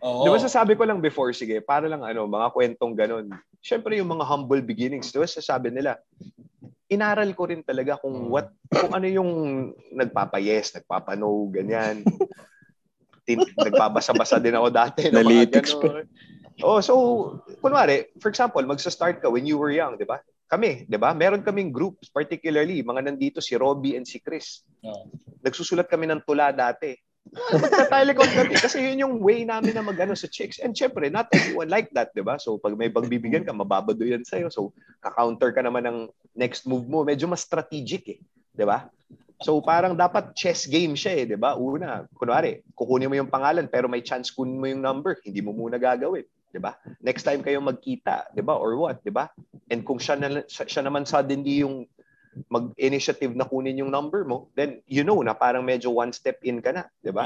Oo. Di ba sasabi ko lang before, sige, para lang ano, mga kwentong ganun. Siyempre yung mga humble beginnings, di ba sasabi nila, inaral ko rin talaga kung what, kung ano yung nagpapayes, nagpapano, ganyan. Tin, nagbabasa-basa din ako dati. Analytics ganun. Oh, so, kunwari, for example, magsa-start ka when you were young, di ba? Kami, di ba? Meron kaming groups, particularly, mga nandito si Robbie and si Chris. Oo. Nagsusulat kami ng tula dati. Magta-telecom kami kasi yun yung way namin na magano sa chicks. And syempre, not everyone like that, di ba? So pag may pagbibigyan ka, mababado yan sa'yo. So ka-counter ka naman ng next move mo. Medyo mas strategic eh. Di ba? So parang dapat chess game siya eh, di ba? Una, kunwari, kukunin mo yung pangalan pero may chance kunin mo yung number, hindi mo muna gagawin. Di ba? Next time kayo magkita, di ba? Or what, di ba? And kung siya, na, siya naman suddenly yung mag-initiative na kunin yung number mo, then you know na parang medyo one step in ka na, di ba?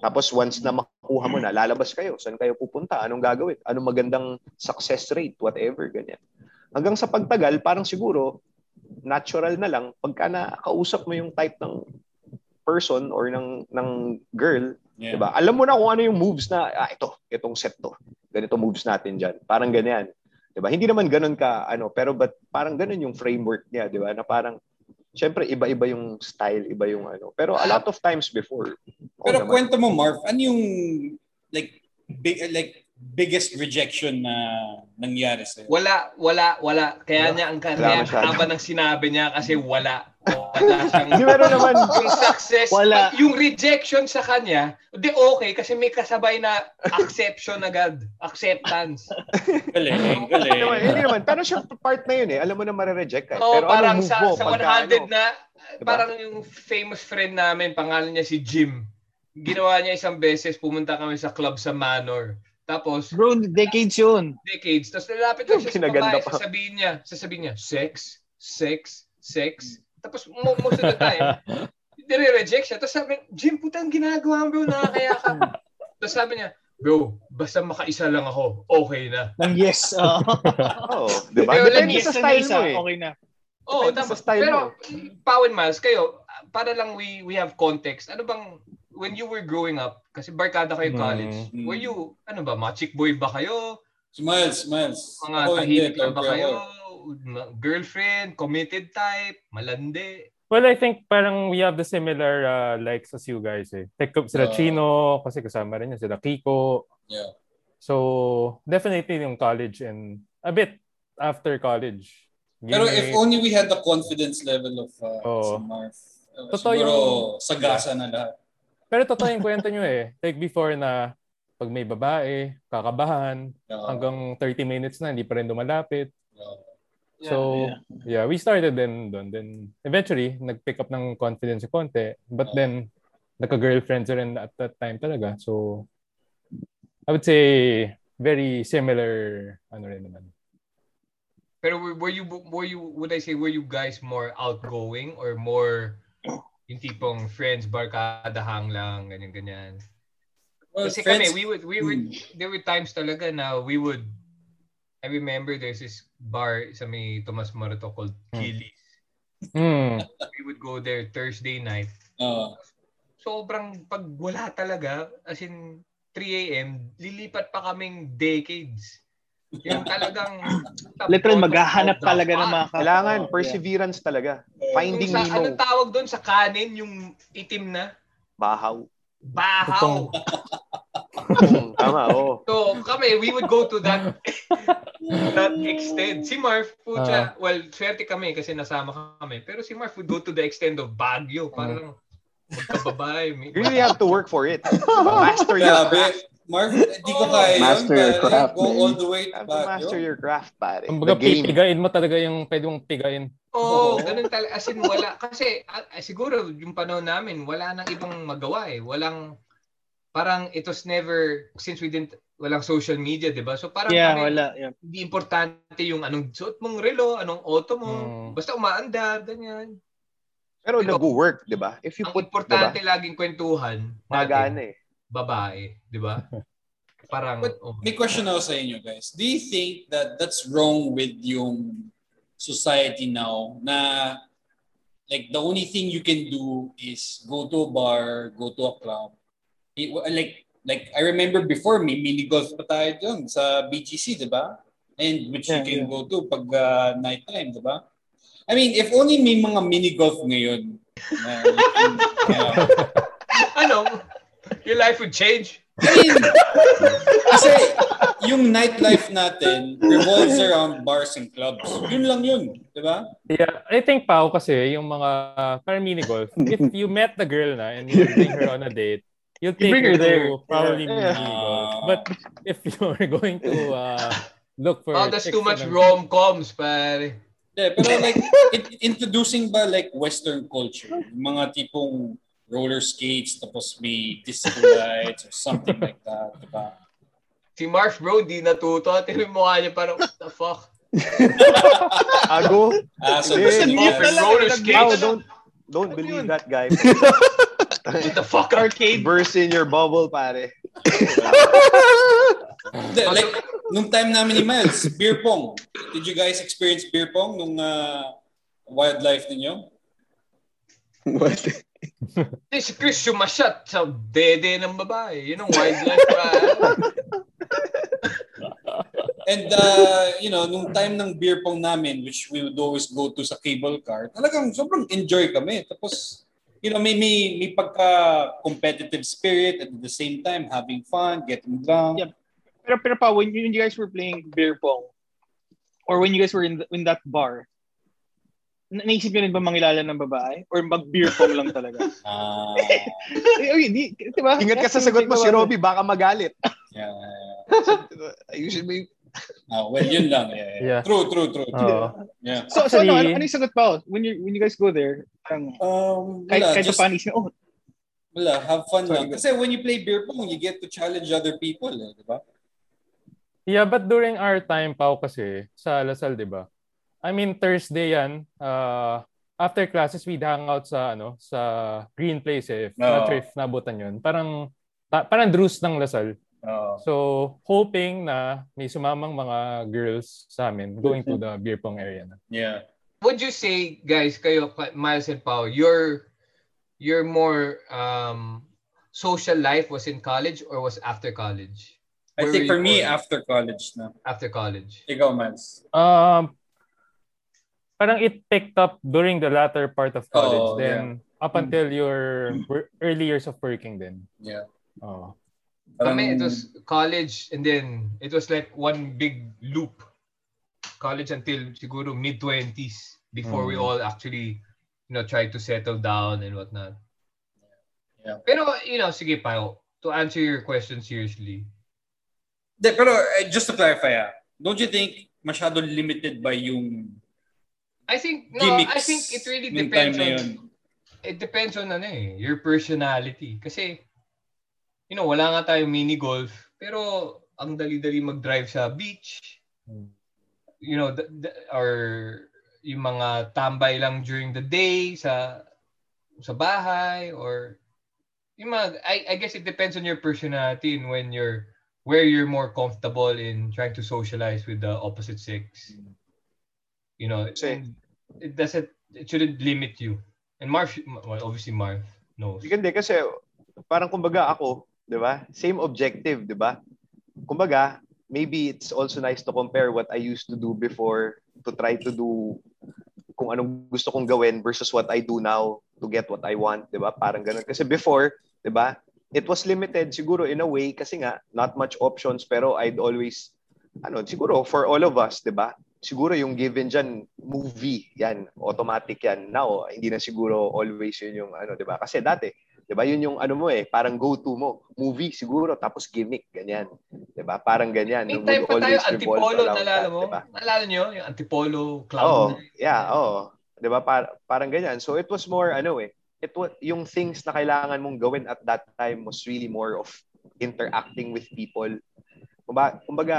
Tapos once na makuha mo na, lalabas kayo. Saan kayo pupunta? Anong gagawin? Anong magandang success rate? Whatever, ganyan. Hanggang sa pagtagal, parang siguro, natural na lang, pagka nakausap mo yung type ng person or ng ng girl, Yeah. 'di ba? Alam mo na kung ano yung moves na ah, ito, itong set to. Ganito moves natin diyan. Parang ganyan. 'Di ba? Hindi naman ganoon ka ano, pero but parang ganoon yung framework niya, 'di ba? Na parang Siyempre, iba-iba yung style, iba yung ano. Pero a lot of times before. Pero naman. kwento mo, Marv, ano yung like big like biggest rejection na nangyari sa'yo? Wala, wala, wala. Kaya niya ang masyado. haba ng sinabi niya kasi wala. Wala siyang meron naman. yung success, Wala. yung rejection sa kanya, di okay kasi may kasabay na acception agad, acceptance. Galing, Hindi galing. naman, hindi naman. Pero siya part na yun eh. Alam mo na marireject ka. eh. Oo, Pero parang move sa, mo? sa pagka 100 ano? na, Diba? parang yung famous friend namin, pangalan niya si Jim. Ginawa niya isang beses, pumunta kami sa club sa Manor. Tapos, Bro, decades yun. decades. Tapos lalapit lang siya sa babae, pa. sasabihin niya, sasabihin niya, sex, sex, sex. Tapos mo- most of the time, nire-reject siya. Tapos sabi, Jim, putang ginagawa mo, bro, nakakaya ka. Tapos sabi niya, bro, basta makaisa lang ako, okay na. Ng yes. oo. Oo, di ba? Pero Depende yes sa style mo eh. Okay na. Oo, tama. sa style Pero, mo. Pao and Miles, kayo, para lang we we have context, ano bang, when you were growing up, kasi barkada kayo Mm. college, Mm. were you, ano ba, mga chick boy ba kayo? Smiles, smiles. Mga hindi, tahimik lang ba kayo? Girlfriend, committed type, malandi? Well, I think parang we have the similar uh, likes as you guys eh. Like sila Yeah. Chino, kasi kasama rin niya, sila Kiko. Yeah. So, definitely yung college and a bit after college. Pero if only we had the confidence level of uh, Oo. si Marv. Uh, Totoo siguro yung- sagasa na lahat. Pero totoo yung kwento nyo eh. Like before na pag may babae, kakabahan, Yeah. hanggang 30 minutes na, hindi pa rin dumalapit. Yeah. So, yeah, we started then doon. Then, eventually, nag-pick up ng confidence yung konti. But Oh. then, nagka-girlfriends rin at that time talaga. So, I would say, very similar, ano rin naman. Pero were, were you, were you, would I say, were you guys more outgoing or more yung tipong friends, barkada, hang lang, ganyan-ganyan? Well, Kasi friends, kami, we would, we would, there were times talaga na we would, I remember there's this bar sa may Tomas Morato called Hmm. Chili's. Hmm. We would go there Thursday night. uh, Sobrang pag wala talaga, as in 3 a.m., lilipat pa kaming decades. Yung talagang... Literal, maghahanap talaga ng mga ka- Kailangan, Oo, perseverance talaga. Yung Finding sa, Nemo. anong tawag doon sa kanin, yung itim na? Bahaw. Bahaw. Mm, Tama, oo. So kami, we would go to that that extent. Si Marv, pucha, well, swerte kami kasi nasama kami. Pero si Marv would go to the extent of Baguio. Parang magkababay. may- You really have to work for it. Master your craft. Marv, di ko kaya yun. Master your craft, Go man. all the way Have to back. master your craft, pare. Kumbaga, pipigain mo talaga yung pwede mong pigain. Oo, oh, ganun talaga. As in, wala. Kasi ah, siguro yung panahon namin, wala nang ibang magawa eh. Walang, parang it was never, since we didn't, walang social media, 'di ba? So parang Yeah, ano, wala. Yeah. hindi importante yung anong suot mong relo, anong auto mo, Mm. basta umaandar, ganyan. Pero Pero- nag-work, di ba? If you Ang put, di ba? importante laging kwentuhan Magana eh. Babae, 'di ba? Parang But- oh. May question ako sa inyo guys. Do you think that that's wrong with yung society now na like the only thing you can do is go to a bar, go to a club. It, like like I remember before may mini golf pa tayo dun sa BGC, 'di ba? And which you Yeah, can yeah. go to pag uh, night time, 'di ba? I mean, if only may mga mini golf ngayon. na you can, yeah. ano, your life would change. I mean, kasi yung nightlife natin revolves around bars and clubs. Yun lang yun, di ba? Yeah, I think Pao kasi yung mga parang mini golf, if you met the girl na and you bring her on a date, you'll take bring her, her there. to probably Yeah. mini golf. But if you're going to uh, look for Oh, that's too much rom-coms, pare. Yeah, pero like, in- introducing ba like Western culture? Yung mga tipong roller skates, tapos may disco lights or something like that, di ba? Si Marsh, bro, di natuto. Tingnan yung mukha niya parang, what the fuck? Ago? Ah, so gusto niya- Open roller Now, skates. don't, don't believe that guy. What the fuck? Arcade. Burst in your bubble, pare. Like, nung time namin ni Miles, beer pong. Did you guys experience beer pong nung uh, wildlife ninyo? What? Eh, si Chris sumasyat sa dede ng babae. Yun ang wildlife pa. And, uh, you know, nung time ng beer pong namin, which we would always go to sa cable car, talagang sobrang enjoy kami. Tapos, you know, may, may, may pagka-competitive spirit at the same time, having fun, getting drunk. Yeah. Pero, pero pa, when, you- when you guys were playing beer pong, or when you guys were in, in that bar, naisip nyo rin ba mangilala ng babae? Or mag-beer pong lang talaga? Ah, Eh, okay, di, diba? Ingat ka sa sagot mo si Robby, baka magalit. yeah. Ayusin mo yung... Ah, well, yun lang. Yeah, yeah. Yeah. True, true, true. true. Oo. Yeah. So, so ano, ano, ano yung sagot pa? When you, when you guys go there, parang, Um, kahit, wala, kahit just, pa panis oh, wala, have fun Sorry, lang. Kasi when you play beer pong, you get to challenge other people, eh, di ba? Yeah, but during our time, Pao, kasi, sa Lasal, di ba? I mean, Thursday yan. Uh, after classes, we'd hang out sa, ano, sa Green Place, eh. If, Oo. Not sure if nabutan yun. Parang, ta- parang Drews ng Lasal. Oo. So, hoping na may sumamang mga girls sa amin going to the beer pong area na. yeah. Would you say, guys, kayo, Miles and Pao, your, your more um, social life was in college or was after college? I Where think were for me, after college na. After college. Ikaw, Mans. Um, parang it picked up during the latter part of college. Oo, then, up until your early years of working then. Yeah. Oh. Kami, it was college and then it was like one big loop. College until siguro mid-20s before we Mm. all actually, you know, try to settle down and whatnot. Yeah. Pero, you know, sige pa, to answer your question seriously, De, pero eh, just to clarify, ah, don't you think masyado limited by yung I think, no, gimmicks I think it really depends on, yun? it depends on ano eh, your personality. Kasi, you know, wala nga tayong mini golf, pero ang dali-dali mag-drive sa beach. Hmm. You know, the, the, or yung mga tambay lang during the day sa sa bahay or yung mga, I, I guess it depends on your personality and when you're where you're more comfortable in trying to socialize with the opposite sex. You know, Kasi- it doesn't it shouldn't limit you. And Marv, well, obviously Marv knows. Hindi kasi parang kumbaga ako, 'di ba? Same objective, 'di ba? Kumbaga, maybe it's also nice to compare what I used to do before to try to do kung anong gusto kong gawin versus what I do now to get what I want, 'di ba? Parang ganun. Kasi before, 'di ba? It was limited siguro in a way kasi nga not much options pero I'd always ano, siguro for all of us, 'di ba? Siguro yung given dyan, movie, yan, automatic yan. Now, hindi na siguro always yun yung ano, 'di ba? Kasi dati, 'di ba? Yun yung ano mo eh, parang go-to mo. Movie siguro tapos gimmick, ganyan. 'Di ba? Parang ganyan. May time pa tayo, Antipolo, that, mo? 'di ba? Naalala nyo? Yung Antipolo Club. Oo, yeah, oo. 'Di ba? Par- parang ganyan. So it was more ano eh, it was yung things na kailangan mong gawin at that time was really more of interacting with people kumbaga, kumbaga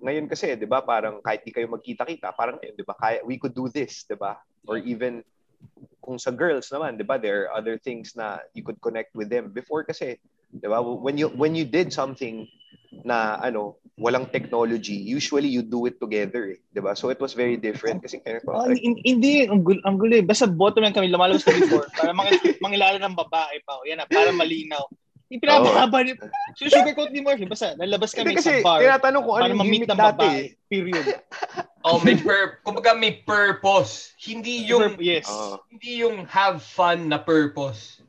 ngayon kasi, 'di ba, parang kahit di kayo magkita-kita, parang ngayon, 'di ba, kaya we could do this, 'di ba? Or even kung sa girls naman, 'di ba, there are other things na you could connect with them. Before kasi, 'di ba, when you when you did something na ano, walang technology, usually you do it together, eh, 'di ba? So it was very different kasi kaya Oh, hin- hindi, ang gulo, ang gulo eh. Basta bottom lang kami, lumalabas kami before. Para mang- mangilala ng babae pa. O, yan na, para malinaw. Yung pinapahaba ni, susugarcoat ni Murphy. Basta, lalabas kami Hindi kasi sa bar tinatanong ko ano yung gimmick dati. babae. Period. Oh, may pur kumbaga may purpose. Hindi yung yes. Oo. hindi yung have fun na purpose.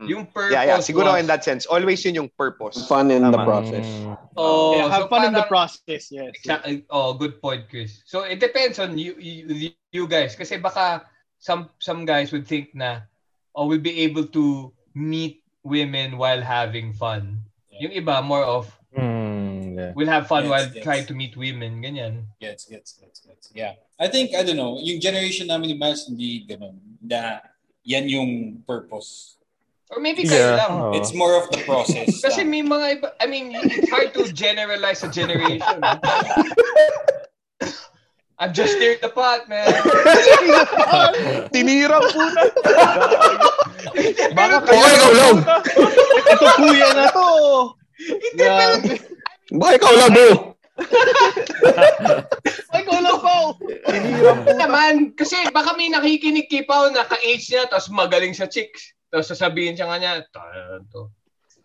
Hmm. Yung purpose Yeah, yeah. Siguro was, in that sense, always yun yung purpose. Fun in the process. Mm. Oh, yeah, have so fun in the parang- process. Yes. Exactly. Oh, good point, Chris. So it depends on you, you, you guys. Kasi baka some some guys would think na, oh, we'll be able to meet women while having fun. Yung iba, more of, Mm, yeah. we'll have fun Yes, while yes. trying to meet women. Ganyan. Gets, gets, gets, gets. Yeah. I think, I don't know, yung generation namin ni Miles, hindi ganun. Na yan yung purpose. Or maybe kayo Yeah. lang. Oh. It's more of the process. Kasi may mga iba, I mean, it's hard to generalize a generation. I'm just stirred the pot, man. Tinirang puta. Baka Baka ikaw lang! Ito kuya na to. Grabe. Baka ikaw lang, bro! Ay, ko lang po. naman, kasi baka may nakikinig kay Pao na ka-age niya, tapos magaling sa chicks. Tapos sasabihin siya kanya, tayo to.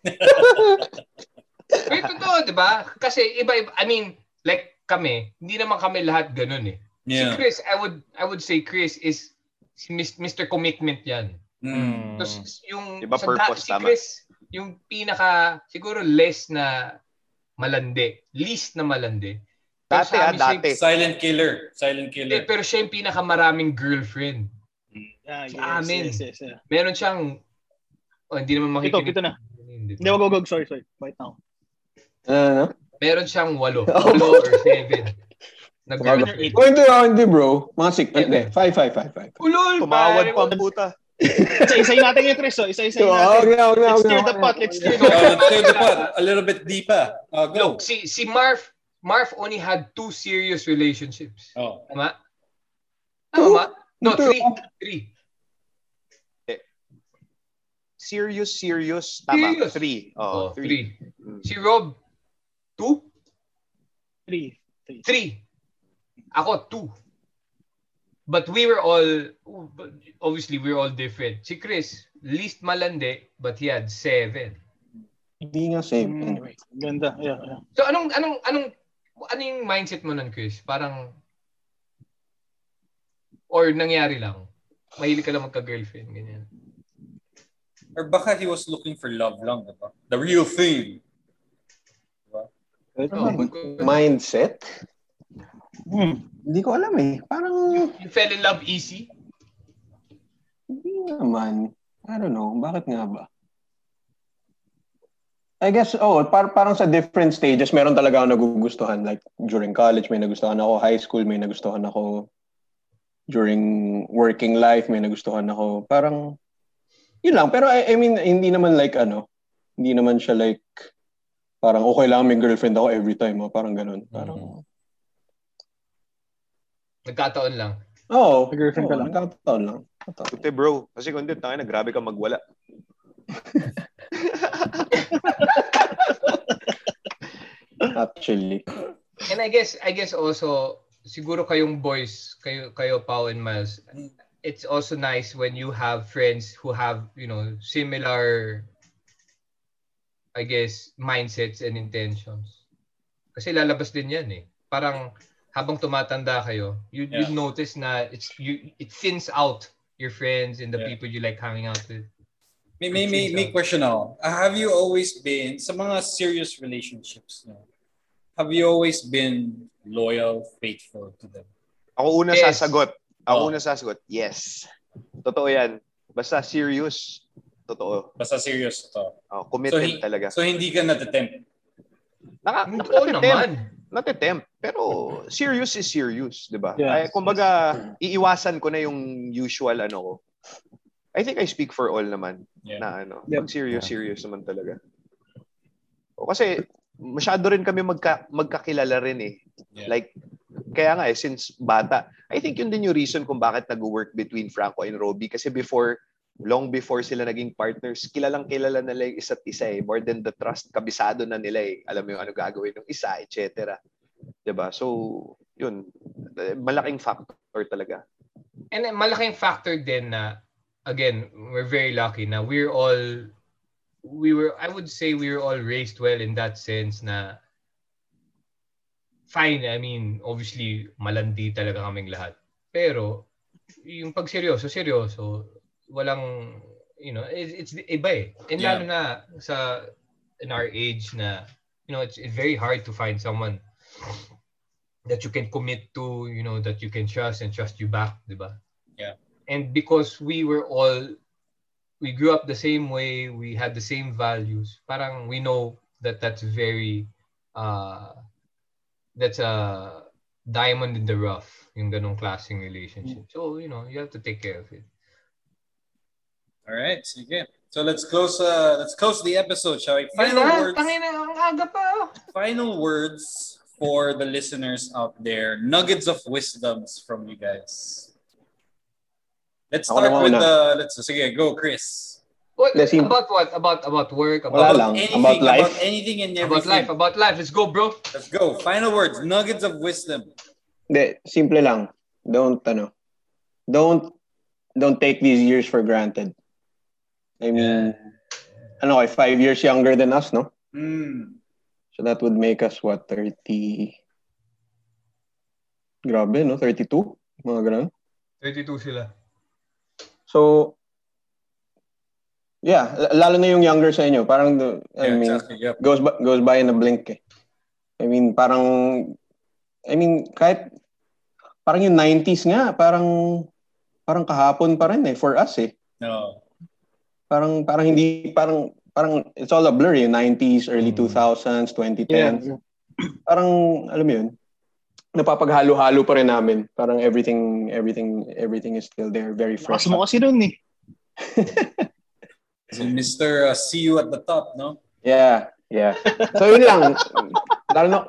Pero totoo, di ba? Kasi iba-iba, I mean, like kami, hindi naman kami lahat ganun eh. Si Yeah. Chris, I would I would say Chris is si Mr. Commitment yan. Mm. Tapos yung Iba sa purpose, si tama. Chris, yung pinaka siguro less na malandi, least na malandi. Dati, ah, dati. Silent killer. Silent killer. pero siya yung pinakamaraming girlfriend. Ah, Sa amin. Yes, yes, yes. Meron siyang oh, hindi naman Ito, makikinig. ito na. Hindi. Wag, wag. Sorry, sorry. Wait now. Ano? Meron siyang walo. Walo or seven. na girlfriend. Going to round hindi, bro. Mga six. Hindi, five, five, five, five. Ulol, Tumawad pa ang puta. Isa-isayin natin yung Chris, oh. Isa-isayin So, natin. okay, okay, Let's okay. stir the pot. Let's stir the pot. let's stir the pot a little bit deeper. Uh, go. Look, si, si Marv, Marv only had two serious relationships. Oh. Tama? Tama? No, three. Three. Serious, serious. Tama. Serious. Three. Oh, Oh, three. three. Mm. Si Rob, two? Three. Three. Ako, two. But we were all, obviously, we were all different. Si Chris, least malandi, but he had seven. Hindi nga same. Mm, Anyway. Ganda. Yeah, yeah. So anong anong anong ano yung mindset mo nun, Chris? Parang or nangyari lang. Mahilig ka lang magka-girlfriend ganyan. Or baka he was looking for love lang, diba? The real thing. Oh, Mindset? Hmm. Hindi ko alam eh. Parang, you fell in love easy? hindi naman. I don't know. Bakit nga ba? I guess, oh, par parang sa different stages, meron talaga ako nagugustuhan. Like, during college, may nagustuhan ako. High school, may nagustuhan ako. During working life, may nagustuhan ako. Parang, yun lang. Pero I, I mean, hindi naman like, ano, hindi naman siya like, parang okay lang may girlfriend ako every time. Oh. Parang ganun. Parang, Nagkataon lang. oo. May girlfriend ka oo, lang? Nagkataon lang. Puti bro. Kasi kung hindi, tangin na, grabe ka magwala. Actually. And I guess I guess also siguro kayong boys, kayo kayo Pao and Miles, it's also nice when you have friends who have, you know, similar I guess mindsets and intentions. Kasi lalabas din 'yan eh. Parang habang tumatanda kayo, you you Yeah. notice na it's you it thins out your friends and the Yeah. people you like hanging out with. May, may, may, may question ako. Uh, have you always been, sa mga serious relationships, no, have you always been loyal, faithful to them? Ako una Yes. sasagot. Ako Oh. una sasagot. Yes. Totoo yan. Basta serious. Totoo. Basta serious to. Oh, committed hi- talaga. So hindi ka natitempt. Naka, Oo natitempt. naman. Natitempt. Pero serious is serious, di ba? Yes. Ay, kumbaga, iiwasan ko na yung usual ano ko. I think I speak for all naman Yeah. na ano. Yep. Pag serious, serious naman talaga. O kasi, masyado rin kami magka, magkakilala rin eh. Yeah. Like, kaya nga eh, since bata, I think yun din yung reason kung bakit nag-work between Franco and Robbie. Kasi before, long before sila naging partners, kilalang kilala nila yung isa't isa eh. More than the trust, kabisado na nila eh. Alam mo yung ano gagawin ng isa, etc. ba So, yun. Malaking factor talaga. And then, malaking factor din na, again, we're very lucky na we're all, we were, I would say we were all raised well in that sense na, fine, I mean, obviously, malandi talaga kaming lahat. Pero, yung pag seryoso, seryoso, walang, you know, it's, it's iba eh. And Yeah. lalo na sa, in our age na, you know, it's, it's very hard to find someone that you can commit to, you know, that you can trust and trust you back, di ba? Yeah. And because we were all, we grew up the same way, we had the same values, parang we know that that's very, uh, that's a diamond in the rough, yung ganong klaseng relationship. So, you know, you have to take care of it. All right, sige. So let's close uh let's close the episode, shall we? Final Yun na, words. ang aga pa. oh. Final words for the listeners out there. Nuggets of wisdoms from you guys. Let's Ako start with una. the let's sige, go Chris. What, Hindi, about what? About about work? Wala About, anything, about life? about anything and about life? About life. Let's go, bro. Let's go. Final words. Nuggets of wisdom. Hindi, simple lang. Don't, ano, don't, don't take these years for granted. I mean, ano kay, five years younger than us, no? Mm. So that would make us, what, 30? Grabe, no? 32? Mga ganun. 32 sila. So, yeah, lalo na yung younger sa inyo. Parang, I Yeah, mean, exactly. Yep. goes by, goes by in a blink eh. I mean, parang, I mean, kahit, parang yung 90s nga, parang, parang kahapon pa rin eh, for us eh. No. Parang, parang hindi, parang, parang, it's all a blur yung 90s, early Mm. 2000s, 2010s. Parang, alam mo yun, napapaghalo-halo pa rin namin. Parang everything, everything, everything is still there, very fresh. Lakas mo kasi nun eh. Si Mr. Uh, see you at the top, no? Yeah, yeah. So yun lang. Lalo na,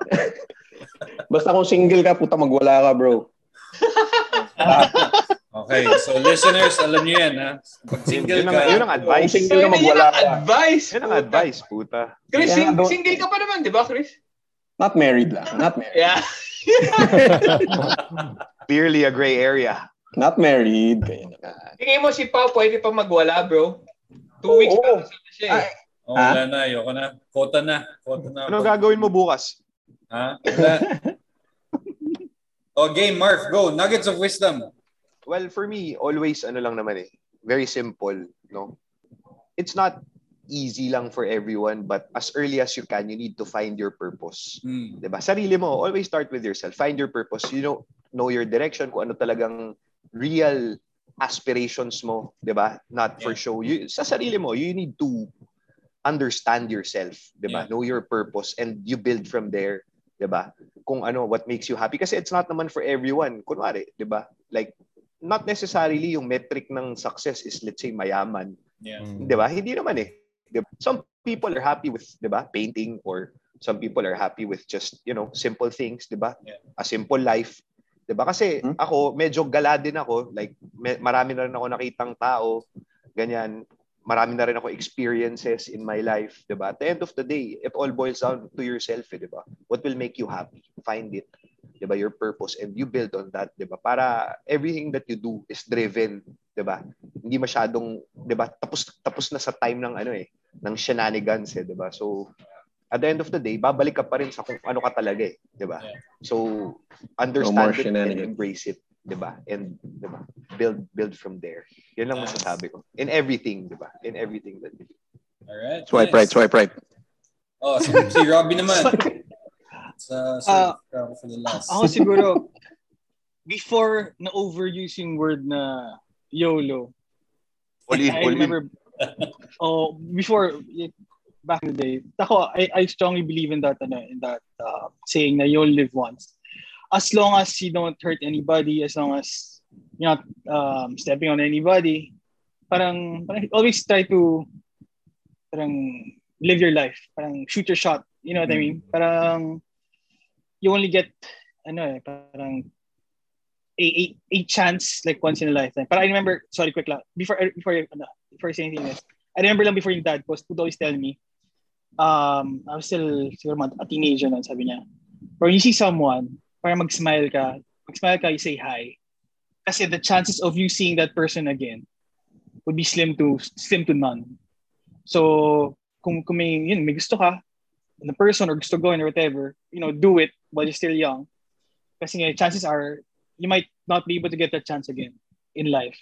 basta kung single ka, puta magwala ka, bro. Okay, so listeners, alam niyo yan, ha? Pag single Yun ka, yun ang advice. Kung single ka, yun magwala ang ka. advice. Yun ang advice, puta. Chris, Yeah, sing- single ka pa naman, di ba, Chris? Not married lang. Not married. Yeah. Clearly a gray area. Not married. Kaya na. Tingin mo si Pao pwede pa magwala, bro. Two weeks Oo. pa kasama siya eh. oh, Ha? wala na, ayoko na. Kota na. Kota na. Ano gagawin mo bukas? Ha? Wala. oh, game, Marv, go. Nuggets of wisdom. Well, for me, always ano lang naman eh. Very simple, no? It's not easy lang for everyone, but as early as you can, you need to find your purpose. Hmm. 'Di ba? Sarili mo, always start with yourself. Find your purpose. You know, know your direction, kung ano talagang real aspirations mo, 'di ba? Not for Yeah. show. You, sa sarili mo, you need to understand yourself, 'di ba? Yeah. Know your purpose and you build from there, 'di ba? Kung ano what makes you happy kasi it's not naman for everyone. Kunwari, 'di ba? Like not necessarily yung metric ng success is let's say mayaman, Yeah. 'di ba? Hindi naman eh. 'Di ba? Some people are happy with, 'di ba, painting or some people are happy with just, you know, simple things, 'di ba? Yeah. A simple life. 'Di ba? Kasi Hmm? ako medyo gala din ako, like me- marami na rin ako nakitang tao, ganyan. Marami na rin ako experiences in my life, 'di ba? At the end of the day, it all boils down to yourself, eh, 'di ba? What will make you happy? Find it. 'Di ba? Your purpose and you build on that, 'di ba? Para everything that you do is driven, 'di ba? Hindi masyadong, 'di ba? Tapos tapos na sa time ng ano eh, ng shenanigans eh, 'di ba? So at the end of the day, babalik ka pa rin sa kung ano ka talaga eh, 'di ba? So No understand more it and embrace it, 'di ba? And 'di ba? Build build from there. Yun lang masasabi ko. In everything, 'di ba? In everything that you do. All right. Swipe nice. right, swipe right. Oh, si, si Robbie naman. Sa, sa, Ah, for the last. Ako siguro, before na overuse yung word na YOLO, in, I in. remember, oh, before, back in the day, ako, I, I strongly believe in that, ano, in that uh, saying na you only live once. As long as you don't hurt anybody, as long as you're not um, stepping on anybody, parang, parang always try to parang live your life. Parang shoot your shot You know what I mean? Parang you only get ano eh, parang a, a, a chance like once in a lifetime. But I remember, sorry, quick lang. Before before ano, before saying anything else, I remember lang before yung dad post, would always tell me, um, I was still siguro a teenager nun, sabi niya, when you see someone, para mag-smile ka, mag-smile ka, you say hi. Kasi the chances of you seeing that person again would be slim to slim to none. So, kung, kung may, yun, may gusto ka, the person or gusto gawin or whatever, you know, do it while you're still young. Kasi nga, chances are, you might not be able to get that chance again in life.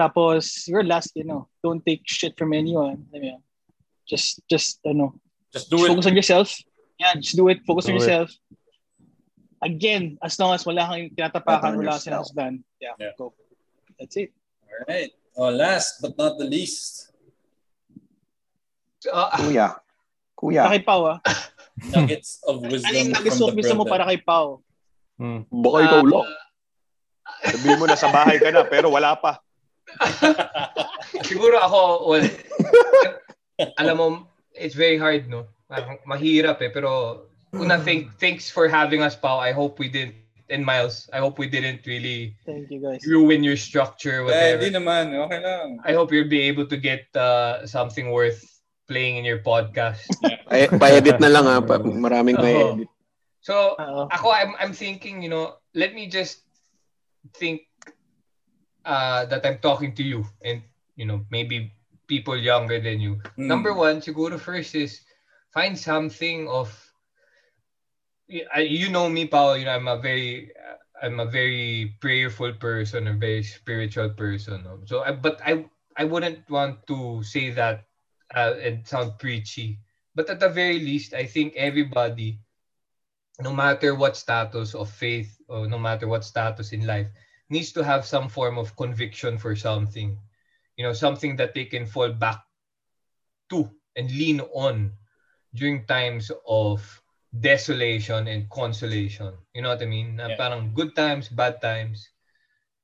Tapos, your last, you know, don't take shit from anyone. I mean, just, just, ano, Just do just it. focus on yourself. Yeah, just do it. Focus on Do it. yourself. Again, as long as wala kang tinatapakan, Focus on wala kang yourself. sinasdan. Yeah, Yeah. go. That's it. All right. Oh, last but not the least, Uh, Kuya. Kuya. Kay Pao, ah. nuggets of Ano wisdom yung from gusto, the gusto mo para kay Pao? Hmm. Baka ikaw Ah, lang. Sabihin mo na sa bahay ka na, pero wala pa. Siguro ako, well, alam mo, it's very hard, no? Parang mahirap eh, pero una, thank, thanks for having us, Pao. I hope we didn't, and Miles, I hope we didn't really Thank you, guys. ruin your structure, Eh, whatever. di naman. Okay lang. I hope you'll be able to get uh, something worth playing in your podcast. Ay, pa-edit na lang ha. Pa, maraming may Oo. edit. So, Oo. ako, I'm, I'm thinking, you know, let me just think uh, that I'm talking to you and, you know, maybe people younger than you. Hmm. Number one, siguro first is find something of, you know me, Paul, you know, I'm a very, uh, I'm a very prayerful person, a very spiritual person. no? So, I, but I, I wouldn't want to say that uh, and sound preachy. But at the very least, I think everybody, no matter what status of faith or no matter what status in life, needs to have some form of conviction for something. You know, something that they can fall back to and lean on during times of desolation and consolation. You know what I mean? Yeah. Parang good times, bad times,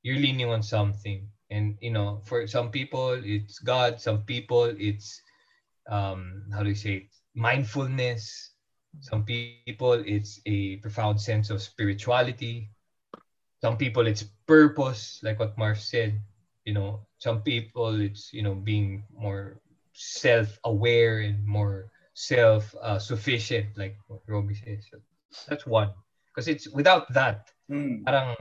you're leaning on something. And, you know, for some people, it's God. Some people, it's, um, how do you say it? Mindfulness. Some people, it's a profound sense of spirituality. Some people, it's purpose, like what Marv said. You know, some people, it's, you know, being more self-aware and more self-sufficient, like what Robbie says. So that's one. Because it's without that, Hmm. parang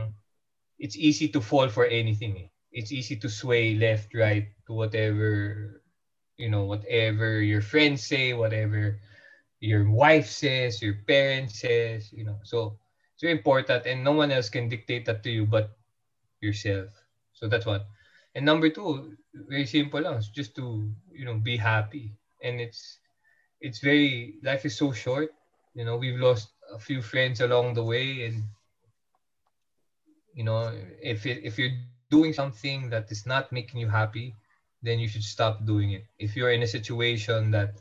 it's easy to fall for anything. Eh. It's easy to sway left, right to whatever, you know, whatever your friends say, whatever your wife says, your parents says, you know. So it's very important, and no one else can dictate that to you but yourself. So that's one. And number two, very simple lang, just to you know be happy, and it's it's very life is so short. You know, we've lost a few friends along the way, and you know, if if you're doing something that is not making you happy, then you should stop doing it. If you're in a situation that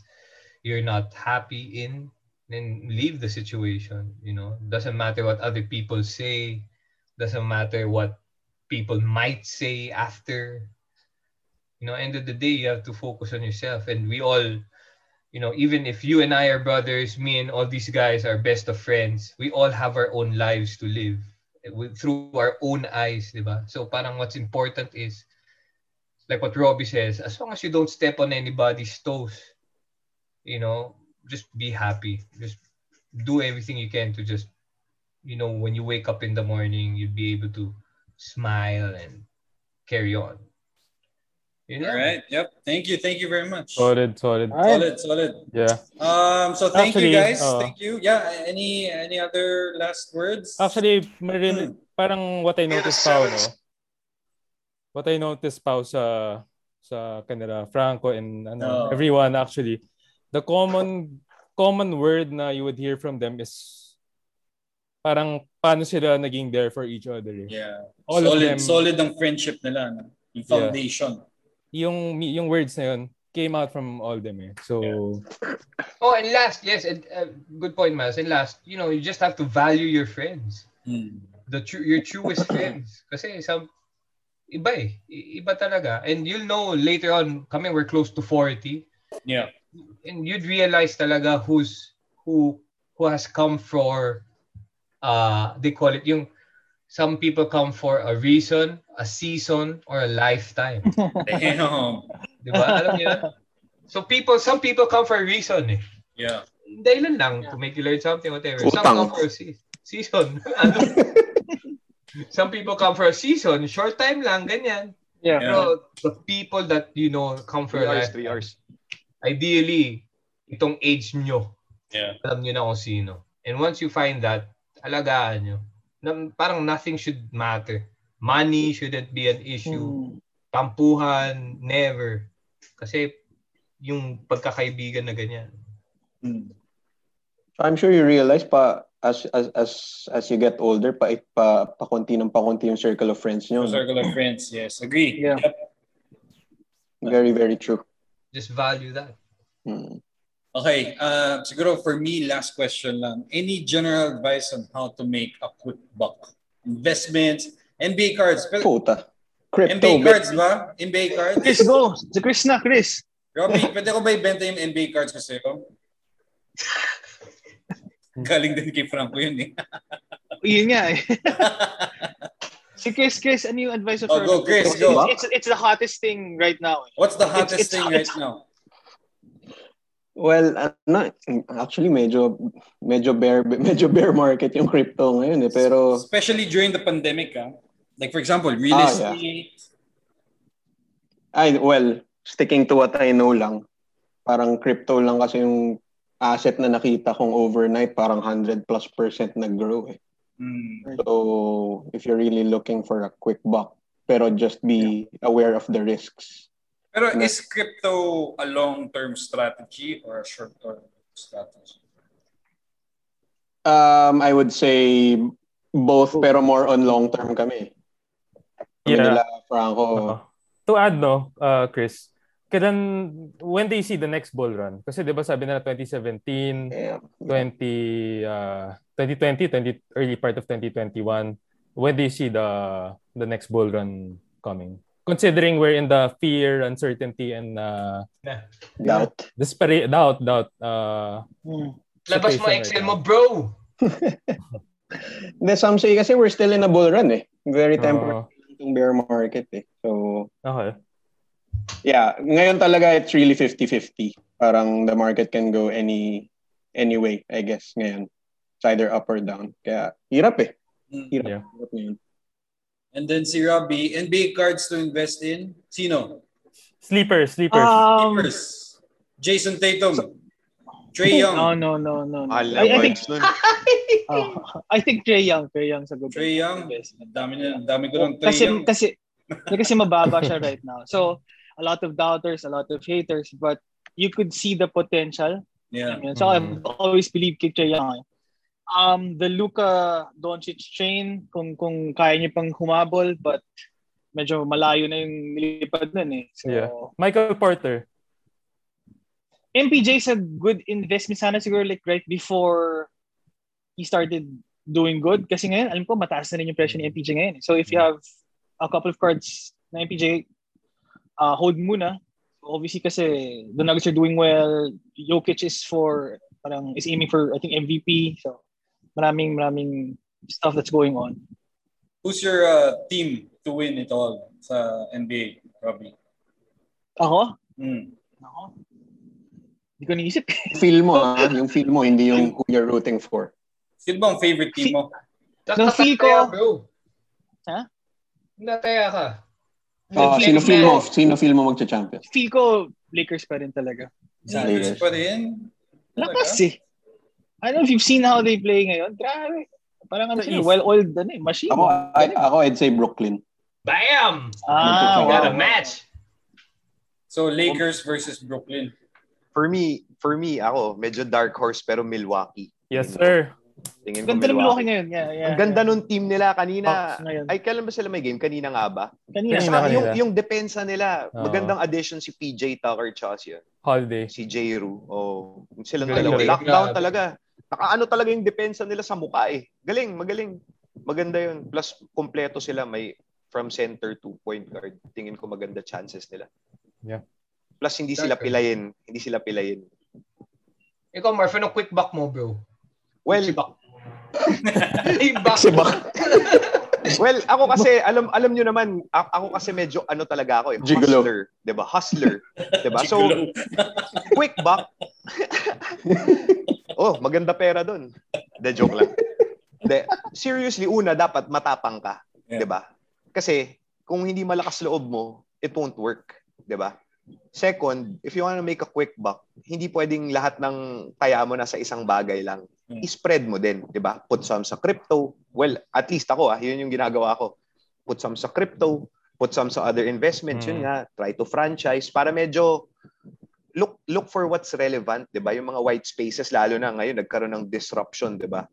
you're not happy in, then leave the situation. You know, doesn't matter what other people say, doesn't matter what people might say after. You know, end of the day, you have to focus on yourself, and we all you know, even if you and I are brothers, me and all these guys are best of friends, we all have our own lives to live with, through our own eyes, di ba? So parang what's important is, like what Robbie says, as long as you don't step on anybody's toes, you know, just be happy. Just do everything you can to just, you know, when you wake up in the morning, you'll be able to smile and carry on. You know? All right. Yep. Thank you. Thank you very much. Solid, solid. Solid. Solid. Yeah. Um. So thank Actually, you guys. uh, thank you. Yeah. Any any other last words? Actually, marin, parang what I noticed pa, no? What I noticed pa sa sa kanila, Franco and ano, Oh. everyone actually, the common common word na you would hear from them is parang paano sila naging there for each other. eh. Yeah. All of solid. them- Solid ang friendship nila. No? Yung Yeah. foundation. Yung yung words na yun came out from all them eh. So Oh, and last, yes, and, uh, good point, Miles. And last, you know, you just have to value your friends. Hmm. the true your truest friends kasi some iba eh I- iba talaga and you'll know later on kami we're close to 40 Yeah. and you'd realize talaga who's who who has come for uh they call it yung some people come for a reason, a season, or a lifetime. Damn. Di ba? Alam niyo yun? So people, some people come for a reason eh. Yeah. Dahilan lang to make you learn something, whatever. Some Utang. come for a se- season. Some people come for a season, short time lang, ganyan. Yeah. Pero the people that you know come for Three a hours, lifetime, three hours. ideally, itong age nyo, Yeah. alam nyo na kung sino. And once you find that, alagaan nyo. Na, parang nothing should matter. Money shouldn't be an issue. Hmm. Tampuhan, never. Kasi yung pagkakaibigan na ganyan. So I'm sure you realize pa as as as as you get older pa pa pa konti ng pa konti yung circle of friends nyo. no? Circle of friends. Yes. Agree. Yeah. Yep. Very very true. Just value that. Mm. Okay, uh, siguro for me, last question lang. Any general advice on how to make a quick buck? Investments, NBA cards. Pero, Puta. Crypto. NBA bit. cards ba? NBA cards? Chris, go. Si Chris na, Chris. Robbie, pwede ko ba ibenta yung NBA cards ko sa'yo? Galing din kay Franco yun eh. Yun nga eh. Si Chris, Chris, ano yung advice of Oh, go, Chris, It's, go. It's, it's, the hottest thing right now. eh. What's the hottest It's- it's- thing right now? Well, ano, actually medyo medyo bear medyo bear market yung crypto ngayon eh, pero Especially during the pandemic, ah. Like for example, real Ah, estate. ay well, sticking to what I know lang. Parang crypto lang kasi yung asset na nakita kong overnight parang 100 plus percent nag-grow eh. Hmm. So, if you're really looking for a quick buck, pero just be aware of the risks. Pero Yeah. is crypto a long-term strategy or a short-term strategy? Um, I would say both, pero more on long-term kami. Kami Yeah. nila, Franco. Oo. To add, no, uh, Chris, kailan, when they see the next bull run? Kasi di ba sabi nila 2017, Yeah. 20, uh, 2020, 20, early part of 2021, when do you see the the next bull run coming? Considering we're in the fear, uncertainty, and uh, Doubt. desperate, doubt, doubt. Uh, Hmm. Labas mo Excel right mo, bro! Hindi, some say kasi we're still in a bull run eh. Very uh, temporary yung bear market eh. So, okay. Yeah. Ngayon talaga it's really 50-50. Parang the market can go any any way, I guess, ngayon. It's either up or down. Kaya, hirap eh. Hmm. Hirap. Yeah. Hirap ngayon. And then si Robbie, NBA cards to invest in? Sino? Sleepers, sleepers. Um, Keepers. Jason Tatum. Trey Young. no, no, no, no. no. Na I, I think oh, I think Trey Young, Trey Young sa good. Trey Young. investment. Dami na, dami ko ng Trey Kasi Young. kasi kasi mababa siya right now. So, a lot of doubters, a lot of haters, but you could see the potential. Yeah. So, Mhm. I've always believed kay Trey Young. Um, the Luka Doncic train, kung kung kaya niya pang humabol, but medyo malayo na yung nilipad nun eh. So, Yeah. Michael Porter. MPJ is a good investment sana siguro like right before he started doing good. Kasi ngayon, alam ko, mataas na rin yung presyo ni MPJ ngayon. eh. So if you have a couple of cards na MPJ, uh, hold muna. Obviously kasi the Nuggets are doing well. Jokic is for, parang is aiming for, I think, MVP. So maraming, maraming stuff that's going on. Who's your uh, team to win it all sa NBA, Robbie? Ako? Hmm. Ako? Hindi ko naisip. Feel mo ah. Yung feel mo, hindi yung who you're rooting for. Sino ba ang favorite team mo? Nung feel ko- bro. Ha? Nataya ka. Ah, Feel sino feel mo? Sino feel mo magcha-champion? Feel ko Lakers pa rin talaga. Lakers pa rin. Lakas eh. I don't know if you've seen how they play ngayon. Grabe. Parang ano sila, well-oiled ano eh, machine. Ako, I, ako I'd say Brooklyn. Bam! ah, Got wow. a match. So Lakers versus Brooklyn. For me, for me, ako, medyo dark horse pero Milwaukee. Yes, sir. Tingin Ganda ng Milwaukee ngayon. Yeah, yeah, Ang ganda yeah. nung team nila kanina. Ay, kailan ba sila may game? Kanina nga ba? Kanina. Kanina, Saka kanina. yung, yung depensa nila, Oo. magandang addition si PJ Tucker tsaka si, Holiday. si J. Rue. Oh, silang Galing, dalawa. Lockdown talaga. Nakaano talaga yung depensa nila sa mukha eh. Galing, magaling. Maganda yun. Plus, kompleto sila. May from center to point guard. Tingin ko maganda chances nila. Yeah. Plus, hindi sila pilayin. Hindi sila pilayin. Ikaw, Marf, anong quick back mo, bro? Well, Si baka well, ako kasi alam alam niyo naman, ako kasi medyo ano talaga ako eh, Gigolo. hustler, 'di ba? Hustler, 'di ba? So, quick buck. oh, maganda pera doon. De joke lang. De, seriously, una dapat matapang ka, Yeah. 'di ba? Kasi kung hindi malakas loob mo, it won't work, 'di ba? Second, if you want to make a quick buck, hindi pwedeng lahat ng kaya mo na sa isang bagay lang. Hmm. I-spread mo din, 'di ba? Put some sa crypto. Well, at least ako ah, 'yun yung ginagawa ko. Put some sa crypto, put some sa other investments, yun Hmm. nga, try to franchise para medyo look look for what's relevant, 'di ba? Yung mga white spaces lalo na ngayon nagkaroon ng disruption, 'di ba?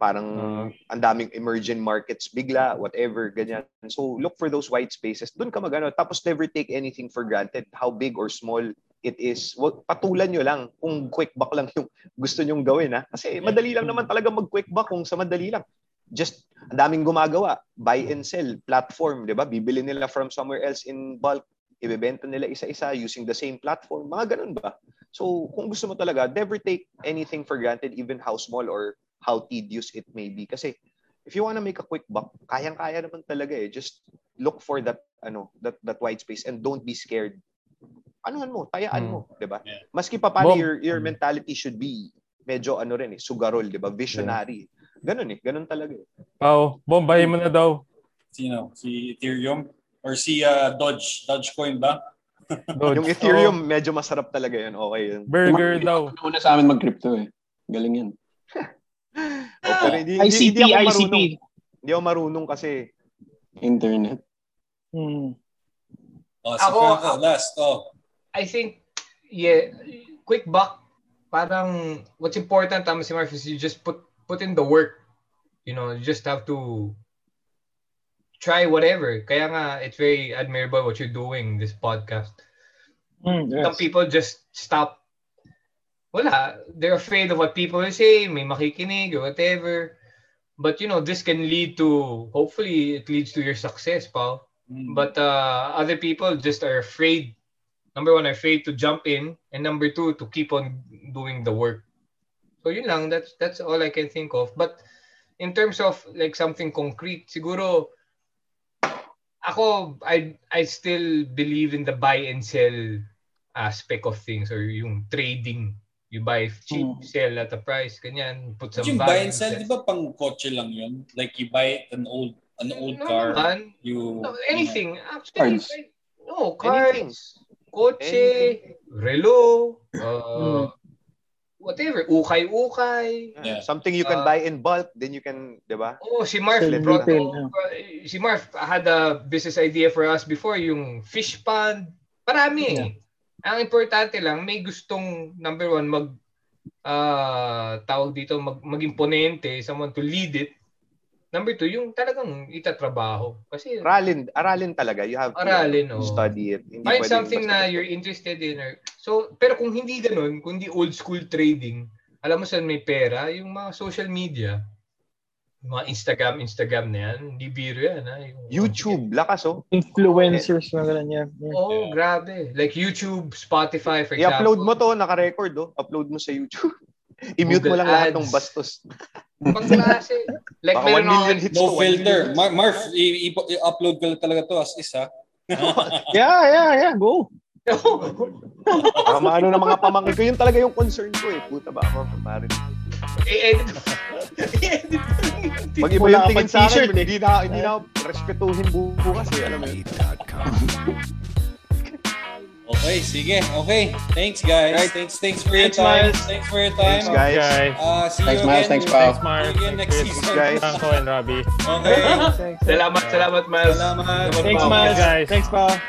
Parang Mm. ang daming emerging markets bigla, whatever, ganyan. So look for those white spaces. Doon ka magano, tapos never take anything for granted, how big or small it is. Wag patulan nyo lang kung quick buck lang yung gusto nyong gawin ha. Kasi madali lang naman talaga mag quick buck kung sa madali lang. Just ang daming gumagawa, buy and sell platform, 'di ba? Bibili nila from somewhere else in bulk, ibebenta nila isa-isa using the same platform. Mga ganun ba? So, kung gusto mo talaga, never take anything for granted even how small or how tedious it may be. Kasi if you wanna make a quick buck, kayang-kaya naman talaga eh. Just look for that ano, that that white space and don't be scared. Anuhan mo, tayaan Hmm. mo, 'di ba? Yeah. Maski pa paano your your Hmm. mentality should be medyo ano rin eh, sugarol, 'di ba? Visionary. Ganun eh, ganun talaga eh. Pao, bombahin mo na daw. Sino? Si Ethereum? Or si uh, Dodge? Dogecoin ba? Dodge. Yung Ethereum, medyo masarap talaga yun. Okay yun. Burger daw. una sa amin mag-crypto eh. Galing yan. Oh, pero hindi, hindi, ICP, hindi ako ICP. marunong. Hindi ako marunong kasi Internet. Hmm. Oh, si Ako- Franco, last. Oh. I think, yeah, quick buck, parang what's important, tama si Marf, is you just put put in the work. You know, you just have to try whatever. Kaya nga, it's very admirable what you're doing, this podcast. Hmm, yes. Some people just stop. Wala. They're afraid of what people will say, may makikinig or whatever. But, you know, this can lead to, hopefully, it leads to your success, pal. Mm. But uh, other people just are afraid. Number one, are afraid to jump in, and number two, to keep on doing the work. So yun lang, that's that's all I can think of. But in terms of like something concrete, siguro ako I I still believe in the buy and sell aspect of things or yung trading. You buy cheap, Hmm. sell at a price, ganyan, put some yung value. buy and sell, di ba pang kotse lang yun? Like you buy an old an old No car, naman. you... No, anything. Actually, Cards. like, no, anything. Kotse, relo, uh, whatever, ukay-ukay. Yeah. something you can Uh, buy in bulk, then you can, di ba? Oh, si Marf Sell brought retail, to- uh, si Marf had a business idea for us before, yung fish pond. Parami eh. Ang importante lang, may gustong, number one, mag, ah tawag dito, mag, maging ponente, someone to lead it. Number two, yung talagang itatrabaho. Kasi Aralin, aralin talaga. You have to Aralin, uh, oh. study it. Hindi find something na you're interested in. Or, so, pero kung hindi ganun, kung hindi old school trading, alam mo saan may pera? Yung mga social media. Yung mga Instagram, Instagram na yan. Hindi biro yan. Ha? Yung, YouTube, lakas oh. Influencers, mga ganun yan. Oh, Yeah. grabe. Like YouTube, Spotify, for I-upload mo example. to, naka-record oh. Upload mo sa YouTube. I-mute mo lang lahat Ads. ng bastos. Pangklase. Like, Baka 1 meron ako, million hits No to, 1 filter. Mar- Marf, i- i- i-upload lang talaga to as is, ha? Yeah, yeah, yeah. Go. Baka maano ng mga pamangkin ko. Yun talaga yung concern ko eh. Puta ba ako, pare. i-edit. i-edit. Pag iba Wala yung tingin sa akin, t-shirt, hindi na, hindi na ako respetuhin bukas eh. Alam mo yun. Okay, sige. Okay. Thanks, guys. Right. Thanks, thanks for your Thanks, time. Miles. Thanks for your time. Thanks, guys. guys. Uh, see Thanks, you Miles. again. Thanks, pal. Thanks, Mark. See you again next Chris, season. guys. Franco and Robbie. Okay. salamat, salamat, Miles. Salamat. Thanks, Miles. guys. Thanks, pa.